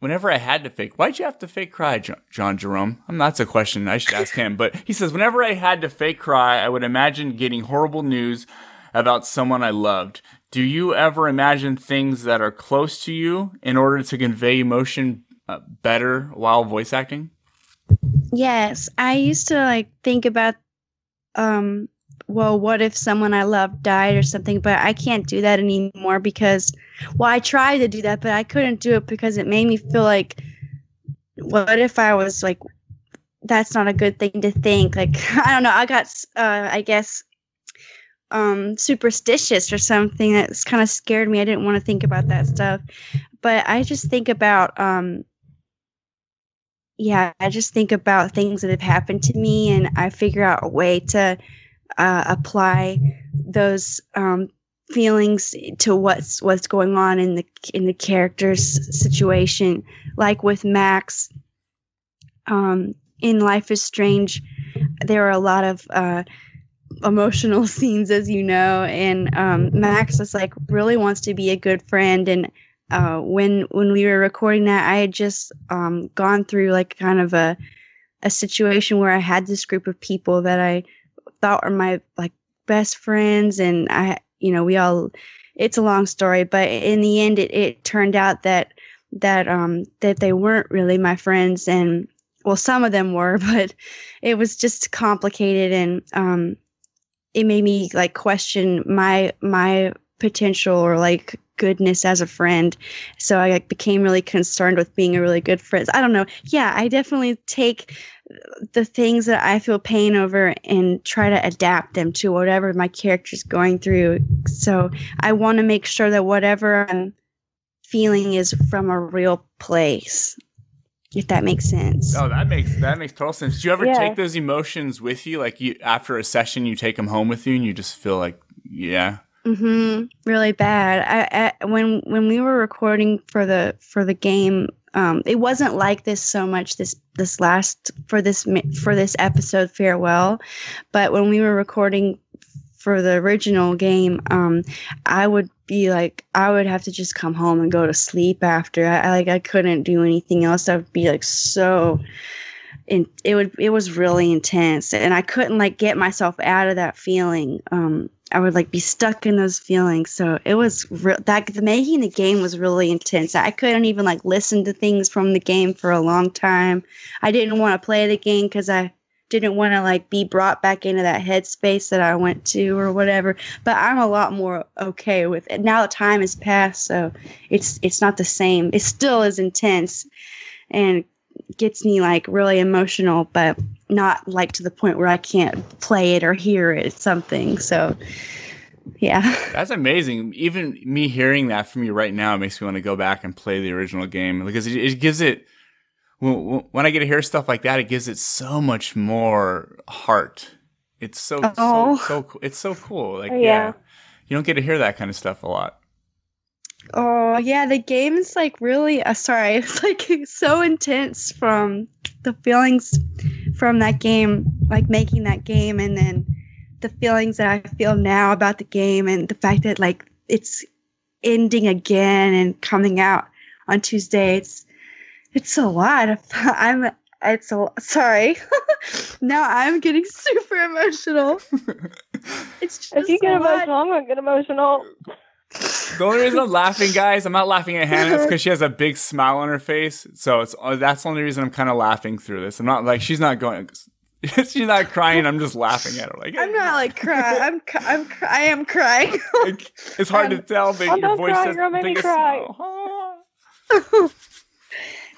whenever I had to fake, why'd you have to fake cry, John, John Jerome? Um, that's a question I should ask him. But he says, whenever I had to fake cry, I would imagine getting horrible news about someone I loved. Do you ever imagine things that are close to you in order to convey emotion uh, better while voice acting? Yes, I used to like think about um well, what if someone I love died or something? But I can't do that anymore because, well, I tried to do that, but I couldn't do it because it made me feel like, what if I was like, that's not a good thing to think. Like, I don't know. I got, uh, I guess, um, superstitious or something that's kind of scared me. I didn't want to think about that stuff. But I just think about, um, yeah, I just think about things that have happened to me and I figure out a way to uh, apply those um, feelings to what's what's going on in the in the character's situation. Like with Max, um, in Life is Strange, there are a lot of uh, emotional scenes, as you know, and um, Max is like really wants to be a good friend and. Uh, when when we were recording that, I had just um, gone through like kind of a a situation where I had this group of people that I thought were my like best friends, and I you know we all. It's a long story, but in the end, it, it turned out that that um that they weren't really my friends, and well, some of them were, but it was just complicated, and um, it made me like question my my potential or like goodness as a friend. So I like, became really concerned with being a really good friend. I don't know. Yeah, I definitely take the things that I feel pain over and try to adapt them to whatever my character's going through. So I want to make sure that whatever I'm feeling is from a real place. If that makes sense. Oh, that makes that makes total sense. Do you ever Yeah. take those emotions with you? Like you after a session, you take them home with you, and you just feel like, yeah, Mm-hmm. Really bad. I, I when when we were recording for the for the game, um, it wasn't like this so much this this last for this for this episode farewell, but when we were recording for the original game, um, I would be like I would have to just come home and go to sleep after. I, I like I couldn't do anything else. I would be like so and it would it was really intense. And i couldn't like get myself out of that feeling. Um i would like be stuck in those feelings. So it was re- that the making the game was really intense. I couldn't even like listen to things from the game for a long time. I didn't want to play the game because i didn't want to like be brought back into that headspace that i went to or whatever but i'm a lot more okay with it now the time has passed so it's it's not the same it still is intense and gets me like really emotional, but not like to the point where I can't play it or hear it, something. So, yeah. that's amazing. Even me hearing that from you right now makes me want to go back and play the original game because it, it gives it. When, when I get to hear stuff like that, it gives it so much more heart. It's so Oh. so so cool. It's so cool. Like Oh, yeah. yeah. you don't get to hear that kind of stuff a lot. Oh, yeah. The game is like really, uh, sorry, it's like so intense from the feelings from that game, like making that game, and then the feelings that I feel now about the game, and the fact that like it's ending again and coming out on Tuesday. It's it's a lot. I'm it's a sorry. now I'm getting super emotional. It's just If you get a lot. emotional, I'm gonna get emotional. The only reason I'm laughing, guys, I'm not laughing at Hannah, is because she has a big smile on her face. So it's uh, that's the only reason I'm kind of laughing through this. I'm not like she's not going, she's not crying. I'm just laughing at her. Like I'm not like crying. I'm I'm I am crying. it's hard to tell, but Oh, your don't voice cry, says girl, the make me biggest cry. smile.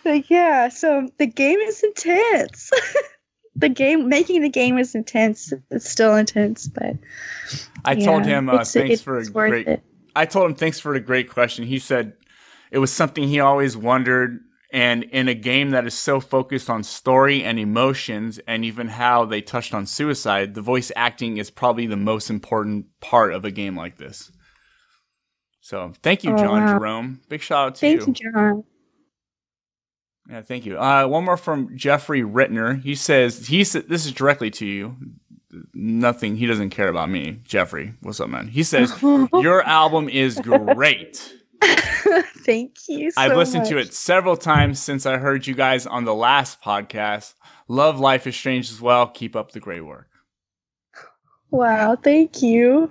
Like yeah, so the game is intense. the game making the game is intense. It's still intense, but I told him uh, thanks for a great. it. I told him thanks for a great question. He said it was something he always wondered, and in a game that is so focused on story and emotions, and even how they touched on suicide, the voice acting is probably the most important part of a game like this. So thank you, Oh, John wow. Jerome. Big shout out to Thank you. you, John. Yeah, thank you. Uh, one more from Jeffrey Rittner. He says he said this is directly to you. Nothing. He doesn't care about me. Jeffrey, what's up, man? He says your album is great. Thank you. So I've listened to it several times since I heard you guys on the last podcast. Love Life is Strange as well. Keep up the great work. Wow, thank you.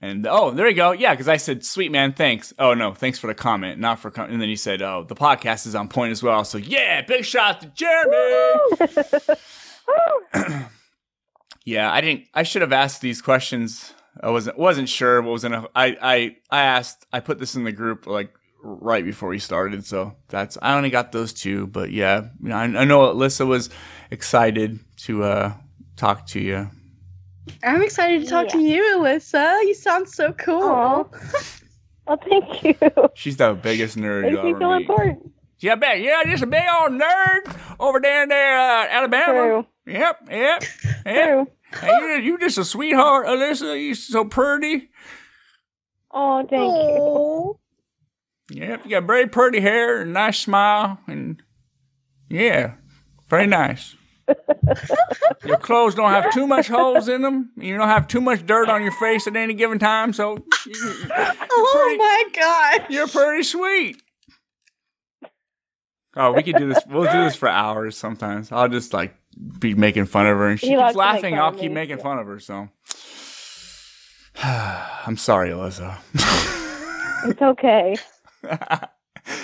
And oh, there you go. Yeah, because I said, "Sweet man, thanks." Oh no, thanks for the comment, not for. Com-. And then he said, "Oh, the podcast is on point as well." So yeah, big shout out to Jeremy. Yeah, I didn't. I should have asked these questions. I wasn't wasn't sure what was in. I asked. I put this in the group like right before we started, so that's. I only got those two, but yeah, you know, I, I know Alyssa was excited to uh talk to you. I'm excited to talk to you, Alyssa. You sound so cool. Well, thank you. She's the biggest nerd Makes you'll me feel important. Yeah, bet. Yeah, just a big old nerd over there in there, uh, Alabama. True. Yep, yep, yep. Hey, you, you just a sweetheart, Alyssa. You so pretty. Oh, thank you. Yep, you got very pretty hair and nice smile, and yeah, very nice. your clothes don't have too much holes in them. You don't have too much dirt on your face at any given time, so you, Oh my god. you're pretty sweet. Oh, we could do this. We'll do this for hours sometimes. I'll just like be making fun of her, and she He keeps laughing. I'll keep making fun of her. So, I'm sorry, Alyssa. It's okay. Hannah,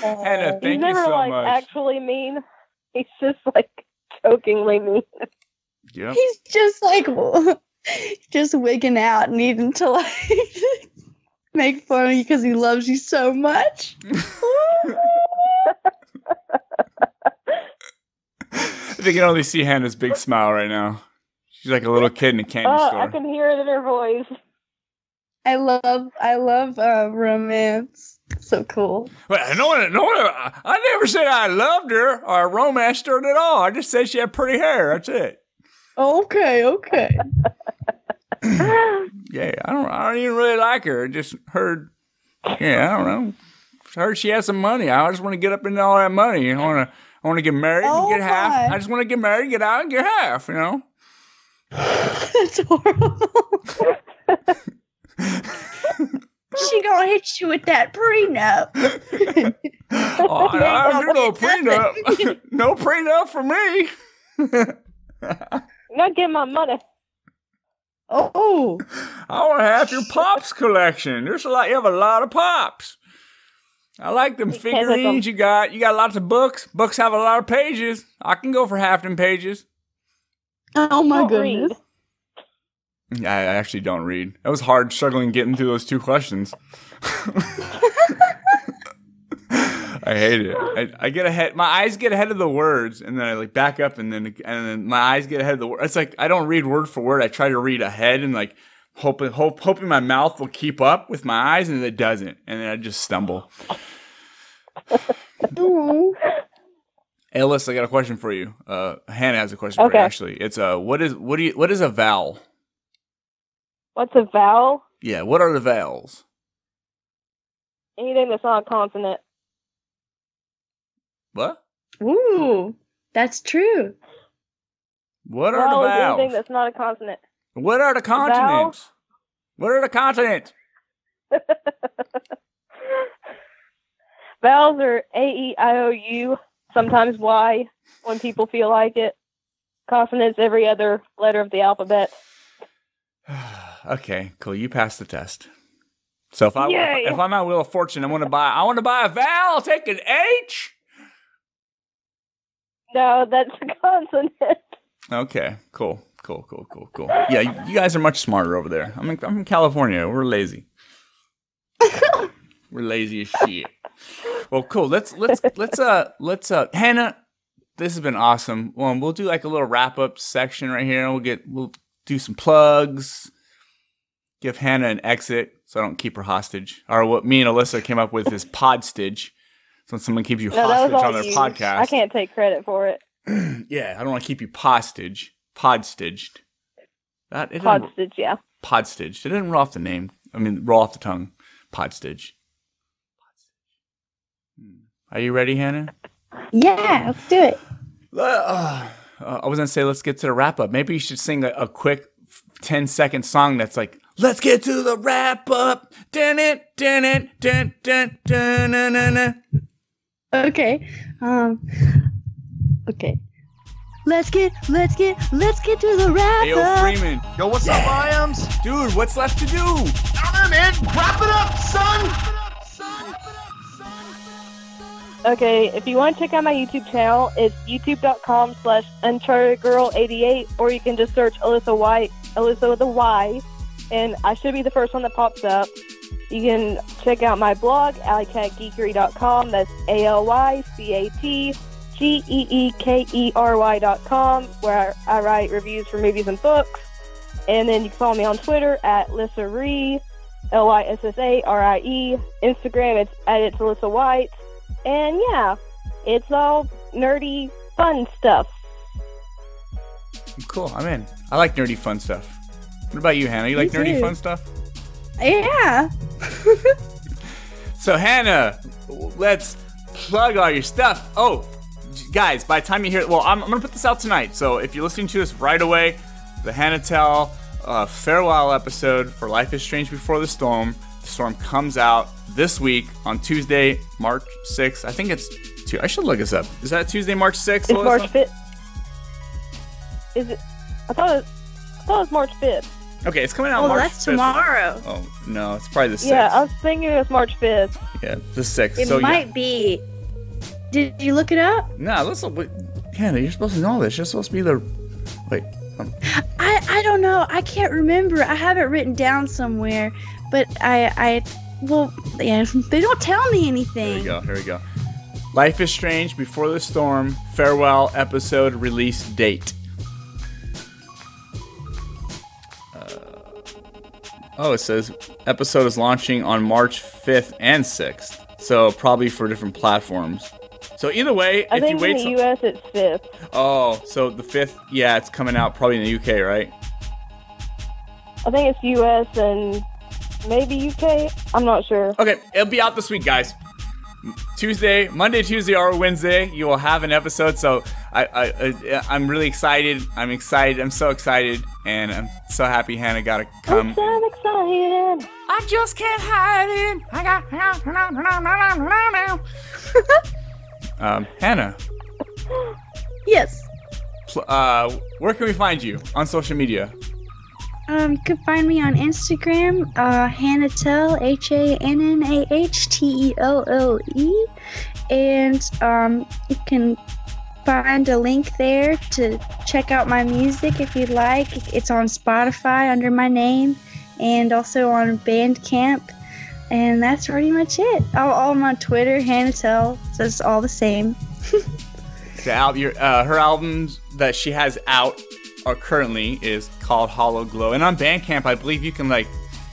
uh, thank He's you never so like much. actually mean. He's just like jokingly mean. Yep. He's just like just wigging out, needing to like make fun of you because he loves you so much. I think you can only see Hannah's big smile right now. She's like a little kid in a candy Oh, store. I can hear it in her voice. I love I love uh, romance. So cool. Well, no one, no one, I never said I loved her or romanced her at all. I just said she had pretty hair. That's it. Okay, okay. Yeah, I don't, I don't even really like her. I just heard, yeah, I don't know. Heard she has some money. I just want to get up into all that money. I want to, I want to get married and Oh get half. my. I just want to get married, get out, and get half. You know. That's horrible. she gonna hit you with that prenup. Oh, I, I don't do no prenup. no prenup for me. You're not getting my money. Oh, I want to have your pops collection. There's a lot. You have a lot of pops. I like them can't figurines you got. You got lots of books. Books have a lot of pages. I can go for half them pages. oh my Don't goodness. I actually don't read. That was hard struggling getting through those two questions. I hate it. I, I get ahead. My eyes get ahead of the words, and then I like back up, and then and then my eyes get ahead of the words. It's like I don't read word for word. I try to read ahead and like hoping hope hoping my mouth will keep up with my eyes, and it doesn't, and then I just stumble. Alyssa, I got a question for you. Uh, Hannah has a question for Okay. you. Actually, it's uh, what is what do you what is a vowel? What's a vowel? Yeah, what are the vowels? Anything that's not a consonant. What? Ooh, that's true. What are Vowel the vowels? anything that's not a consonant. What are the continents? What are the continents? Vowels are A E I O U, sometimes Y when people feel like it. Consonants every other letter of the alphabet. Okay, cool. You passed the test. So if I Yay. if, I'm at Wheel of Fortune, I want to buy I want to buy a vowel. I'll take an H. No, that's a consonant. Okay, cool, cool, cool, cool, cool. Yeah, you, you guys are much smarter over there. I'm in, I'm in California. We're lazy. We're lazy as shit. Well, cool. Let's let's let's uh let's uh Hannah. This has been awesome. Well, we'll do like a little wrap up section right here. and We'll get we'll do some plugs. Give Hannah an exit so I don't keep her hostage. Or what me and Alyssa came up with is podstage. So when someone keeps you No, hostage on their you. podcast. I can't take credit for it. yeah, I don't want to keep you postage. Podstaged. That it doesn't- Podstage, yeah. Podstaged. It didn't roll off the name. I mean, roll off the tongue. Podstage. Hmm. Are you ready, Hannah? Yeah, let's do it. Uh, uh, I was gonna say let's get to the wrap up. Maybe you should sing a, a quick 10 second song that's like, let's get to the wrap up. Dun it, dun it, dun dun dun dun dun. dun. Okay. Um. Okay. Let's get, let's get, let's get to the wrap Hey, yo, up. Freeman. Yo, what's up, Iams? Dude, what's left to do? I don't know, man. Wrap it up, son. Okay, if you want to check out my YouTube channel, it's youtube.com slash unchartedgirl88, or you can just search Alyssa White, Alyssa with a Y, and I should be the first one that pops up. You can check out my blog, alycatgeekery.com. That's A L Y C A T G E E K E R Y.com, where I write reviews for movies and books. And then you can follow me on Twitter at Lissa Ree, L Y S S A R I E. Instagram, it's at It's Alyssa White. And yeah, it's all nerdy, fun stuff. Cool. I'm in. I like nerdy fun stuff. What about you, Hannah? You like Me nerdy too. fun stuff? Yeah. So Hannah, let's plug all your stuff. Oh, guys, by the time you hear, it, well, I'm, I'm gonna put this out tonight. So if you're listening to this right away, the Hannah Telle uh, farewell episode for Life is Strange Before the Storm. The storm comes out this week on Tuesday, March 6th. I think it's. Tu- I should look this up. Is that Tuesday, March 6th? It's Alyssa? March 5th. Is it? I thought it, I thought it was March 5th. Okay, it's coming out Oh, March that's 5th. tomorrow. Oh no, it's probably the 6th. Yeah, I was thinking it was March 5th. yeah, the 6th. It so yeah. might be. Did you look it up? No, nah, listen, wait, Hannah, you're supposed to know this. You're supposed to be the. Wait, um, I I don't know. I can't remember. I have it written down somewhere, but I I well yeah. They don't tell me anything. here we go. Here we go. Life is Strange Before the Storm farewell episode release date. Uh, oh, it says episode is launching on March 5th and 6th. So probably for different platforms. So either way, I if you think wait in the till- U.S. it's 5th. Oh, so the 5th, yeah, it's coming out probably in the UK, right? I think it's U.S. and maybe UK. I'm not sure. Okay, it'll be out this week, guys. Tuesday, Monday, Tuesday, or Wednesday, you will have an episode. So I, I, I I'm really excited. I'm excited. I'm so excited, and I'm so happy Hannah got to come. I'm so excited. I just can't hide it. I got. um, Hannah, Yes. pl- uh, where can we find you on social media? Um, you can find me on Instagram, uh, Hannah Telle, H A N N A H T E L L E, and um, you can find a link there to check out my music if you'd like. It's on Spotify under my name, and also on Bandcamp. And that's pretty much it. Oh, I'm Twitter, Hannah Telle, so it's all the same. The al- your, uh, her albums that she has out currently is called Hollow Glow, and on Bandcamp, I believe you can like,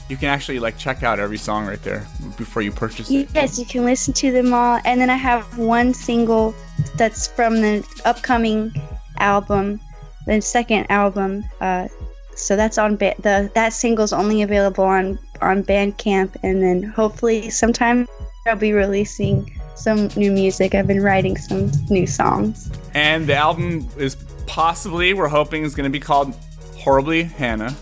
you can actually like check out every song right there before you purchase it. Yes, you can listen to them all. And then I have one single that's from the upcoming album, the second album. Uh, so that's on ba- the that single's only available on on Bandcamp, and then hopefully sometime I'll be releasing some new music. I've been writing some new songs. And the album is possibly, we're hoping, is going to be called Horribly Hannah.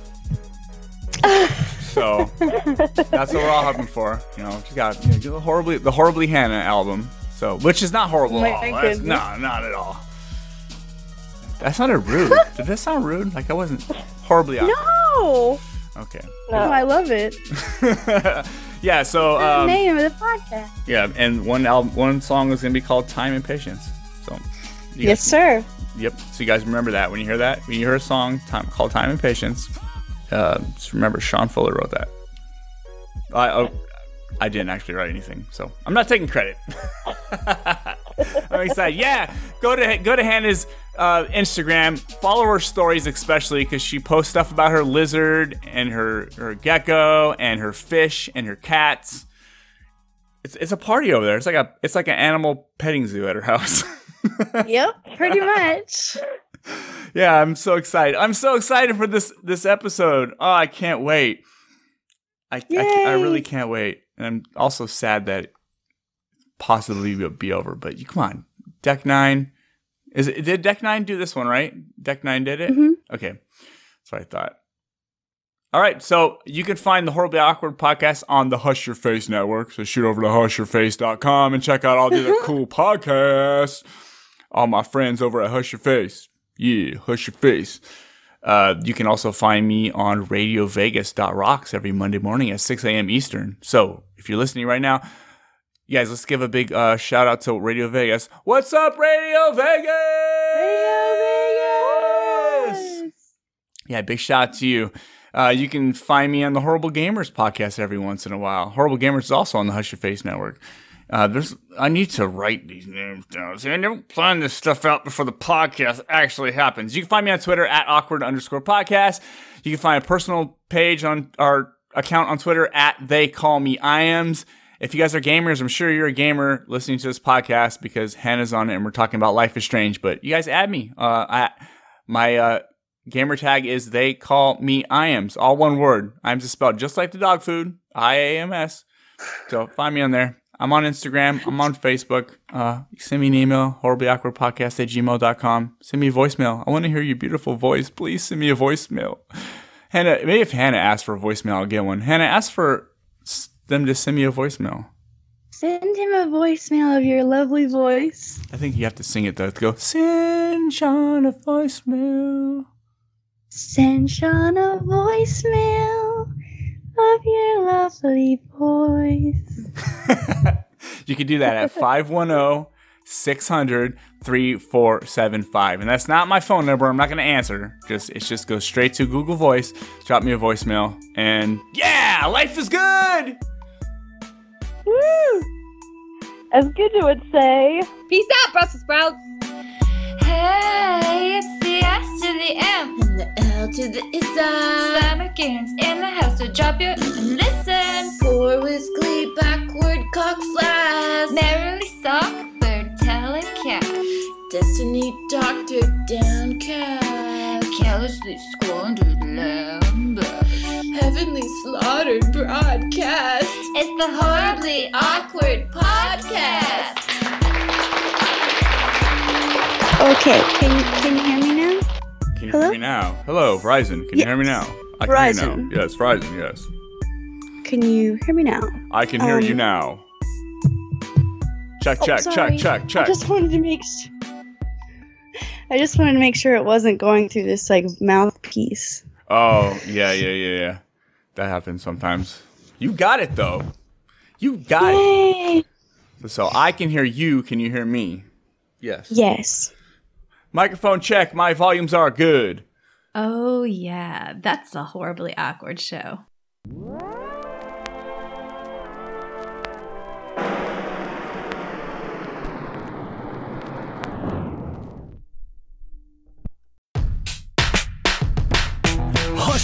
so that's what we're all hoping for. You know, you got you know, the horribly the horribly Hannah album. So, which is not horrible My at all. That's- no, not at all. That sounded rude. Did that sound rude? Like I wasn't horribly awkward. No, Okay. no, I love it. yeah. So um, the name of the podcast. yeah, and one album, one song is gonna be called "Time and Patience." So Yes, sir. Yep. So you guys remember that when you hear that, when you hear a song time, called "Time and Patience," uh, just remember Sean Fuller wrote that. I oh, I didn't actually write anything, so I'm not taking credit. I'm excited. Yeah, go to go to Hannah's uh, Instagram. Follow her stories, especially because she posts stuff about her lizard and her her gecko and her fish and her cats. It's it's a party over there. It's like a it's like an animal petting zoo at her house. yep, pretty much. yeah, I'm so excited. I'm so excited for this this episode. Oh, I can't wait. I I, I really can't wait, and I'm also sad that it possibly will be over. But you come on, Deck Nine. Is it did Deck Nine do this one right? Deck Nine did it. Mhm. Okay, that's what I thought. All right, so you can find the Horribly Awkward podcast on the Hush Your Face network. So shoot over to hushyourface.com and check out all the other cool podcasts. All my friends over at Hush Your Face. Yeah, Hush Your Face. Uh, you can also find me on radiovegas.rocks every Monday morning at 6 a.m. Eastern. So if you're listening right now, guys, let's give a big uh, shout out to Radio Vegas. What's up, Radio Vegas? Radio Vegas. Yeah, big shout out to you. Uh, you can find me on the Horrible Gamers podcast every once in a while. Horrible Gamers is also on the Hush Your Face network. Uh, there's, I need to write these names down. See, I never plan this stuff out before the podcast actually happens. You can find me on Twitter at awkward underscore podcast. You can find a personal page on our account on Twitter at they call me Iams. If you guys are gamers, I'm sure you're a gamer listening to this podcast because Hannah's on it and we're talking about Life is Strange. But you guys add me. Uh, I, my uh, gamer tag is they call me Iams. All one word. Iams is spelled just like the dog food. I A M S. So find me on there. I'm on Instagram. I'm on Facebook. Uh, send me an email, horriblyawkwardpodcast at gmail.com. Send me a voicemail. I want to hear your beautiful voice. Please send me a voicemail. Hannah, maybe if Hannah asks for a voicemail, I'll get one. Hannah, ask for them to send me a voicemail. Send him a voicemail of your lovely voice. I think you have to sing it though. To go, send Sean a voicemail. Send Sean a voicemail of your lovely voice. You can do that at 510 600 3475. And that's not my phone number. I'm not going to answer. Just It just goes straight to Google Voice. Drop me a voicemail. And yeah, life is good. Woo! As Gidget would say, Peace out, Brussels sprouts. Hey, it's the S to the M and to the Isa. Slammer Games in the house, so drop your and listen. Pour with glee, backward cock flash. Merrily sock, bird telling cat. Destiny doctor downcast. Carelessly squandered lamb. Heavenly slaughtered broadcast. It's the horribly awkward podcast. Okay, can you can you hear me now? Can you Hello? hear me now? Hello, Verizon. Can you hear me now? I can hear you now. Yes, Verizon, yes. Can you hear me now? I can hear you Um, now. Check, Oh, check, check, check, I just wanted to make s I just wanted to make sure it wasn't going through this like mouthpiece. Oh, yeah, yeah, yeah, yeah. That happens sometimes. You got it though. You got Yay! it. So I can hear you. Can you hear me? Yes. Yes. Microphone check. My volumes are good. Oh, yeah, that's a horribly awkward show.